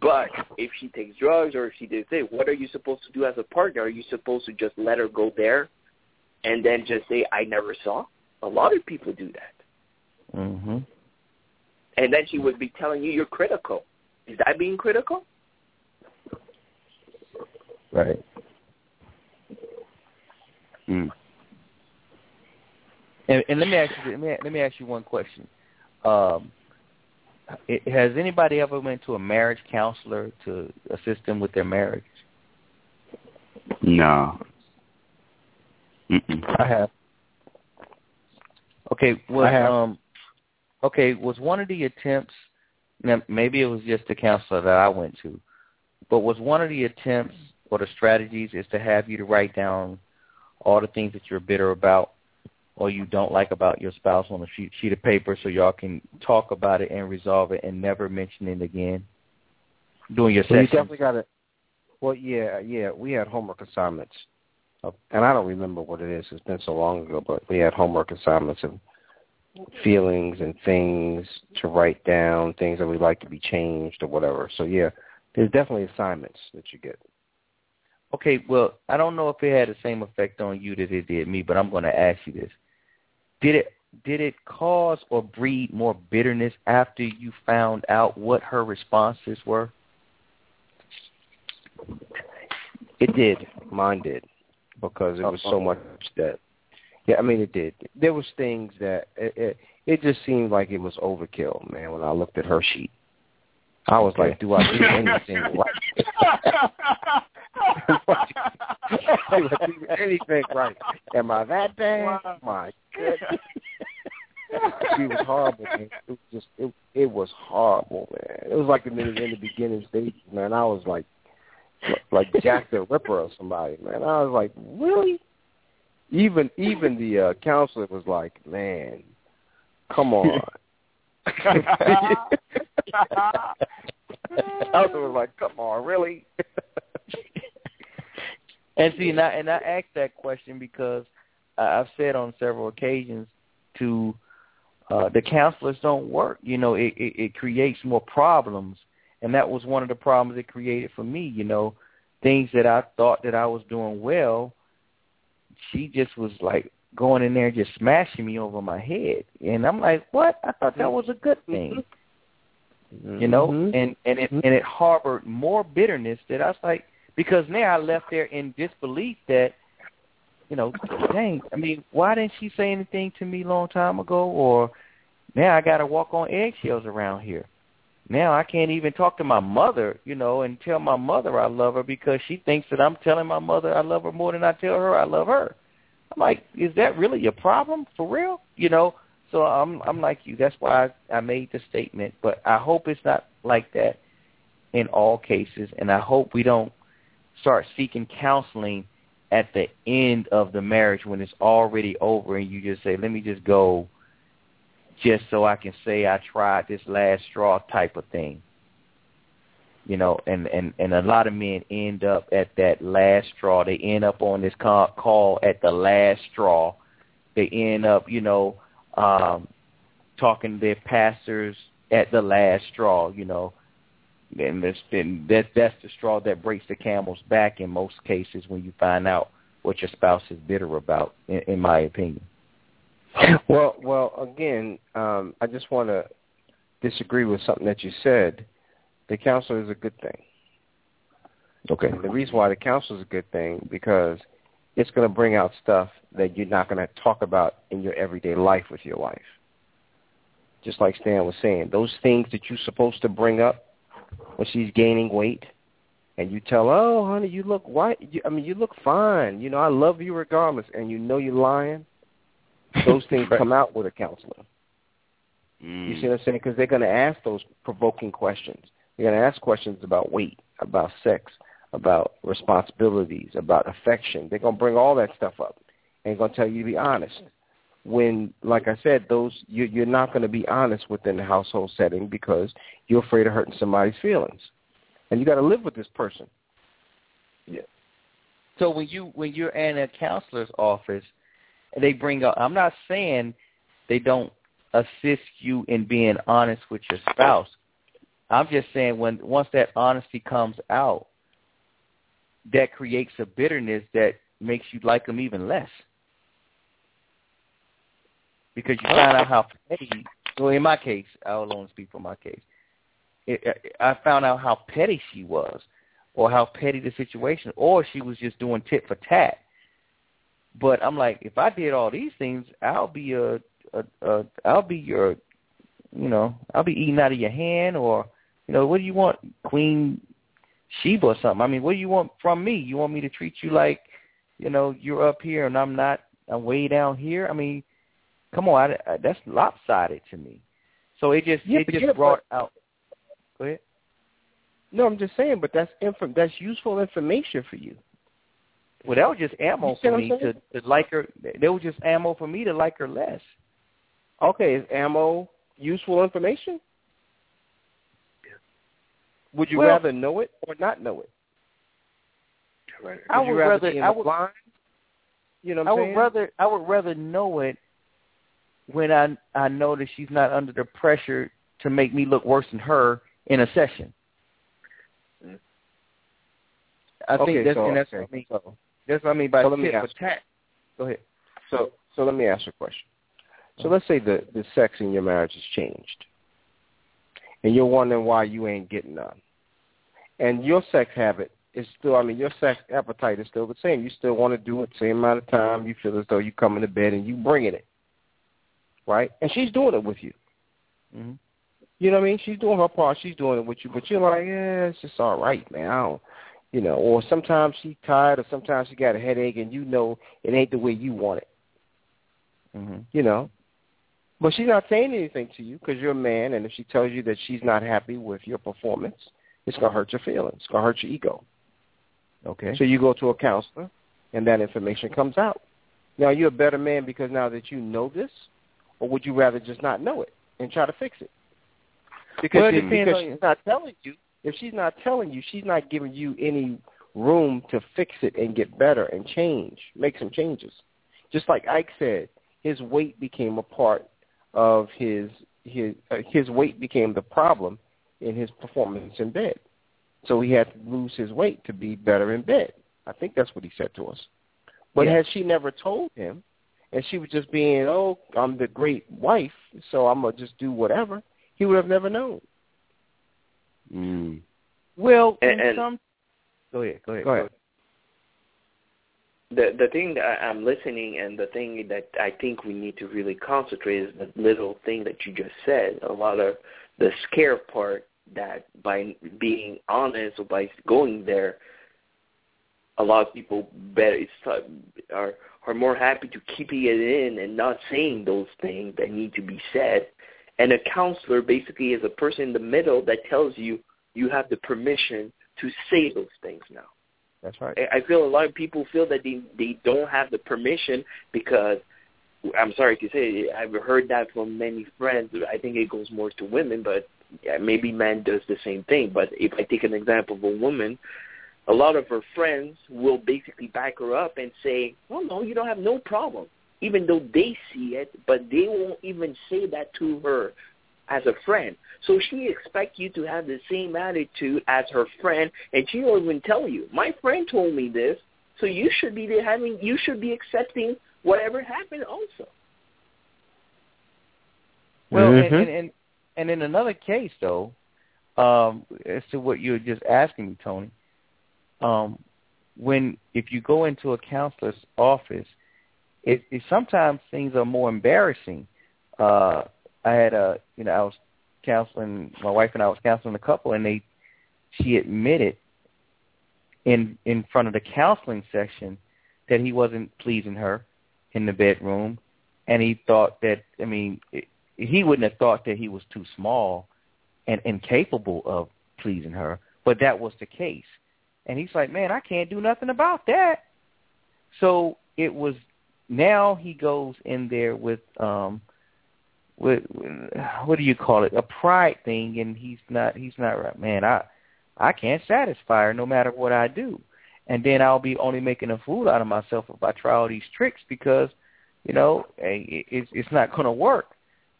But if she takes drugs or if she did say, what are you supposed to do as a partner? Are you supposed to just let her go there and then just say, I never saw? A lot of people do that.
Mhm.
And then she would be telling you you're critical. Is that being critical?
Right.
Mm.
And, and let me ask you let me, let me ask you one question. Um, it, has anybody ever went to a marriage counselor to assist them with their marriage?
No. Mm-mm.
I have. Okay, was
I have.
um okay, was one of the attempts now maybe it was just the counselor that I went to, but was one of the attempts or the strategies is to have you to write down all the things that you're bitter about or you don't like about your spouse on a sheet, sheet of paper so y'all can talk about it and resolve it and never mention it again during your
Well, you definitely got to. Well, yeah, yeah. We had homework assignments, and I don't remember what it is. It's been so long ago, but we had homework assignments of feelings and things to write down, things that we'd like to be changed or whatever. So yeah, there's definitely assignments that you get.
Okay, well, I don't know if it had the same effect on you that it did me, but I'm going to ask you this: Did it did it cause or breed more bitterness after you found out what her responses were?
It did. Mine did, because it was so much that. Yeah, I mean it did. There was things that it, it it just seemed like it was overkill, man. When I looked at her sheet, I was like, "Do I do anything right? I do anything right? Am I that bad? My goodness." she was horrible, man. It was just it it was horrible, man. It was like in the in the beginning stages, man. I was like like Jack the Ripper or somebody, man. I was like, really? Even even the uh, counselor was like, man, come on. counselor was like, come on, really?
And see, and I, and I asked that question because I've said on several occasions to uh, the counselors don't work. You know, it, it, it creates more problems, and that was one of the problems it created for me. You know, things that I thought that I was doing well, she just was like going in there and just smashing me over my head, and I'm like, what? I thought that was a good thing. You know,
Mhm.
and and it and it harbored more bitterness that I was like, because now I left there in disbelief that, you know, dang, I mean, why didn't she say anything to me long time ago? Or now I got to walk on eggshells around here. Now I can't even talk to my mother, you know, and tell my mother I love her because she thinks that I'm telling my mother I love her more than I tell her I love her. I'm like, is that really a problem for real? You know, so I'm I'm like you. That's why I, I made the statement. But I hope it's not like that in all cases, and I hope we don't start seeking counseling at the end of the marriage when it's already over, and you just say, "Let me just go." Just so I can say I tried this last straw type of thing, you know, and and and a lot of men end up at that last straw. They end up on this call, at the last straw. They end up, you know, um, talking to their pastors at the last straw, you know, and that's and that that's the straw that breaks the camel's back in most cases when you find out what your spouse is bitter about, in, in my opinion.
Well, well, again, um, I just want to disagree with something that you said. the counselor is a good thing.
Okay.
And the reason why the counselor is a good thing because it's going to bring out stuff that you're not going to talk about in your everyday life with your wife. Just like Stan was saying, those things that you're supposed to bring up when she's gaining weight, and you tell, "Oh, honey, you look white. You, I mean, you look fine. You know, I love you regardless," and you know you're lying. Those things
right.
come out with a counselor.
Mm.
You see what I'm saying? Because they're going to ask those provoking questions. They're going to ask questions about weight, about sex, about responsibilities, about affection. They're going to bring all that stuff up and going to tell you to be honest. When, like I said, those you, you're not going to be honest within the household setting because you're afraid of hurting somebody's feelings, and you got to live with this person. Yeah.
So when you when you're in a counselor's office, they bring up, I'm not saying they don't assist you in being honest with your spouse. I'm just saying when once that honesty comes out, that creates a bitterness that makes you like them even less. Because you find out how petty. Well, in my case, I'll only speak for my case. It, I found out how petty she was, or how petty the situation, or she was just doing tit for tat. But I'm like, if I did all these things, I'll be a, a, a I'll be your, you know, I'll be eating out of your hand, or, you know, what do you want, Queen Sheba or something? I mean, what do you want from me? You want me to treat you like, you know, you're up here and I'm not, I'm way down here? I mean, come on, I, I, that's lopsided to me. So it just
Yeah,
it just
yeah,
brought out. Go ahead.
No, I'm just saying, but that's inf- that's useful information for you.
Well, that was just ammo
You
for me to, to like her. That was just ammo for me to like her less.
Okay, is ammo useful information? Yes. Would you
Well-
rather know it or not know it?
I
Would you
would
rather,
rather I would
blind? You know what
I
I'm
would rather I would rather know it when I I know that she's not under the pressure to make me look worse than her in a session. I
okay,
think that's
so,
and that's
okay.
what I mean.
So,
That's what I mean by
So let me ask-
tat. Go ahead.
so, so let me ask you a question. So let's say the the sex in your marriage has changed, and you're wondering why you ain't getting none, and your sex habit is still. I mean, your sex appetite is still the same. You still want to do it the same amount of time. You feel as though you come into bed and you bringing it, right? And she's doing it with you.
Mm-hmm.
You know what I mean? She's doing her part. She's doing it with you, but you're like, yeah, it's just all right, man. I don't, you know. Or sometimes she's tired, or sometimes she got a headache, and you know it ain't the way you want it.
Mm-hmm.
You know. But she's not saying anything to you because you're a man, and if she tells you that she's not happy with your performance, it's gonna hurt your feelings. It's gonna hurt your ego.
Okay.
So you go to a counselor, and that information comes out. Now, you're a better man because now that you know this, or would you rather just not know it and try to fix it? Because,
Well, it
if- because she's not telling you. If she's not telling you, she's not giving you any room to fix it and get better and change, make some changes. Just like Ike said, his weight became a part of his his uh, his weight became the problem in his performance in bed. So he had to lose his weight to be better in bed. I think that's what he said to us. But
Yeah.
had she never told him, and she was just being, oh, I'm the great wife, so I'm gonna just do whatever, he would have never known.
Mm.
Well,
And- and-
some. Go ahead. Go ahead.
Go ahead.
the the thing that I- I'm listening and the thing that I think we need to really concentrate is the little thing that you just said. A lot of the scare part that by being honest or by going there, a lot of people better are are more happy to keeping it in and not saying those things that need to be said. And a counselor basically is a person in the middle that tells you you have the permission to say those things now.
That's right.
I I feel a lot of people feel that they they don't have the permission because I'm sorry to say I've heard that from many friends. I think it goes more to women, but yeah, maybe man does the same thing. But if I take an example of a woman, a lot of her friends will basically back her up and say, "Well, no, you don't have no problem," even though they see it, but they won't even say that to her as a friend. So she expects you to have the same attitude as her friend, and she won't even tell you, "My friend told me this, so you should be having, you should be accepting whatever happened also."
Well,
Mhm.
and, and and and in another case though, um, as to what you were just asking me, Tony, um, when if you go into a counselor's office, it, it sometimes things are more embarrassing. Uh, I had a, you know, I was counseling my wife and I was counseling a couple, and they, she admitted in in front of the counseling section that he wasn't pleasing her in the bedroom, and he thought that, I mean, it, he wouldn't have thought that he was too small and incapable of pleasing her, but that was the case. And he's like, man, I can't do nothing about that. So it was now he goes in there with um with what do you call it? A pride thing and he's not he's not right. Man i i can't satisfy her no matter what i do. And then i'll be only making a fool out of myself if i try all these tricks because you know it's it's not going to work.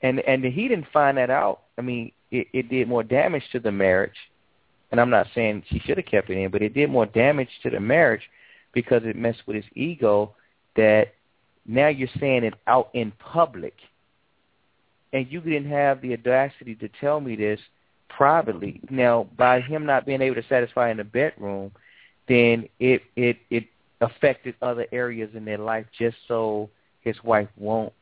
And and he didn't find that out. I mean it, it did more damage to the marriage and i'm not saying she should have kept it in but it did more damage to the marriage because it messed with his ego that now you're saying it out in public. And you didn't have the audacity to tell me this privately. Now, by him not being able to satisfy in the bedroom, then it it it affected other areas in their life just so his wife won't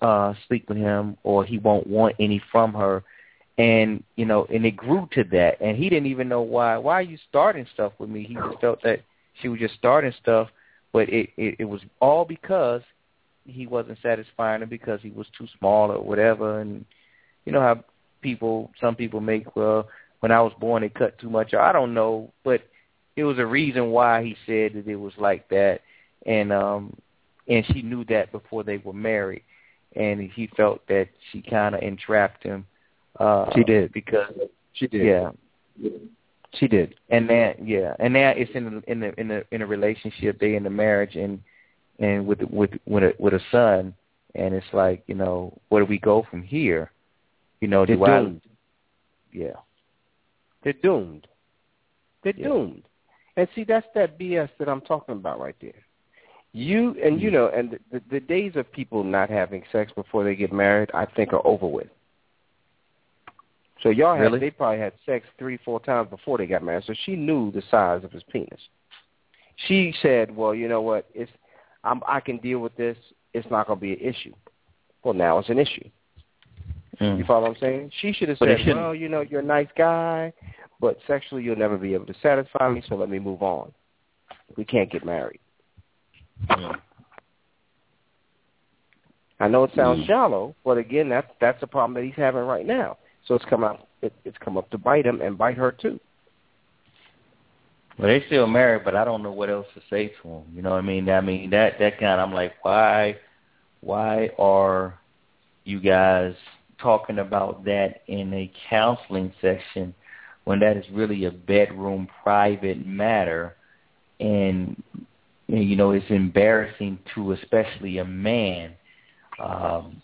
uh sleep with him or he won't want any from her and you know and it grew to that. And he didn't even know why. Why are you starting stuff with me? He just felt that she was just starting stuff. But it, it it was all because he wasn't satisfying her because he was too small or whatever. And you know how people some people make well when I was born it cut too much. I don't know. But it was a reason why he said that it was like that. And um and she knew that before they were married. And he felt that she kind of entrapped him uh
she did
because
she did
yeah
she did.
And now, yeah, and now it's in the, in the in the in a relationship. They in the marriage and and with with with a with a son, and it's like you know where do we go from here? You know,
they're
do
doomed.
I? Yeah,
they're doomed. They're
yeah.
doomed. And see, that's that BS that I'm talking about right there. You and you know, and the, the days of people not having sex before they get married, I think, are over with. So y'all
really?
had they probably had sex three, four times before they got married. So she knew the size of his penis. She said, "Well, you know what? It's I'm, I can deal with this. It's not going to be an issue." Well, now it's an issue.
Mm.
You follow what I'm saying? She should have said, "Well, you know, you're a nice guy, but sexually you'll never be able to satisfy me. So let me move on. We can't get married."
Yeah.
I know it sounds
Mm.
shallow, but again, that's that's a problem that he's having right now. So it's come up it, it's come up to bite him and bite her too.
Well, they still married, but I don't know what else to say to them. You know what I mean? I mean that that kind. I'm like, why, why are you guys talking about that in a counseling session when that is really a bedroom private matter, and you know it's embarrassing to especially a man. Um,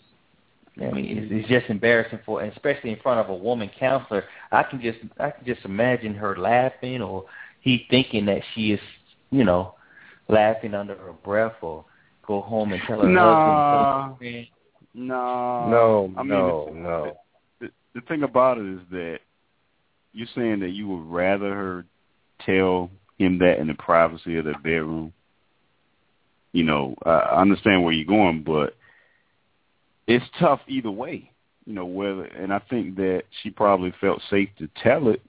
I mean, it's, it's just embarrassing for, especially in front of a woman counselor. I can just, I can just imagine her laughing, or he thinking that she is, you know, laughing under her breath, or go home and tell her
Nah.
husband. tell her friend.
No,
No,
I mean,
no,
the,
no.
The, the thing about it is that you're saying that you would rather her tell him that in the privacy of their bedroom. You know, I I understand where you're going, but it's tough either way. You know, whether and I think that she probably felt safe to tell it.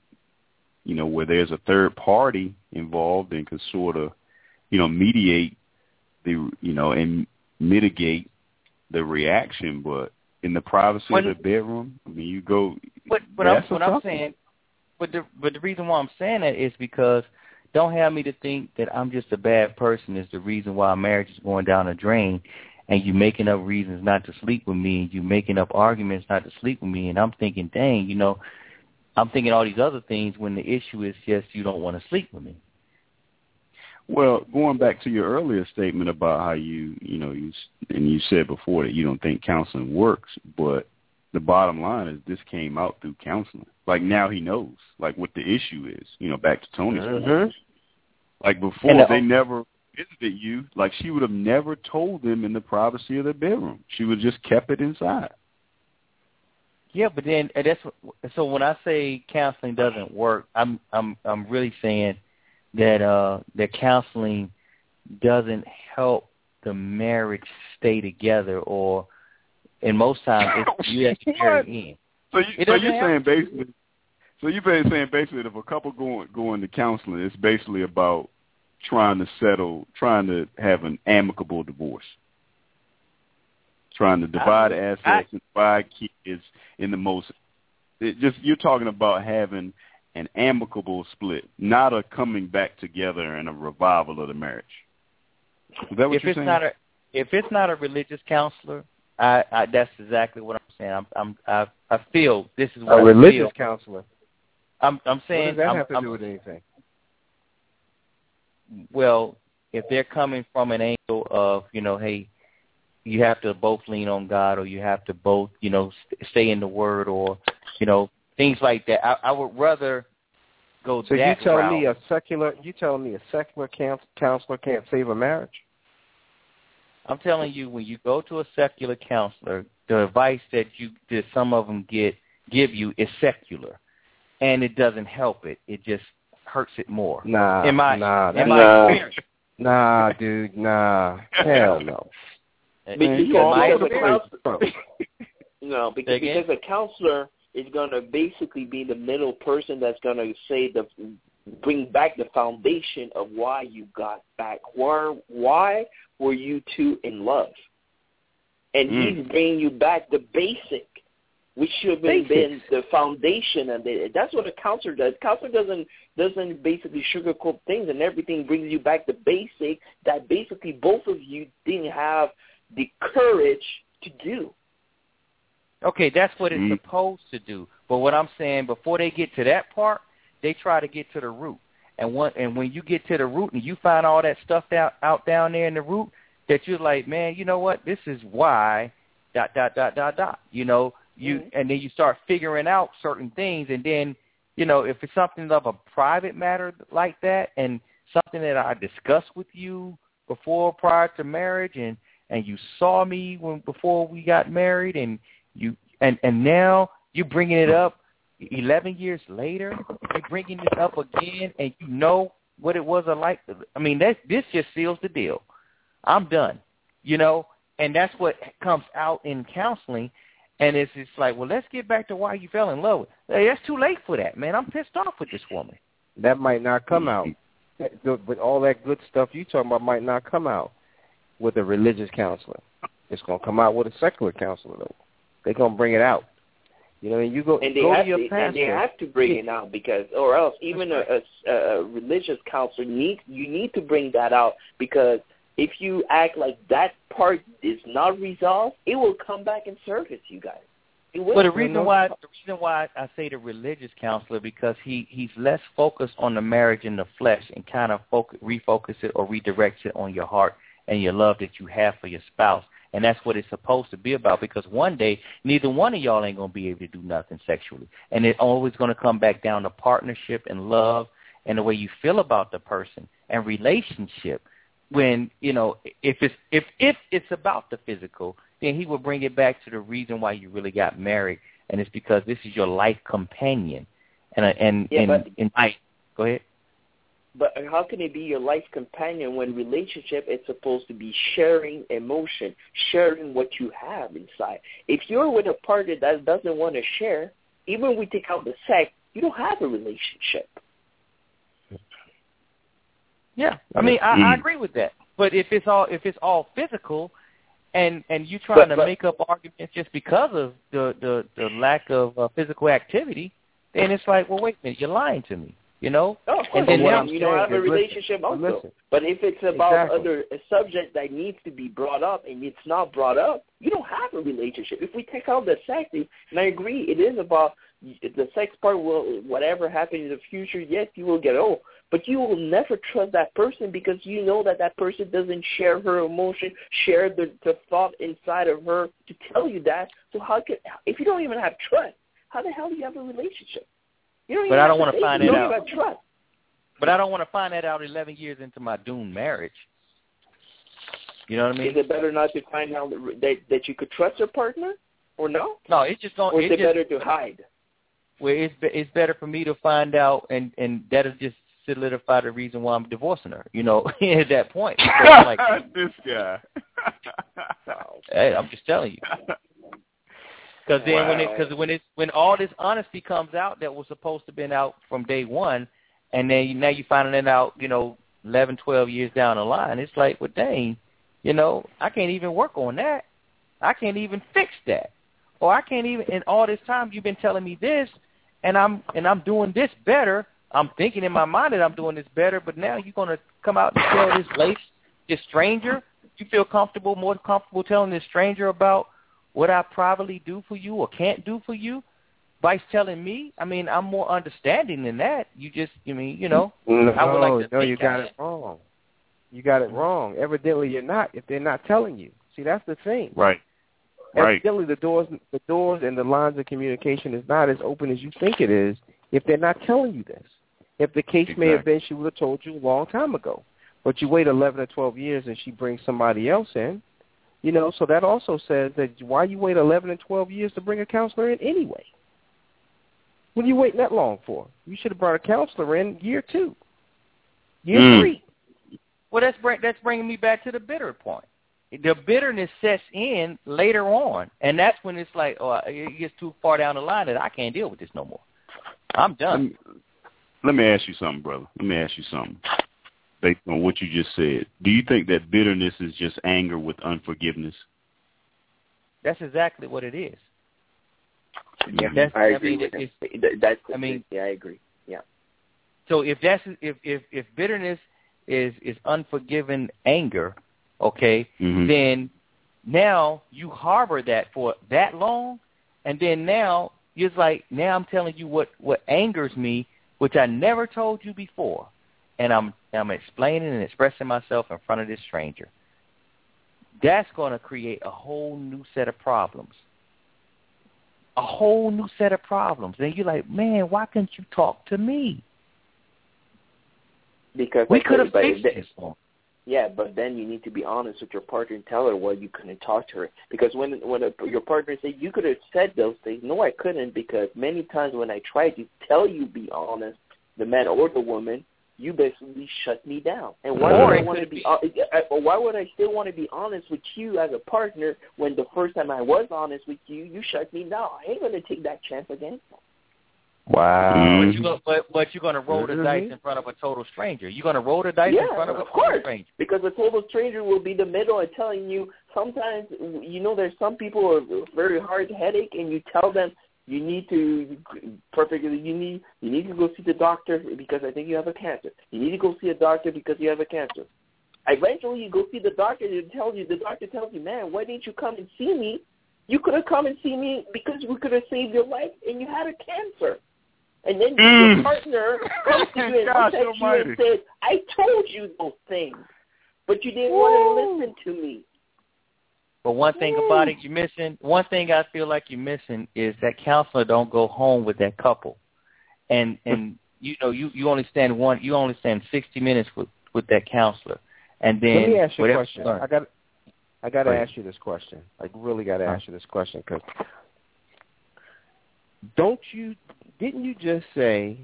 You know, where there's a third party involved and could sort of, you know, mediate the, you know, and mitigate the reaction. But in the privacy
When-
of the bedroom, I mean, you go.
But but I'm, what I'm saying, but the but the reason why I'm saying that is because don't have me to think that I'm just a bad person is the reason why marriage is going down the drain, and you making up reasons not to sleep with me, and you making up arguments not to sleep with me, and I'm thinking, dang, you know, I'm thinking all these other things when the issue is just you don't want to sleep with me.
Well, going back to your earlier statement about how you, you know, you and you said before that you don't think counseling works, but the bottom line is this came out through counseling. Like now he knows, like what the issue is. You know, back to Tony's point.
Mhm.
Like before,
the-
they never visited you. Like she would have never told them in the privacy of their bedroom. She would have just kept it inside.
Yeah, but then that's so when I say counseling doesn't work, I'm I'm I'm really saying that uh that counseling doesn't help the marriage stay together or and most times it's you have to carry in.
So you so you're saying basically so you're saying basically if a couple going going to counseling, it's basically about trying to settle, trying to have an amicable divorce, trying to divide I, assets I, and divide kids in the most. It just you're talking about having an amicable split, not a coming back together and a revival of the marriage. Is that what
if
you're
it's
saying?
Not a, if it's not a religious counselor, I, I that's exactly what I'm saying. I'm, I'm I I feel this is what
a
I
religious
feel.
counselor.
I'm I'm saying
what does that
I'm,
have to
I'm,
do with anything?
Well, if they're coming from an angle of you know, hey, you have to both lean on God, or you have to both you know st- stay in the Word, or you know things like that. I, I would rather go
so
that
you telling
route.
me a secular you telling me a secular counselor can't save a marriage?
I'm telling you, when you go to a secular counselor, the advice that you that some of them get give you is secular, and it doesn't help it. It just hurts it more.
Nah,
in my,
nah,
in
nah,
my
nah, dude, nah, hell no.
Because, because a counselor, no, because, because a counselor is going to basically be the middle person that's going to say the bring back the foundation of why you got back. Why why were you two in love? And
Mm.
he's bringing you back the basic, which should have been, been the foundation, and the, that's what a counselor does. Counselor doesn't doesn't basically sugarcoat things, and everything brings you back the basic that basically both of you didn't have the courage to do.
Okay, that's what it's
Mm.
supposed to do. But what I'm saying, before they get to that part, they try to get to the root. And one, and when you get to the root and you find all that stuff out out down there in the root, that you're like, man, you know what? This is why. Dot dot dot dot dot. You know, you
Mhm.
and then you start figuring out certain things, and then you know if it's something of a private matter like that, and something that I discussed with you before prior to marriage, and and you saw me when before we got married, and you and and now you're bringing it up 11 years later, you're bringing it up again, and you know what it was like. I mean, that this just seals the deal. I'm done, you know, and that's what comes out in counseling. And it's just like, well, let's get back to why you fell in love with. Hey, that's too late for that, man. I'm pissed off with this woman.
That might not come mm-hmm. out. But all that good stuff you talking about might not come out with a religious counselor. It's gonna come out with a secular counselor though. They're gonna bring it out. You know, and you go
and they
go
have
to your
to, and they have to bring it out because, or else even a, a, a religious counselor need you need to bring that out because if you act like that part is not resolved, it will come back and surface you guys. It will.
But the reason why the reason why I say the religious counselor because he he's less focused on the marriage and the flesh and kind of focus, refocus it or redirects it on your heart and your love that you have for your spouse. And that's what it's supposed to be about because one day neither one of y'all ain't gonna be able to do nothing sexually, and it's always gonna come back down to partnership and love and the way you feel about the person and relationship. When you know if it's if if it's about the physical, then he will bring it back to the reason why you really got married, and it's because this is your life companion. And uh, and
Yeah,
and,
but-
and I go ahead.
But how can it be your life companion when relationship is supposed to be sharing emotion, sharing what you have inside? If you're with a partner that doesn't want to share, even when we take out the sex, you don't have a relationship.
Yeah, I mean, I, I agree with that. But if it's all if it's all physical, and and you trying
But-
to
but-
make up arguments just because of the the the lack of uh, physical activity, then it's like, well, wait a minute, you're lying to me, you know?
Oh, of course,
And then
you,
now-
don't- you don't have a
saying is, listen,
relationship also.
listen.
But if it's about
Exactly.
other a subject that needs to be brought up and it's not brought up, you don't have a relationship. If we take out the sex, and I agree, it is about the sex part. Will whatever happens in the future, yes, you will get old, but you will never trust that person because you know that that person doesn't share her emotion, share the the thought inside of her to tell you that. So how could if you don't even have trust, how the hell do you have a relationship? You don't
But
even
I don't wanna
date.
find
you
out.
even have trust.
But I don't want to find that out 11 years into my doomed marriage. You know what I mean?
Is it better not to find out that that you could trust your partner or no?
No, it's just going.
Or is
it
it
just,
better to hide?
Well, it's be, it's better for me to find out, and and that'll just solidify the reason why I'm divorcing her. You know, at that point. Because I'm like,
this guy.
hey, I'm just telling you. Because then when it because when it's when all this honesty comes out that was supposed to been out from day one, and then you, now you're finding it out, you know, eleven, twelve years down the line, it's like, well, dang, you know, I can't even work on that. I can't even fix that, or I can't even. And all this time you've been telling me this, and I'm and I'm doing this better. I'm thinking in my mind that I'm doing this better, but now you're gonna come out and tell this late, this stranger. You feel comfortable, more comfortable telling this stranger about what I privately do for you or can't do for you, Vice telling me. I mean, I'm more understanding than that. You just, I mean, you know,
No,
I would like to
no, you got it wrong. You got it wrong. Evidently, you're not. If they're not telling you, see, that's the thing.
Right. Right.
Evidently, the doors, the doors, and the lines of communication is not as open as you think it is. If they're not telling you this, if the case may have been, she would have told you a long time ago. But you wait 11 or 12 years, and she brings somebody else in. You know, so that also says that why you wait 11 and 12 years to bring a counselor in anyway? What are you waiting that long for? You should have brought a counselor in year two, year
Mm.
three.
well, that's bring, that's bringing me back to the bitter point. The bitterness sets in later on, and that's when it's like, oh, it gets too far down the line that I can't deal with this no more. I'm
Let
done.
me, let me ask you something, brother. Let me ask you something. Based on what you just said, do you think that bitterness is just anger with unforgiveness?
That's exactly what it is.
Yeah.
That's,
I agree
mean,
with
it's,
That's
I mean-
yeah, I agree. Yeah.
So if that's if if if bitterness is is unforgiven anger, okay,
Mhm.
then now you harbor that for that long, and then now it's like now I'm telling you what what angers me, which I never told you before, and I'm I'm explaining and expressing myself in front of this stranger. That's going to create a whole new set of problems. A whole new set of problems. And you're like, man, why couldn't you talk to me?
Because
We could have fixed this.
Yeah, but then you need to be honest with your partner and tell her why you couldn't talk to her. Because when when a, your partner says you could have said those things, no, I couldn't. Because many times when I tried to tell you be honest, the man or the woman, you basically shut me down. And why
Or
would I want to be?
be-
uh, why would I still want to be honest with you as a partner when the first time I was honest with you, you shut me down? I ain't gonna take that chance again.
Wow.
Mhm.
But you go, but but you're gonna roll the
Mhm.
dice in front of a total stranger. You're gonna roll the dice
yeah,
in front of a
of
total stranger.
Because a total stranger will be the middle and telling you sometimes you know there's some people who are very hard headache and you tell them you need to perfectly you need you need to go see the doctor because I think you have a cancer. You need to go see a doctor because you have a cancer. Eventually you go see the doctor and it tells you the doctor tells you, Man, why didn't you come and see me? You could have come and see me because we could have saved your life and you had a cancer. And then
Mm.
your partner comes to you and
Gosh
looks at you and says, I told you those things, but you didn't want to listen to me.
But one thing about it you're missing, one thing I feel like you're missing is that counselor don't go home with that couple. And and you know, you you only stand one you only stand 60 minutes with with that counselor. And then
Let me ask you a question.
learn-
I got I got to
Go
ask you this question. I really got to ask you this question because don't you didn't you just say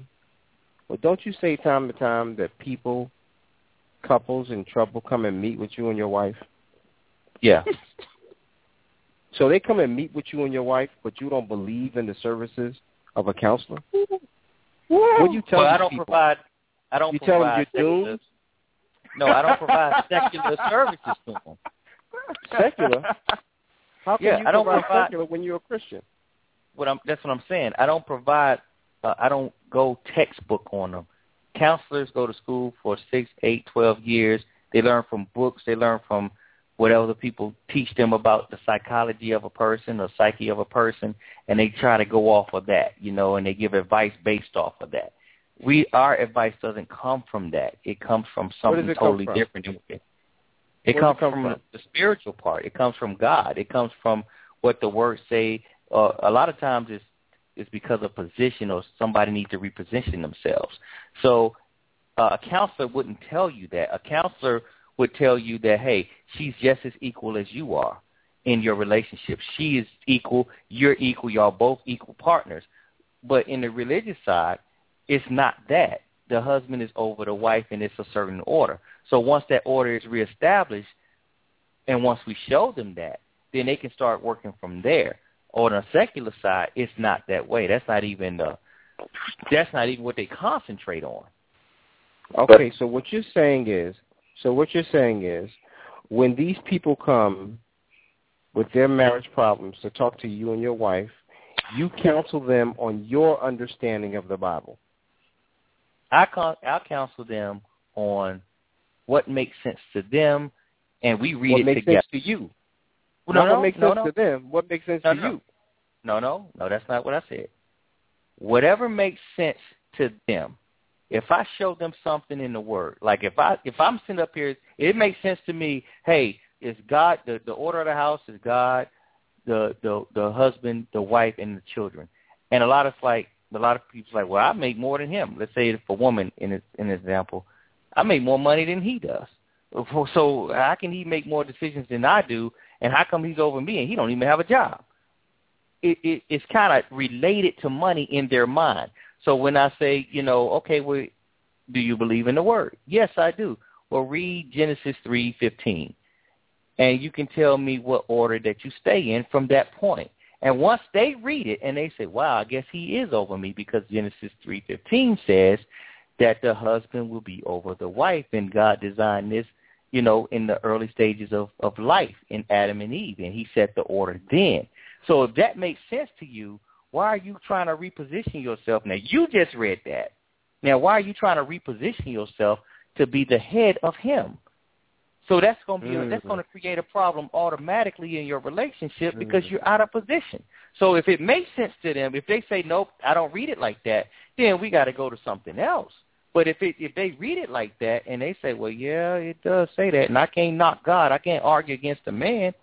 well don't you say time to time that people couples in trouble come and meet with you and your wife
yeah.
so they come and meet with you and your wife but you don't believe in the services of a counselor what do you tell
well, I don't
people?
provide I don't
You tell them
provide
you're
secular-
doomed?
No, I don't provide secular services to them.
secular how can
Yeah,
you
I don't
provide
provide-
secular when you're a christian
what I'm that's what I'm saying. I don't provide uh, I don't go textbook on them. Counselors go to school for six, eight, twelve years. They learn from books. They learn from what other people teach them about the psychology of a person or psyche of a person, and they try to go off of that, you know, and they give advice based off of that. We our advice doesn't come from that. It comes from something totally
from?
different. It, it comes
it come
from,
from?
the spiritual part. It comes from God. It comes from what the words say. Uh, a lot of times it's it's because of position or somebody needs to reposition themselves. So uh, a counselor wouldn't tell you that. A counselor would tell you that, hey, she's just as equal as you are. in your relationship. She is equal, you're equal, y'all both equal partners. But in the religious side, it's not that. The husband is over the wife and it's a certain order. So once that order is reestablished and once we show them that, then they can start working from there. On a secular side, it's not that way. That's not even the that's not even what they concentrate on.
Okay, so what you're saying is so what you're saying is when these people come with their marriage problems to talk to you and your wife, you counsel them on your understanding of the Bible.
I I counsel them on what makes sense to them, and we read
what
it
makes
together.
sense to you.
Well,
Not
no,
what makes
no,
sense
no.
to them. What makes sense
No,
to
no.
you?
No, no, no, that's not what I said. Whatever makes sense to them. If I show them something in the Word, like if I if I'm sitting up here, it makes sense to me. Hey, it's God. The the order of the house is God, the the the husband, the wife, and the children. And a lot of like a lot of people's like, well, I make more than him. Let's say if a woman in this, in this example, I make more money than he does. So how can he make more decisions than I do? And how come he's over me and he don't even have a job? It, it it's kind of related to money in their mind. So when I say, you know, okay, well, do you believe in the word? Yes, I do. Well, read Genesis three fifteen, and you can tell me what order that you stay in from that point. And once they read it and they say, "Wow, I guess he is over me," because Genesis three fifteen says that the husband will be over the wife, and God designed this, you know, in the early stages of of life in Adam and Eve, and He set the order then. So if that makes sense to you, why are you trying to reposition yourself? Now you just read that. Now why are you trying to reposition yourself to be the head of him? So that's going to be that's
Mhm.
going to create a problem automatically in your relationship because you're out of position. So if it makes sense to them, if they say nope, I don't read it like that, then we got to go to something else. But if it if they read it like that and they say, well, yeah, it does say that, and I can't knock God, I can't argue against a man,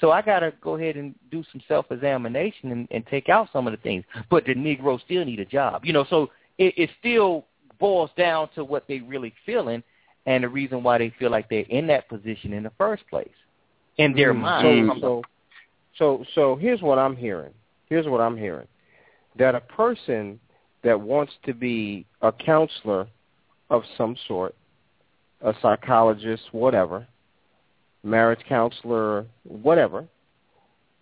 so I got to go ahead and do some self-examination and, and take out some of the things. But the Negro still need a job, you know. So it, it still boils down to what they really feeling and the reason why they feel like they're in that position in the first place. In their
Mm,
mind,
So, so, so, so here's what I'm hearing. Here's what I'm hearing. That a person that wants to be a counselor of some sort, a psychologist, whatever, marriage counselor, whatever,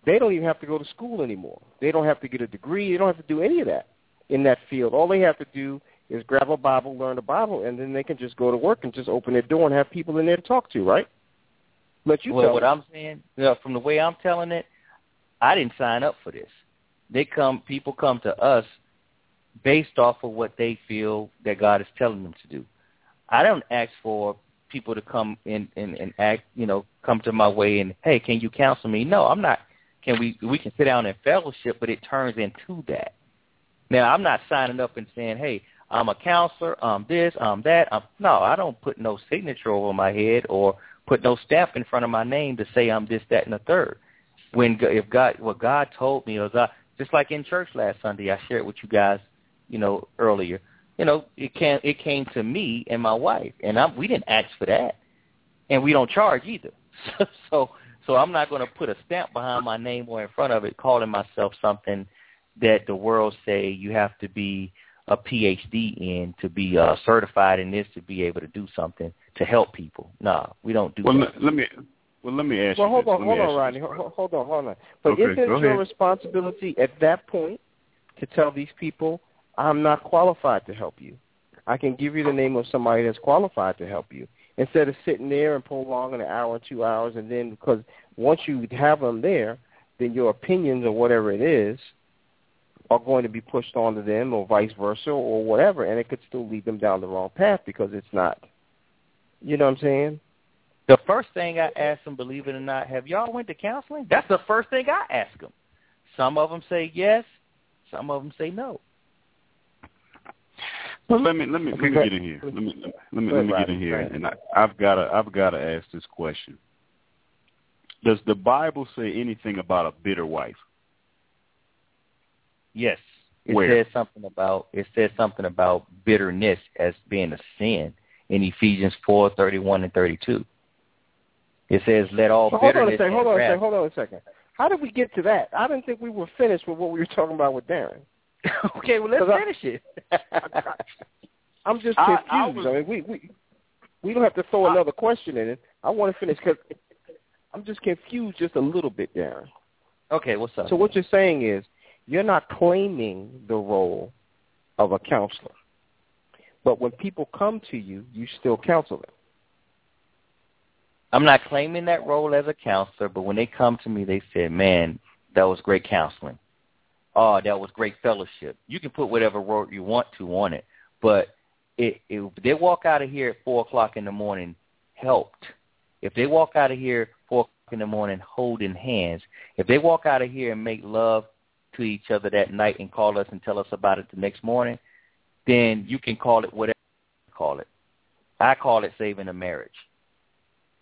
they don't even have to go to school anymore. They don't have to get a degree. They don't have to do any of that in that field. All they have to do is grab a Bible, learn the Bible, and then they can just go to work and just open their door and have people in there to talk to, right? Let you
well,
tell
what. I'm saying, you know, from the way I'm telling it, I didn't sign up for this. They come, people come to us based off of what they feel that God is telling them to do. I don't ask for people to come in and, and act, you know, come to my way and hey, can you counsel me? No, I'm not. Can we? We can sit down and fellowship, but it turns into that. Now, I'm not signing up and saying, hey, I'm a counselor, I'm this, I'm that. I'm, no, I don't put no signature over my head or put no stamp in front of my name to say I'm this, that, and the third. When if God, what God told me was, uh, just like in church last Sunday, I shared with you guys, you know, earlier. You know, it came it came to me and my wife, and I'm, we didn't ask for that, and we don't charge either. so so I'm not going to put a stamp behind my name or in front of it, calling myself something that the world say you have to be a PhD in to be uh, certified in this to be able to do something to help people. No, we don't do
Well,
that.
let, let me well let me ask
Well,
you.
hold
this.
on,
Let me
hold on,
you
Rodney.
this.
Hold, hold on, hold on. But
Okay,
isn't it your
ahead.
responsibility at that point to tell these people, I'm not qualified to help you? I can give you the name of somebody that's qualified to help you instead of sitting there and prolonging an hour, two hours, and then because once you have them there, then your opinions or whatever it is are going to be pushed onto them or vice versa or whatever, and it could still lead them down the wrong path because it's not. You know what I'm saying?
The first thing I ask them, believe it or not, have y'all went to counseling? That's the first thing I ask them. Some of them say yes, some of them say no.
Well, let me let me
Okay,
let me get in here. Let me let me
Go
let me get in here, and I, I've got to I've got to ask this question. Does the Bible say anything about a bitter wife?
Yes. It
Where?
says something about it says something about bitterness as being a sin in Ephesians four thirty one and thirty two. It says, "Let all
so hold on a
bitterness
second. Hold on a second. Hold on a second. How did we get to that? I didn't think we were finished with what we were talking about with Darren.
okay, well let's
'Cause I-
finish it.
I'm just confused.
I
I,
was-
mean, we we we don't have to throw
I-
another question in it. I want to finish because I'm just confused just a little bit, Darren.
okay, what's up?
So what you're saying is you're not claiming the role of a counselor, but when people come to you, you still counsel them.
I'm not claiming that role as a counselor, but when they come to me, they say, "Man, that was great counseling. Oh, that was great fellowship." You can put whatever word you want to on it, but it, it, if they walk out of here at four o'clock in the morning helped, if they walk out of here four o'clock in the morning holding hands, if they walk out of here and make love to each other that night and call us and tell us about it the next morning, then you can call it whatever you call it. I call it saving a marriage.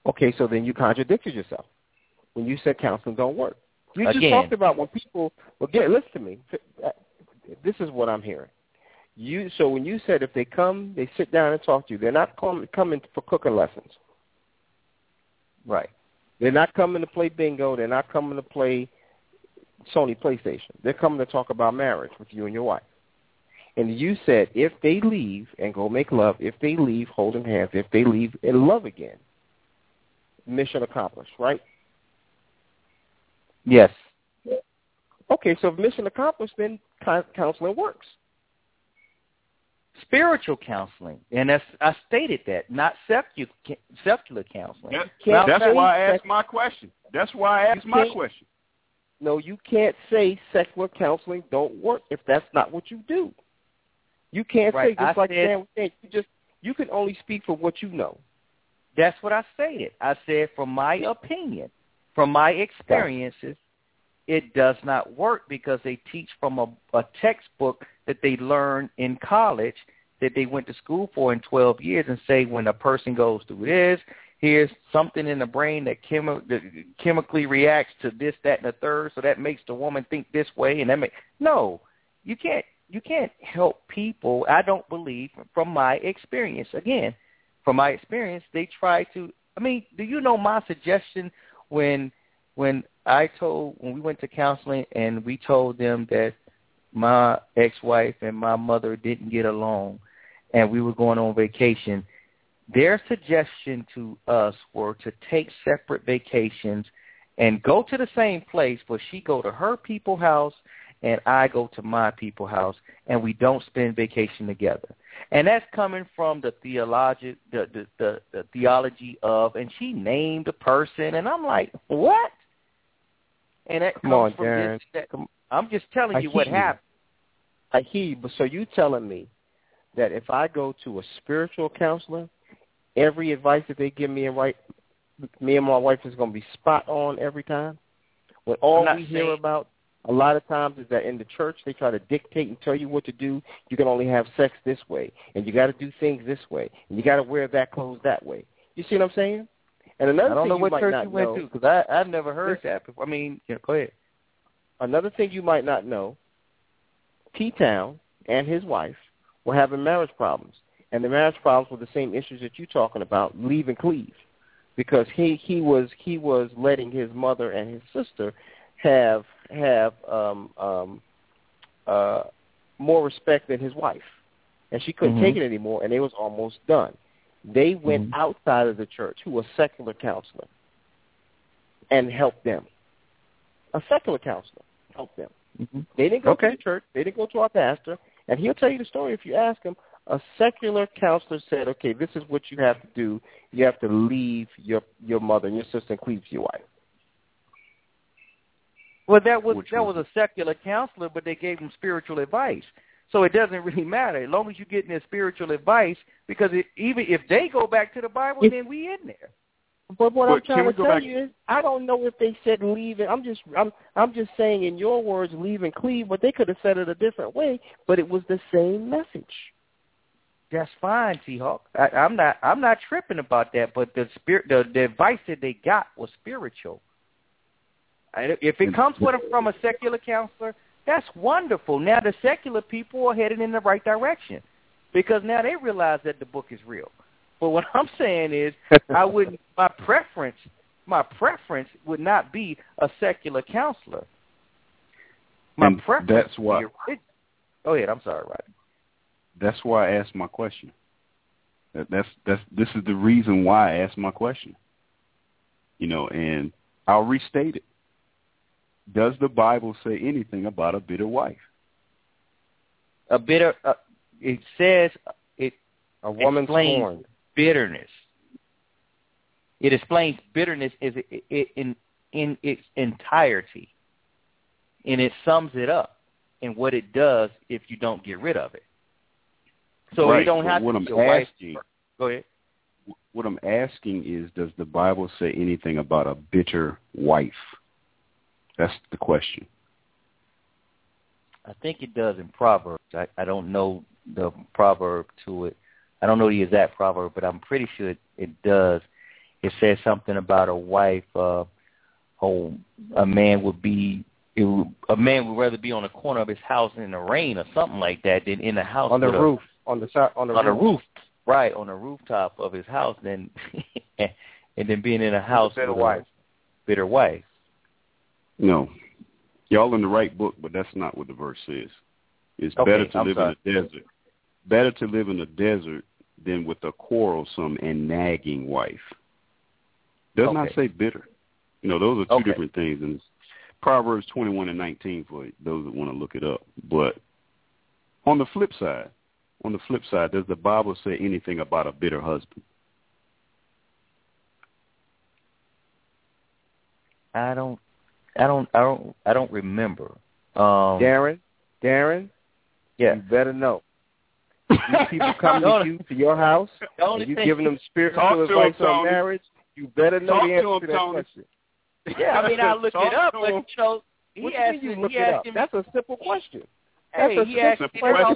Okay, so then you contradicted yourself when you said counseling don't work. You just
Again.
talked about when people. Well, get listen to me. This is what I'm hearing. You so when you said if they come, they sit down and talk to you. They're not com- coming for cooking lessons.
Right.
They're not coming to play bingo. They're not coming to play Sony PlayStation. They're coming to talk about marriage with you and your wife. And you said if they leave and go make love, if they leave holding hands, if they leave in love again, mission accomplished, right?
Yes.
Okay, so if mission accomplished, then con- counseling works.
Spiritual counseling, and that's I stated that, not secular secular counseling.
That- that's
say
why I asked my question. That's why I asked
You
my question.
No, you can't say secular counseling don't work if that's not what you do. You can't
Right,
say just
I
like
said-
Dan was saying, you just you can only speak for what you know.
That's what I stated. I said, from my opinion, from my experiences, it does not work because they teach from a, a textbook that they learned in college that they went to school for in 12 years and say when a person goes through this, here's something in the brain that, chemi- that chemically reacts to this, that, and the third, so that makes the woman think this way, and that make no, you can't you can't help people. I don't believe from my experience. Again, from my experience, they try to. I mean, do you know my suggestion when when I told when we went to counseling and we told them that my ex-wife and my mother didn't get along, and we were going on vacation. Their suggestion to us were to take separate vacations and go to the same place, but she go to her people house and I go to my people house, and we don't spend vacation together. And that's coming from the theology, the the, the, the theology of, and she named a person, and I'm like, what? And that
Come
comes
on,
from
Darren.
this. That, I'm just telling you what
you.
happened.
I hear you, but so you telling me that if I go to a spiritual counselor, every advice that they give me and right, me and my wife is going to be spot on every time. When all we hear about a lot of times is that in the church they try to dictate and tell you what to do. You can only have sex this way, and you got to do things this way, and you got to wear that clothes that way. You see what I'm saying? And another
I don't
thing
know
you
what
might
church you went
know,
to because I I've never heard
Listen.
that. Before. I mean, you know, go ahead.
Another thing you might not know, T Town and his wife were having marriage problems. And the marriage problems were the same issues that you're talking about, leave and cleave. Because he, he was he was letting his mother and his sister have have um um uh more respect than his wife. And she couldn't
Mhm.
take it anymore and they was almost done. They went
Mhm.
outside of the church who was secular counselor and helped them. A secular counselor helped them.
Mm-hmm.
They didn't go
Okay.
to the church. They didn't go to our pastor. And he'll tell you the story if you ask him. A secular counselor said, okay, this is what you have to do. You have to leave your your mother and your sister and cleave to your wife.
Well, that was that
was-
was a secular counselor, but they gave him spiritual advice. So it doesn't really matter as long as you're getting their spiritual advice. Because it, even if they go back to the Bible,
If-
then we in there.
But what
But
I'm trying to tell
back-
you is, I don't know if they said leave it. I'm just, I'm, I'm just saying in your words, leave and cleave. But they could have said it a different way. But it was the same message.
That's fine, T-Hawk. I, I'm not I'm not tripping about that. But the spirit, the, the advice that they got was spiritual. If it comes with a, from a secular counselor, that's wonderful. Now the secular people are headed in the right direction because now they realize that the book is real. But what I'm saying is, I wouldn't. My preference my preference would not be a secular counselor. My
And
preference
that's why-
be a Go ahead. I'm sorry, Rodney.
That's why I asked my question. That's that's this is the reason why I asked my question. You know, and I'll restate it. Does the Bible say anything about a bitter wife?
A bitter. Uh, it says it
A woman's
Explain.
scorned.
bitterness. It explains bitterness is i- i- in in its entirety, and it sums it up in what it does if you don't get rid of it. So
right,
you don't
but
have
what
to
I'm
be a wife.
asking,
Go ahead.
what I'm asking is, does the Bible say anything about a bitter wife? That's the question.
I think it does in Proverbs. I, I don't know the proverb to it. I don't know the exact proverb, but I'm pretty sure it, it does. It says something about a wife. Uh, oh, a man would be. It would, a man would rather be on the corner of his house in the rain or something like that than in the house
On the
with a-
roof. On the side. On the
on the
roof.
roof, right on the rooftop of his house, than and then being in a house
bitter
with
wife.
a bitter wife.
No, y'all in the right book, but that's not what the verse says. It's
Okay,
better to
I'm
live
sorry.
in a desert. Better to live in a desert than with a quarrelsome and nagging wife. Does not
Okay.
say bitter. You know, those are two
Okay.
different things. And Proverbs 21 and 19 for those that want to look it up. But on the flip side, on the flip side, does the Bible say anything about a bitter husband?
I don't, I don't, I don't, I don't remember. Um,
Darren. Darren.
yeah.
You better know. These people come to you to your house, and you giving them spiritual advice
him,
on
Tony.
marriage. You better know
Talk
the
to
answer
him,
to that
Tony.
question.
Yeah, I mean, I looked
Talk
it up,
to
but you know, he
What
asked
you
me.
mean you look
He
it
asked
up?
me.
That's a simple question.
hey,
that's a
he asked
simple question.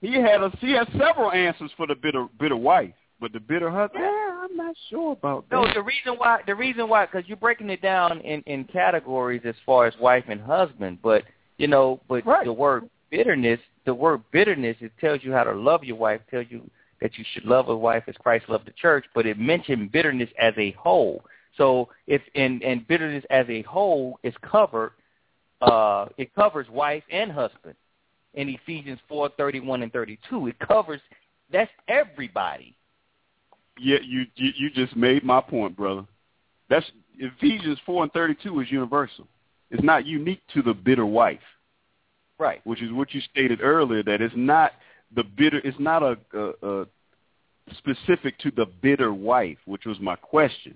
He had a he had several answers for the bitter bitter wife, but the bitter husband, eh, I'm not sure about that.
No, the reason why, the reason why, because you're breaking it down in in categories as far as wife and husband, but you know, but
Right.
the word bitterness, the word bitterness, it tells you how to love your wife, tells you that you should love a wife as Christ loved the church, but it mentioned bitterness as a whole. So if and and bitterness as a whole is covered, uh, it covers wife and husband in Ephesians four thirty one and thirty two. It covers that's everybody.
Yeah, you, you you just made my point, brother. That's Ephesians four and thirty two is universal. It's not unique to the bitter wife,
Right.
which is what you stated earlier. That it's not the bitter. It's not a, a, a specific to the bitter wife, which was my question.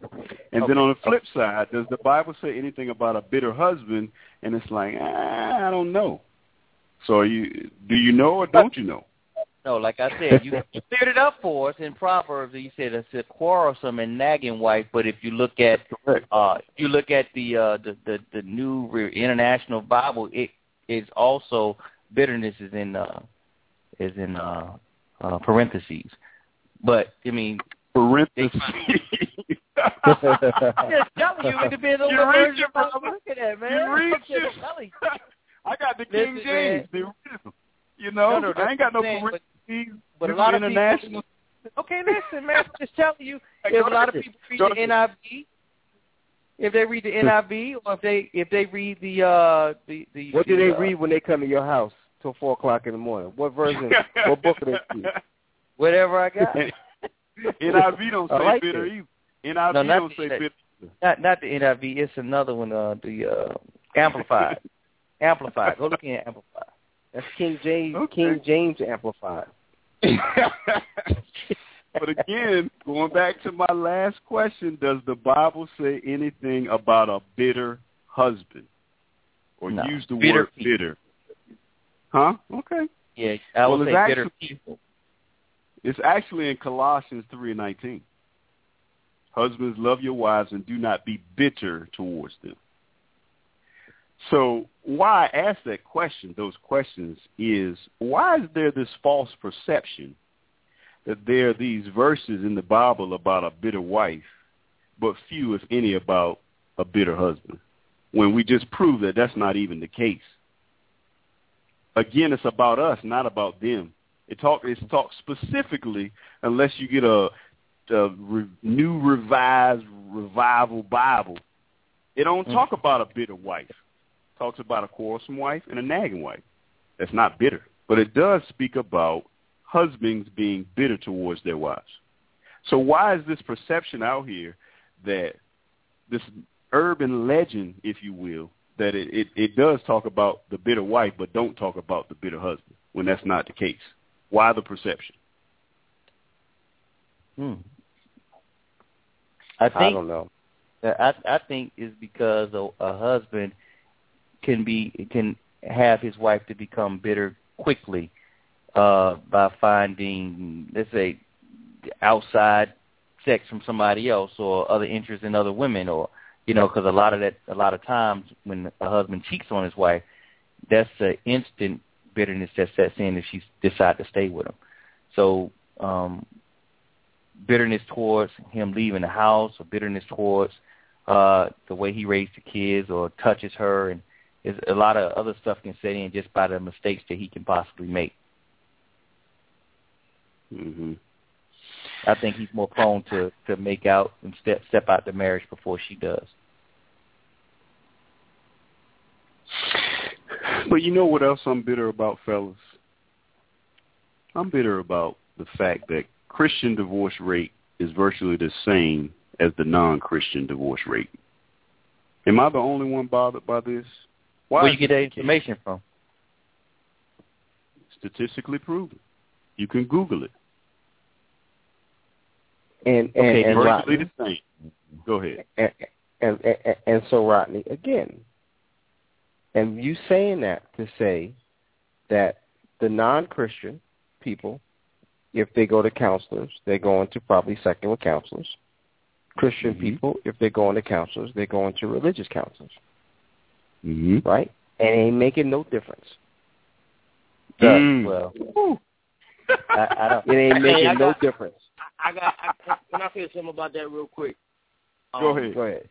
And then on the flip side, does the Bible say anything about a bitter husband? And it's like ah, I don't know. So are you do you know or don't you know?
No, like I said, you, you cleared it up for us in Proverbs. You said it's a quarrelsome and nagging wife, but if you look at uh, you look at the uh, the, the the new international Bible, it is also bitterness is in uh, is in uh, uh, parentheses. But I mean,
Parentheses.
I'm just telling you, it depends on
You
what
reach
version
it,
you're
brother.
looking at, man.
You
I'm
reach it. I got the King
Listen,
James, the original. You know,
No, no,
I ain't got no
that's what But a
This
lot of
international.
people. Okay, listen, man. I'm just telling you,
Hey,
if a lot of people read the. NIV, if they read the NIV, or if they if they read the uh the the
What do
the,
they
uh,
read when they come to your house till four o'clock in the morning? What version? what book do they read?
Whatever I got.
NIV don't
I
say
like
bitter
it.
either. NIV
No, not
don't say
the-
bitter.
Not not the NIV. It's another one. Uh, the uh, amplified. amplified. Go look in amplified.
That's King James.
Okay.
King James amplified.
but again, going back to my last question, does the Bible say anything about a bitter husband? Or
No.
use the
Bitter
word
people.
bitter? Huh? Okay.
Yeah, I
Well,
would
it's
say bitter
actually-
people.
It's actually in Colossians 3 and 19. Husbands, love your wives and do not be bitter towards them. So why I ask that question, those questions, is why is there this false perception that there are these verses in the Bible about a bitter wife, but few, if any, about a bitter husband, when we just prove that that's not even the case? Again, it's about us, not about them. It talk it's talk specifically unless you get a uh, re- new revised revival Bible, it don't talk about a bitter wife. It talks about a quarrelsome wife and a nagging wife. That's not bitter, but it does speak about husbands being bitter towards their wives. So why is this perception out here that this urban legend, if you will, that it, it, it does talk about the bitter wife but don't talk about the bitter husband when that's not the case? Why the perception?
Hmm. I think
I don't know.
I I think is because a, a husband can be can have his wife to become bitter quickly uh by finding let's say outside sex from somebody else or other interests in other women or you know because a lot of that a lot of times when a husband cheats on his wife that's an instant bitterness that sets in if she decides to stay with him. So um bitterness towards him leaving the house or bitterness towards uh the way he raised the kids or touches her and is a lot of other stuff can set in just by the mistakes that he can possibly make.
hmm
I think he's more prone to to make out and step step out the marriage before she does.
But you know what else I'm bitter about, fellas? I'm bitter about the fact that Christian divorce rate is virtually the same as the non-Christian divorce rate. Am I the only one bothered by this? Why
Where
is
you get that
this the case?
information from?
Statistically proven. You can Google it.
And and
Okay,
and,
virtually
Rodney,
the same. Go ahead.
and, and and and so Rodney again, and you saying that to say that the non-Christian people, if they go to counselors, they're going to probably secular counselors. Christian
Mhm.
people, if they're going to counselors, they're going to religious counselors,
hmm
right? And it ain't making no difference.
Does,
Mm.
Well, I, I don't.
It ain't
Hey,
making
I
no difference.
I got. I, can I say something about that real quick?
Go
Um,
ahead.
Go ahead.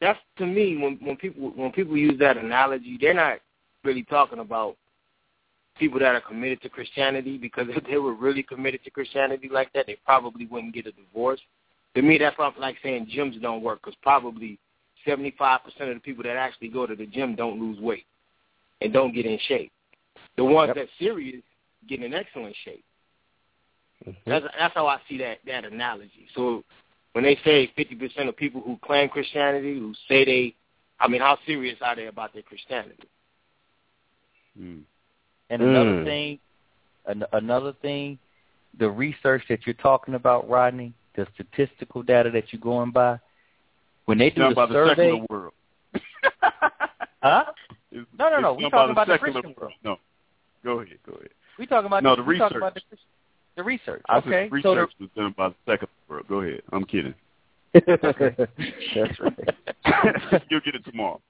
That's to me when when people when people use that analogy, they're not really talking about people that are committed to Christianity because if they were really committed to Christianity like that, they probably wouldn't get a divorce. To me, that's not like saying gyms don't work because probably 75% of the people that actually go to the gym don't lose weight and don't get in shape. The ones
Yep.
that's serious get in excellent shape.
Mhm.
That's that's how I see that that analogy. So when they say 50% of people who claim Christianity, who say they, I mean, how serious are they about their Christianity?
Mm.
And another
Mm.
thing, an, another thing, the research that you're talking about, Rodney, the statistical data that you're going by, when they do the
by the
survey,
secular world.
huh?
It's-
No, no, no. We
done
talking about the Christian
world. No. Go ahead. Go ahead.
We talking about
No,
the,
the
we about the,
research.
The research.
I
okay,
said
so the,
research was done by the secular world. Go ahead. I'm kidding.
That's right.
You'll get it tomorrow.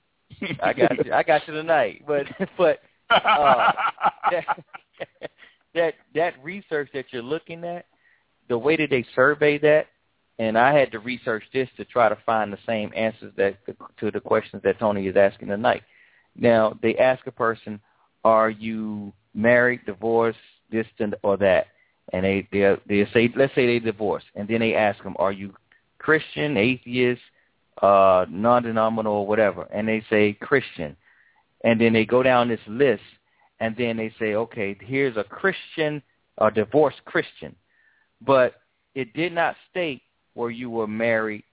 I got you. I got you tonight. But but uh, that, that that research that you're looking at, the way that they survey that, and I had to research this to try to find the same answers that to the questions that Tony is asking tonight. Now they ask a person, "Are you married, divorced, distant, or that?" And they they they say, let's say they divorced, and then they ask them, "Are you Christian, atheist, uh, non-denominational, or whatever?" And they say Christian, and then they go down this list, and then they say, "Okay, here's a Christian, a divorced Christian," but it did not state where you were married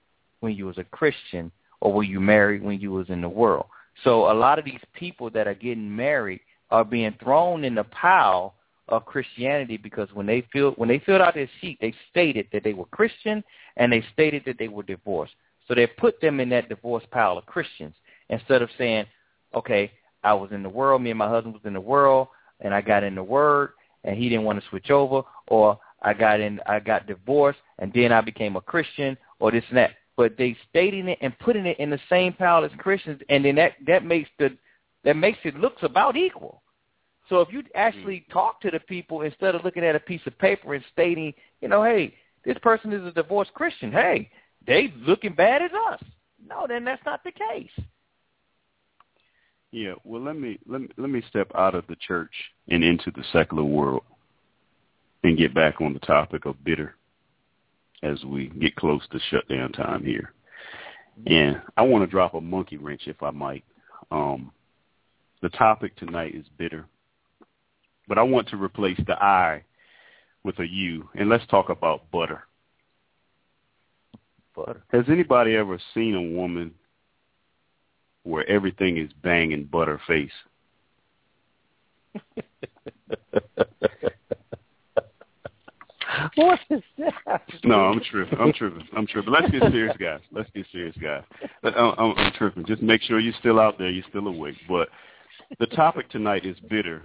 when you was a Christian or were you married when you was in the world. So a lot of these people that are getting married are being thrown in the pile of Christianity because when they filled when they filled out their sheet, they stated that they were Christian and they stated that they were divorced. So they put them in that divorce pile of Christians instead of saying, "Okay, I was in the world. Me and my husband was in the world, and I got in the Word, and he didn't want to switch over, or I got in, I got divorced, and then I became a Christian, or this and that." But they stating it and putting it in the same pile as Christians, and then that that makes the that makes it looks about equal. So if you actually mm-hmm. talk to the people instead of looking at a piece of paper and stating, you know, hey, this person is a divorced Christian. Hey, they looking bad as us. No, then that's not the case.
Yeah, well, let me let me let me step out of the church and into the secular world, and get back on the topic of bitter. as we get close to shutdown time here. And I want to drop a monkey wrench, if I might. Um, the topic tonight is bitter, but I want to replace the I with a U, and let's talk about butter.
Butter.
Has anybody ever seen a woman where everything is banging butter face?
what is that?
No, I'm tripping. I'm tripping. I'm tripping. Let's get serious, guys. Let's get serious, guys. I'm, um, I'm, I'm tripping. Just make sure you're still out there. You're still awake. But the topic tonight is bitter.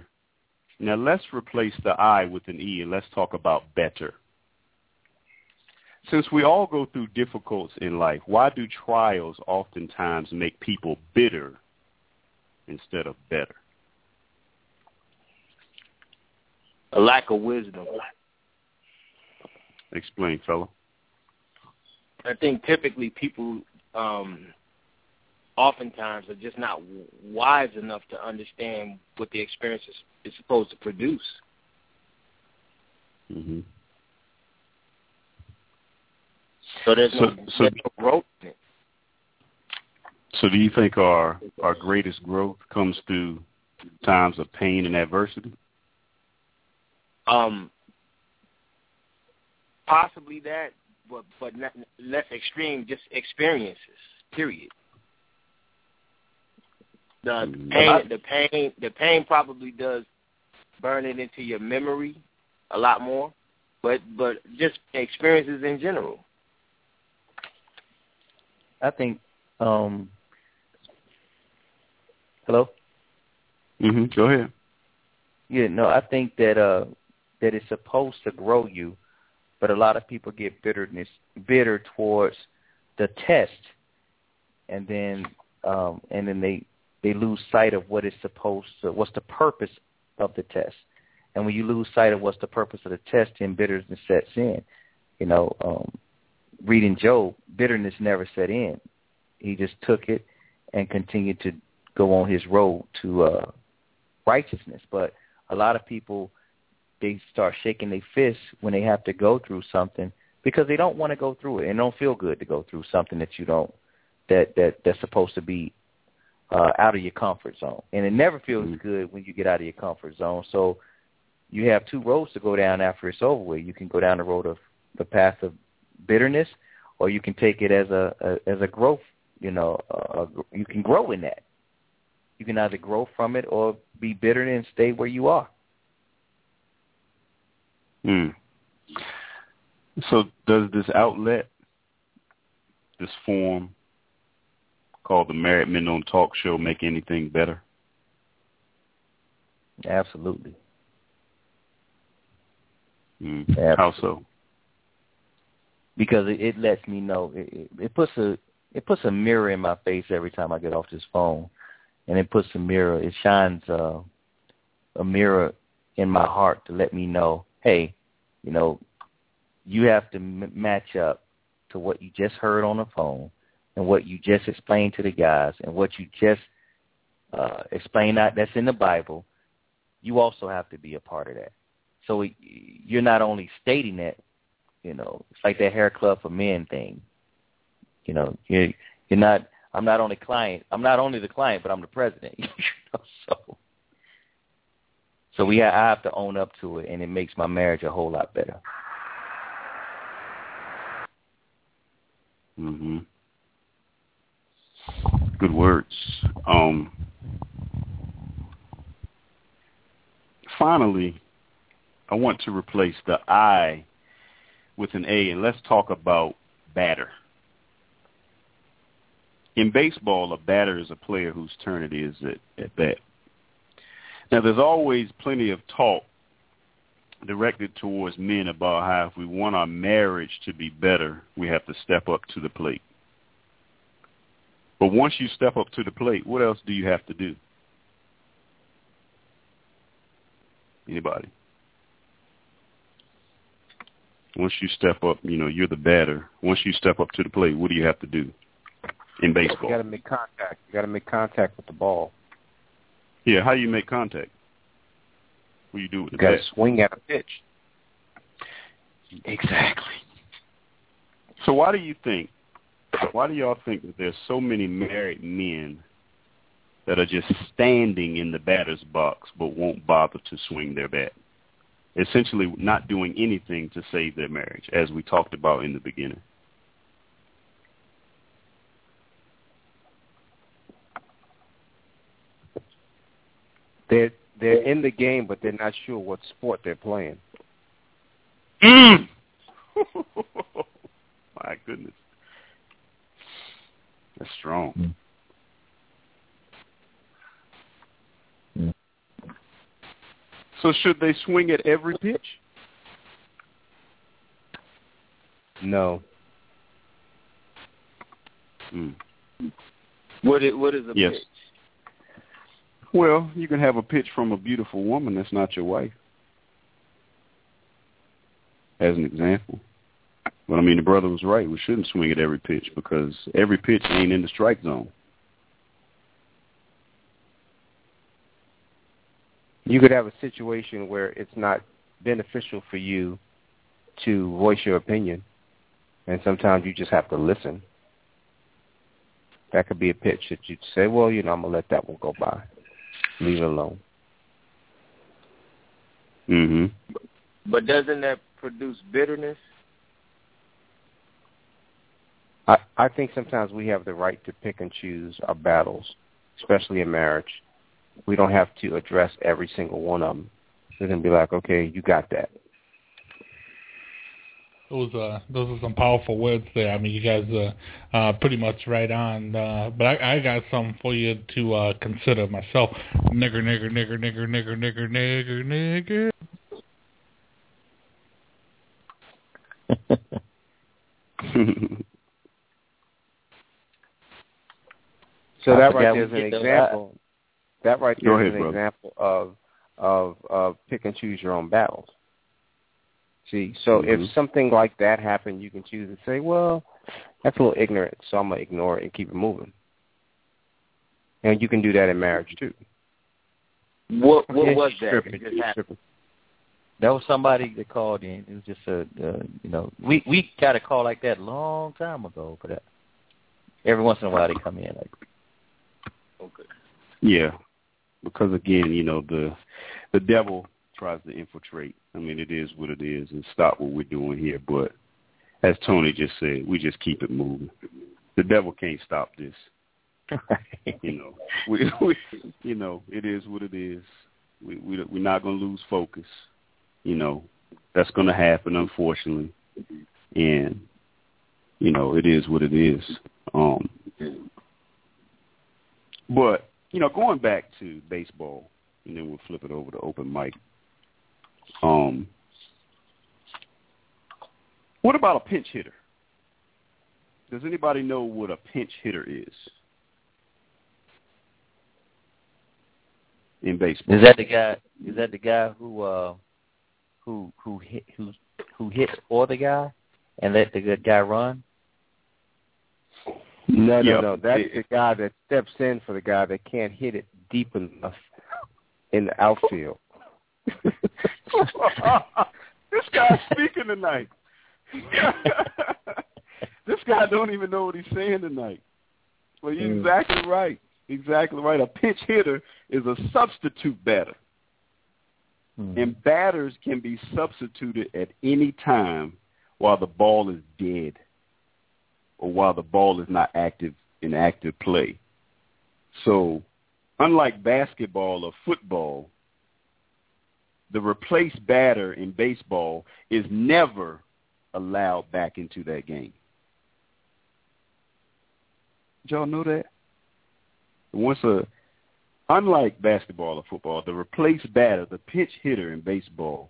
Now let's replace the I with an E and let's talk about better. Since we all go through difficulties in life, why do trials oftentimes make people bitter instead of better?
A lack of wisdom.
Explain, fellow.
I think typically people um oftentimes are just not wise enough to understand what the experience is, is supposed to produce.
Mm-hmm.
So there's
So-
no,
so-
there's no growth in it.
So do you think our our greatest growth comes through times of pain and adversity?
Um, possibly that, but but not, less extreme, just experiences. Period. The
Mm.
pain, the pain, the pain probably does burn it into your memory a lot more, but but just experiences in general.
I think. um Hello.
Mm-hmm. Go ahead.
Yeah, no, I think that uh that it's supposed to grow you, but a lot of people get bitterness bitter towards the test, and then um and then they they lose sight of what is supposed to what's the purpose of the test, and when you lose sight of what's the purpose of the test, then bitterness sets in. You know, um reading Job, bitterness never set in. He just took it and continued to go on his road to uh righteousness. But a lot of people they start shaking their fists when they have to go through something because they don't want to go through it and it don't feel good to go through something that you don't that that that's supposed to be uh out of your comfort zone. And it never feels
Mhm.
good when you get out of your comfort zone. So you have two roads to go down after it's over with. You can go down the road of the path of bitterness or you can take it as a, a as a growth, you know, uh, you can grow in that. You can either grow from it or be bitter and stay where you are.
Hmm. So does this outlet, this form called the Married Men on Talk Show, make anything better?
Absolutely.
Hmm.
Yeah.
How so?
because it, it lets me know it, it, it puts a it puts a mirror in my face every time I get off this phone, and it puts a mirror. It shines uh, a mirror in my heart to let me know, hey, you know, you have to m- match up to what you just heard on the phone and what you just explained to the guys and what you just uh, explained out that's in the Bible. You also have to be a part of that. So it, you're not only stating that, you know, it's like that hair club for men thing. You know, you're you're not. I'm not only client. I'm not only the client, but I'm the president. you know, so so we ha- I have to own up to it, and it makes my marriage a whole lot better.
hmm Good words. Um, finally, I want to replace the I with an A, and let's talk about batter. In baseball, a batter is a player whose turn it is at, at bat. Now, there's always plenty of talk directed towards men about how if we want our marriage to be better, we have to step up to the plate. But once you step up to the plate, what else do you have to do? Anybody? Once you step up, you know, you're the batter. Once you step up to the plate, what do you have to do in baseball?
You got to make contact. You got to make contact with the ball.
Yeah, how do you make contact? What do you do with the
got to swing at a pitch.
Exactly. So why do you think? Why do y'all think that there's so many married men that are just standing in the batter's box but won't bother to swing their bat? Essentially, not doing anything to save their marriage, as we talked about in the beginning.
They're they're in the game, but they're not sure what sport they're playing.
Mm. My goodness, that's strong.
Mm.
So should they swing at every pitch?
No.
Mm.
What is what is a
Yes.
pitch?
Well, you can have a pitch from a beautiful woman that's not your wife, as an example. But I mean, the brother was right. We shouldn't swing at every pitch because every pitch ain't in the strike zone.
You could have a situation where it's not beneficial for you to voice your opinion, and sometimes you just have to listen. That could be a pitch that you'd say, well, you know, I'm going to let that one go by. Leave it alone.
Mhm.
But doesn't that produce bitterness?
I, I think sometimes we have the right to pick and choose our battles, especially in marriage. We don't have to address every single one of them. We can be like, okay, you got that.
Those uh those are some powerful words there. I mean, you guys are uh, pretty much right on. Uh, but I, I got something for you to uh, consider myself. Nigger, nigger, nigger, nigger, nigger, nigger, nigger, nigger.
So that right
we
there is an example. That right
Go
there is an example of of of pick and choose your own battles. See, so
Mhm.
if something like that happened, you can choose to say, "Well, that's a little ignorant, so I'm gonna ignore it and keep it moving." And you can do that in marriage too.
What what
Yeah,
was
she's
that?
tripping,
It just
she's
happened.
tripping.
That was somebody that called in. It was just a, uh, you know, we we got a call like that a long time ago for that. Every once in a while they come in like,
Okay.
Yeah, because again, you know the the devil tries to infiltrate. I mean, it is what it is, and stop what we're doing here. But as Tony just said, we just keep it moving. The devil can't stop this. You know, we, we you know it is what it is. We, we we're not going to lose focus. You know, that's going to happen, unfortunately, and you know it is what it is. Um, but you know, going back to baseball, and then we'll flip it over to open mic. Um, what about a pinch hitter? Does anybody know what a pinch hitter is in baseball?
is that the guy? Is that the guy who uh who who hit who who hits for the guy and let the good guy run?
No, no,
Yeah.
no. That's the guy that steps in for the guy that can't hit it deep enough in the outfield.
this guy's speaking tonight. this guy don't even know what he's saying tonight. Well, you're
Mm.
exactly right. Exactly right. A pinch hitter is a substitute batter.
Hmm.
And batters can be substituted at any time while the ball is dead or while the ball is not active in active play. So, unlike basketball or football, the replaced batter in baseball is never allowed back into that game. Did y'all know that? Once a unlike basketball or football, the replaced batter, the pinch hitter in baseball,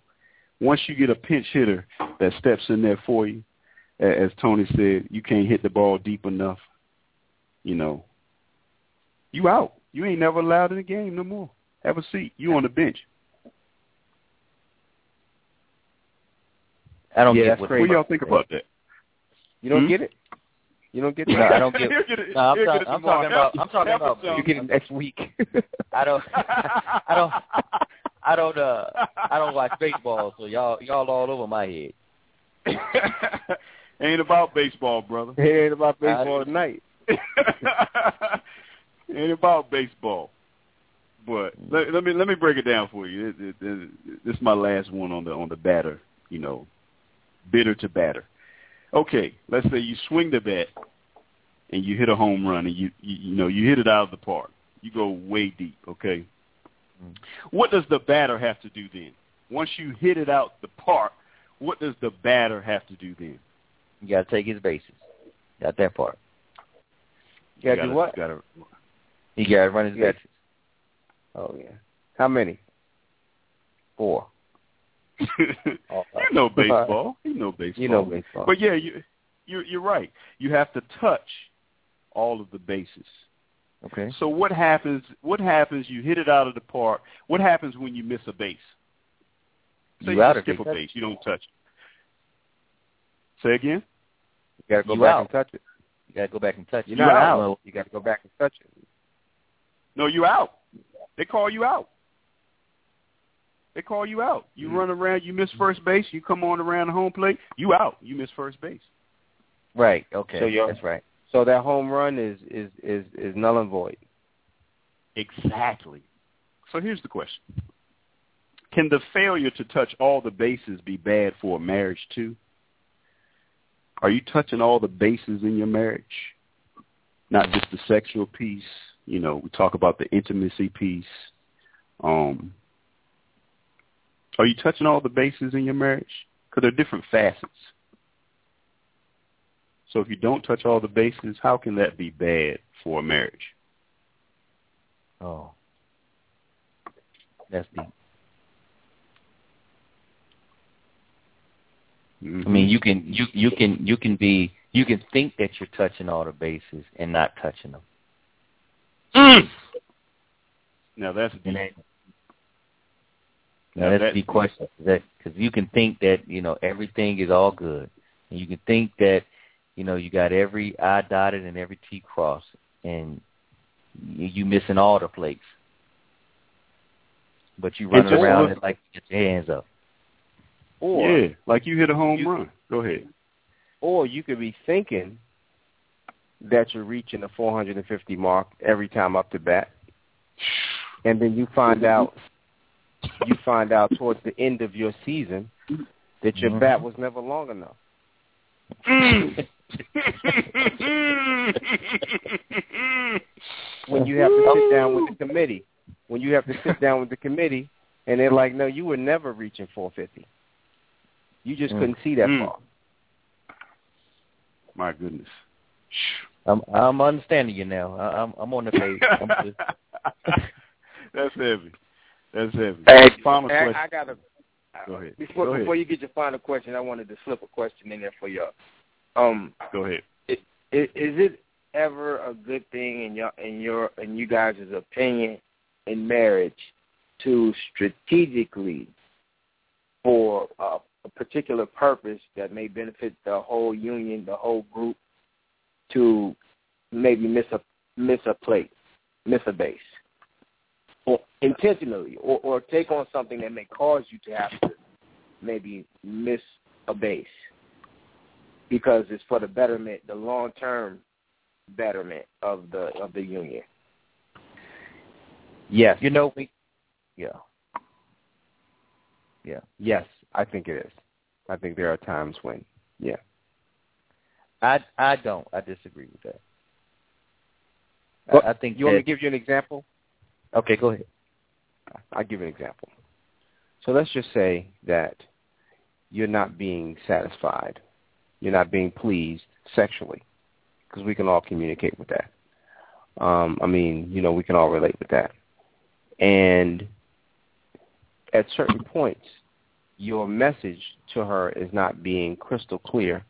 once you get a pinch hitter that steps in there for you, as Tony said, you can't hit the ball deep enough, you know, you out. You ain't never allowed in the game no more. Have a seat. You on the bench.
I don't
Yeah,
get what.
What do y'all think about that?
You don't
Hmm?
get it. You don't get
No. I don't get.
It-
No, I'm,
he'll
talk-
it
I'm talking about. I'm talking
Help
about.
You get it next week.
I don't. I don't. I don't. Uh, I don't watch baseball, so y'all y'all all over my head.
ain't about baseball, brother.
It ain't about baseball tonight.
ain't about baseball. But let, let me let me break it down for you. It, it, it, this is my last one on the on the batter. You know, bitter to batter. Okay, let's say you swing the bat and you hit a home run and you you, you know you hit it out of the park. You go way deep. Okay. Mm. What does the batter have to do then? Once you hit it out the park, what does the batter have to do then?
You got to take his bases. Got that part.
You got to do what?
Gotta,
he got to run his bases.
Oh yeah. How many?
Four.
you know baseball. You know baseball.
You know baseball.
But yeah, you you're you're right. You have to touch all of the bases.
Okay.
So what happens? What happens? You hit it out of the park. What happens when you miss a base? Say
you,
you skip a base, you don't touch it. Say again.
You got to go
You
back
out.
and touch it.
You got to go back and touch it.
You're not
out.
out. You got to go back and touch it.
No, you out. They call you out. They call you out. You
Mm-hmm.
run around, you miss first base, you come on around the home plate, you out. You miss first base.
Right. Okay.
So you're-
That's right.
So that home run is is is is null and void.
Exactly. So here's the question. Can the failure to touch all the bases be bad for a marriage too? Are you touching all the bases in your marriage? Not just the sexual piece. You know, we talk about the intimacy piece. Um, are you touching all the bases in your marriage? Because they're different facets. So if you don't touch all the bases, how can that be bad for a marriage?
Oh. That's deep. I mean, you can you you can you can be you can think that you're touching all the bases and not touching them.
Mm. Now that's deep. Now
now that's the question. That because you can think that you know everything is all good, and you can think that you know you got every I dotted and every T crossed, and you, you missing all the flakes. But you running
just
around
look-
it like you get your hands up.
Or
yeah, like you hit a home
you-
run. Go ahead.
or you could be thinking that you're reaching the 450 mark every time up to bat, and then you find mm-hmm. out you find out towards the end of your season that your
Mhm.
bat was never long enough. When you have to sit down with the committee, when you have to sit down with the committee, and they're like, "No, you were never reaching 450. You just
Mm.
couldn't see that
Mm.
far."
My goodness.
I'm I'm understanding you now. I, I'm I'm on the page. I'm just,
That's heavy. That's heavy.
Hey,
Final question.
I got a
Go ahead.
before
Go ahead.
before you get your final question, I wanted to slip a question in there for you. Um,
Go ahead.
is, is it ever a good thing in your in your in you guys' opinion in marriage to strategically for a, a particular purpose that may benefit the whole union, the whole group, to maybe miss a miss a plate, miss a base, or intentionally, or, or take on something that may cause you to have to maybe miss a base because it's for the betterment, the long term betterment of the of the union.
Yes.
you know we, yeah, yeah.
Yes, I think it is. I think there are times when, yeah.
I I don't. I disagree with that.
Well,
I, I think
You want me to give you an example?
Okay. Go ahead.
I'll give an example. So let's just say that you're not being satisfied, you're not being pleased sexually, because we can all communicate with that. Um, I mean, you know, we can all relate with that. And at certain points, your message to her is not being crystal clear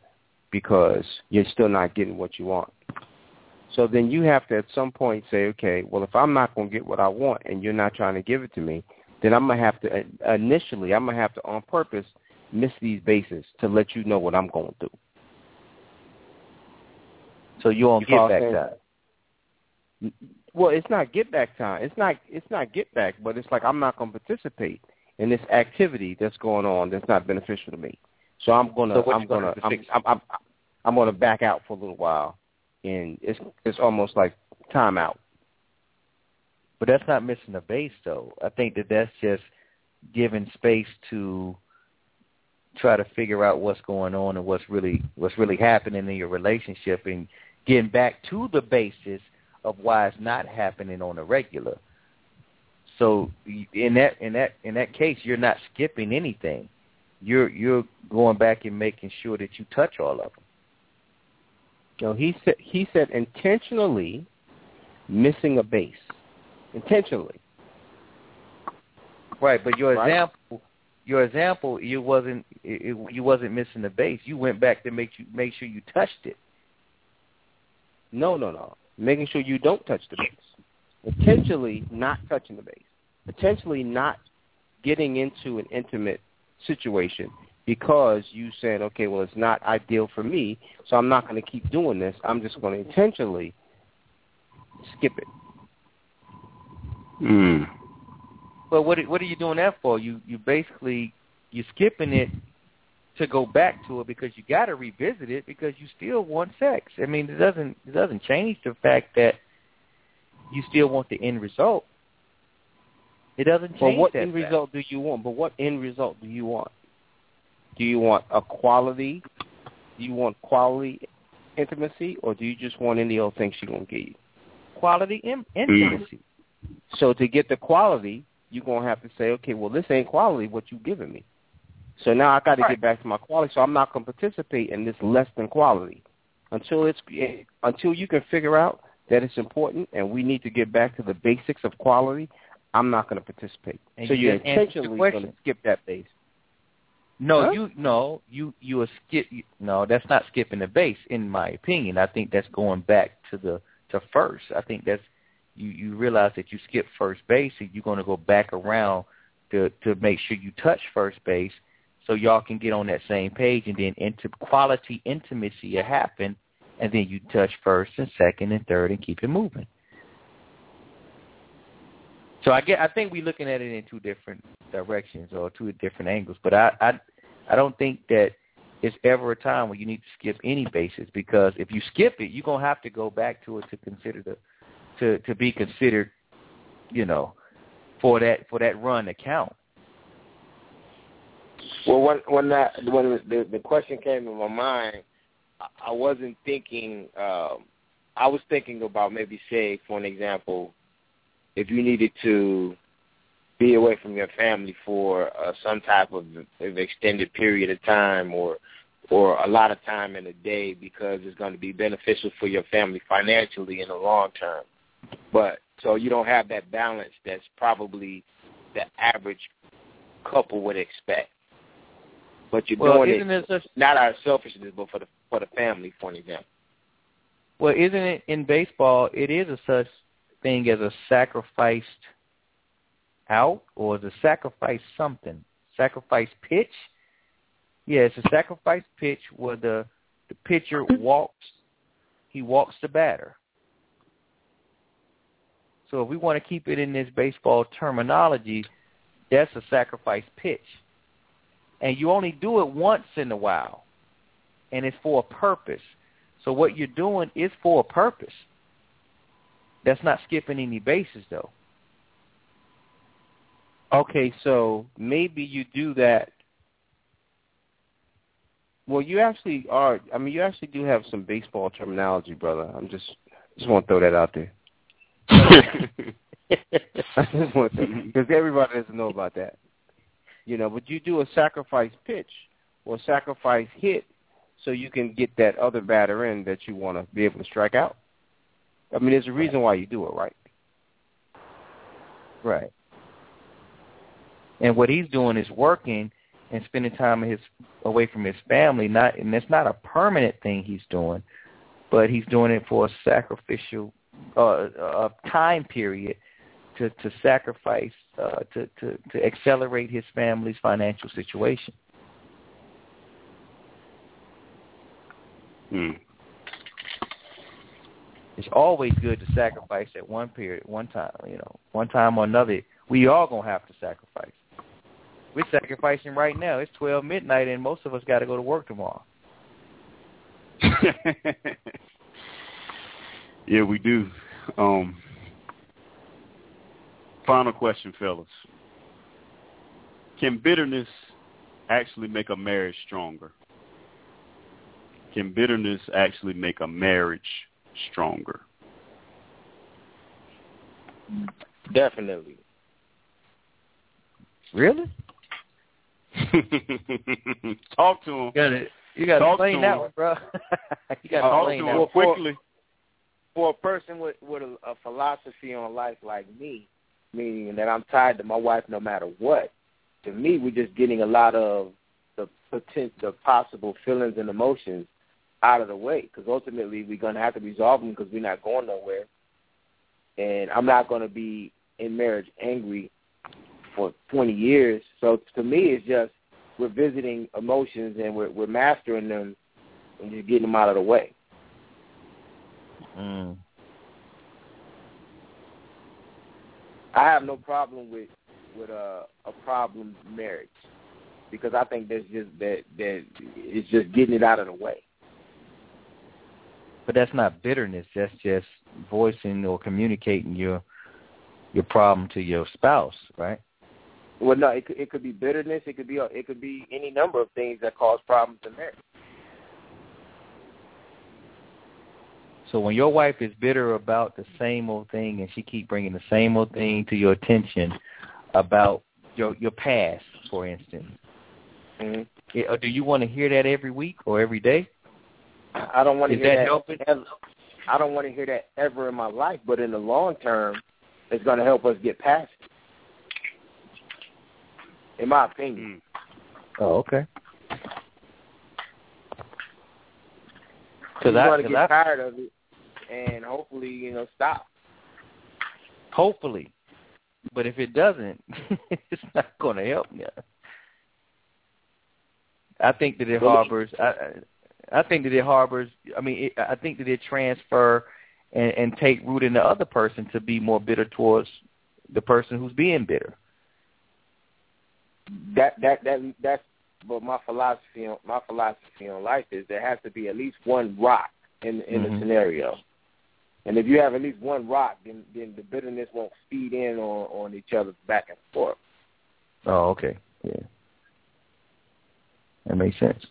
because you're still not getting what you want. So then you have to at some point say, okay, well, if I'm not going to get what I want and you're not trying to give it to me, then I'm going to have to, uh, initially, I'm going to have to on purpose miss these bases to let you know what I'm going through.
So you on get back time.
Well, it's not get back time. It's not it's not get back, but it's like I'm not going to participate in this activity that's going on that's not beneficial to me. So I'm gonna
So
I'm
gonna
gonna I'm? I'm, I'm I'm going to back out for a little while, and it's it's almost like timeout.
But that's not missing the base, though. I think that that's just giving space to try to figure out what's going on and what's really what's really happening in your relationship and getting back to the basis of why it's not happening on a regular. So in that in that in that case, you're not skipping anything. You're you're going back and making sure that you touch all of them.
No, he said he said intentionally missing a base, intentionally.
Right, but your
Right.
example, your example, you wasn't it, you wasn't missing the base. You went back to make you make sure you touched it.
No, no, no. Making sure you don't touch the base. Intentionally not touching the base. Potentially not getting into an intimate situation because you said, okay, well, it's not ideal for me, so I'm not going to keep doing this. I'm just going to intentionally skip it.
Hmm.
But what what are you doing that for? You you basically you're skipping it to go back to it because you got to revisit it because you still want sex. I mean, it doesn't it doesn't change the fact that you still want the end result. It doesn't change
Well, what end
fact.
result do you want? But what end result do you want? Do you want a quality? Do you want quality intimacy, or do you just want any old thing she's gonna give you?
Quality in, intimacy. Mm.
So to get the quality, you're gonna have to say, okay, well, this ain't quality. What you giving me? So now I got to
Right.
get back to my quality. So I'm not gonna participate in this less than quality until it's eh, until you can figure out that it's important and we need to get back to the basics of quality. I'm not going to participate.
And
so
you
you're intentionally going to skip that base.
No,
Huh?
you no, you you are skip. No, that's not skipping the base, in my opinion. I think that's going back to the to first. I think that's you you realize that you skip first base, and you're going to go back around to to make sure you touch first base, so y'all can get on that same page, and then into quality intimacy will happen, and then you touch first and second and third, and keep it moving. So I get. I think we're looking at it in two different directions or two different angles. But I, I, I don't think that it's ever a time where you need to skip any bases because if you skip it, you're gonna have to go back to it to consider the, to to be considered, you know, for that for that run to count.
Well, when when that when the the question came in my mind, I- I wasn't thinking. Um, I was thinking about maybe say, for an example, if you needed to be away from your family for uh, some type of, of extended period of time, or or a lot of time in a day, because it's going to be beneficial for your family financially in the long term. But so you don't have that balance that's probably the average couple would expect but you're
Well,
doing
isn't
it
such?
not out of selfishness, but for the for the family, for an example.
Well, isn't it in baseball? It is a such thing as a sacrificed out, or is a sacrifice something? Sacrifice pitch? Yeah, it's a sacrifice pitch where the the pitcher walks. He walks the batter. So if we want to keep it in this baseball terminology, that's a sacrifice pitch. And you only do it once in a while. And it's for a purpose. So what you're doing is for a purpose. That's not skipping any bases though.
Okay, so maybe you do that. Well, you actually are. I mean, you actually do have some baseball terminology, brother. I'm just just want to throw that out there. I just want to because everybody doesn't know about that. You know, but you do a sacrifice pitch or sacrifice hit so you can get that other batter in that you want to be able to strike out. I mean, there's a reason why you do it, right?
Right. And what he's doing is working and spending time his away from his family. Not and it's not a permanent thing he's doing, but he's doing it for a sacrificial uh, a time period to to sacrifice uh, to to to accelerate his family's financial situation.
Hmm.
It's always good to sacrifice at one period, one time. You know, one time or another, we all gonna have to sacrifice. We're sacrificing right now. It's twelve midnight, and most of us got to go to work tomorrow.
yeah, we do. Um, final question, fellas. Can bitterness actually make a marriage stronger? Can bitterness actually make a marriage stronger?
Definitely.
Really?
Talk to him.
You gotta, you gotta
Talk
explain
to
that
him.
one, bro. you gotta
Talk
explain
to
that
him
one.
quickly.
For a person with with a, a philosophy on life like me, meaning that I'm tied to my wife no matter what, to me we're just getting a lot of the potential, the possible feelings and emotions out of the way because ultimately we're going to have to resolve them because we're not going nowhere. And I'm not going to be in marriage angry for 20 years. So to me, it's just we're visiting emotions and we're, we're mastering them and just getting them out of the way.
Mm.
I have no problem with with a a problem marriage because I think that's just that that it's just getting it out of the way.
But that's not bitterness. That's just voicing or communicating your your problem to your spouse, right?
Well, no, it could, it could be bitterness. It could be it could be any number of things that cause problems in marriage.
So when your wife is bitter about the same old thing and she keep bringing the same old thing to your attention about your your past, for instance,
Mm-hmm.
it, do you want to hear that every week or every day?
I don't want to
Is
hear
that
that.
helping?
ever, I don't want to hear that ever in my life. But in the long term, it's going to help us get past it. In my opinion. Mm.
Oh, okay.
Because
Because I, gonna
get
I
tired of it, and hopefully, you know, stop.
hopefully, but if it doesn't, it's not going to help you. I think that it harbors. I, I I think that it harbors. I mean, it, I think that it transfer and, and take root in the other person to be more bitter towards the person who's being bitter.
That that that that's but my philosophy on my philosophy on life is there has to be at least one rock in in
Mhm.
the scenario. And if you have at least one rock, then then the bitterness won't feed in on on each other back and forth.
Oh, okay. Yeah. That makes sense.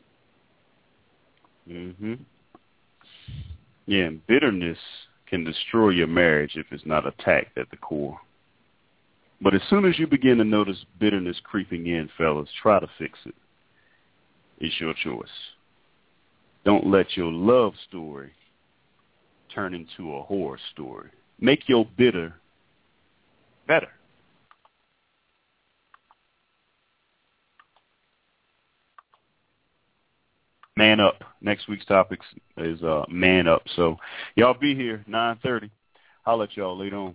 Mhm. Yeah, and bitterness can destroy your marriage if it's not attacked at the core. But as soon as you begin to notice bitterness creeping in, fellas, try to fix it. It's your choice. Don't let your love story turn into a horror story. Make your bitter better. Man up. Next week's topic is uh, man up. So y'all be here nine thirty. I'll let y'all later on.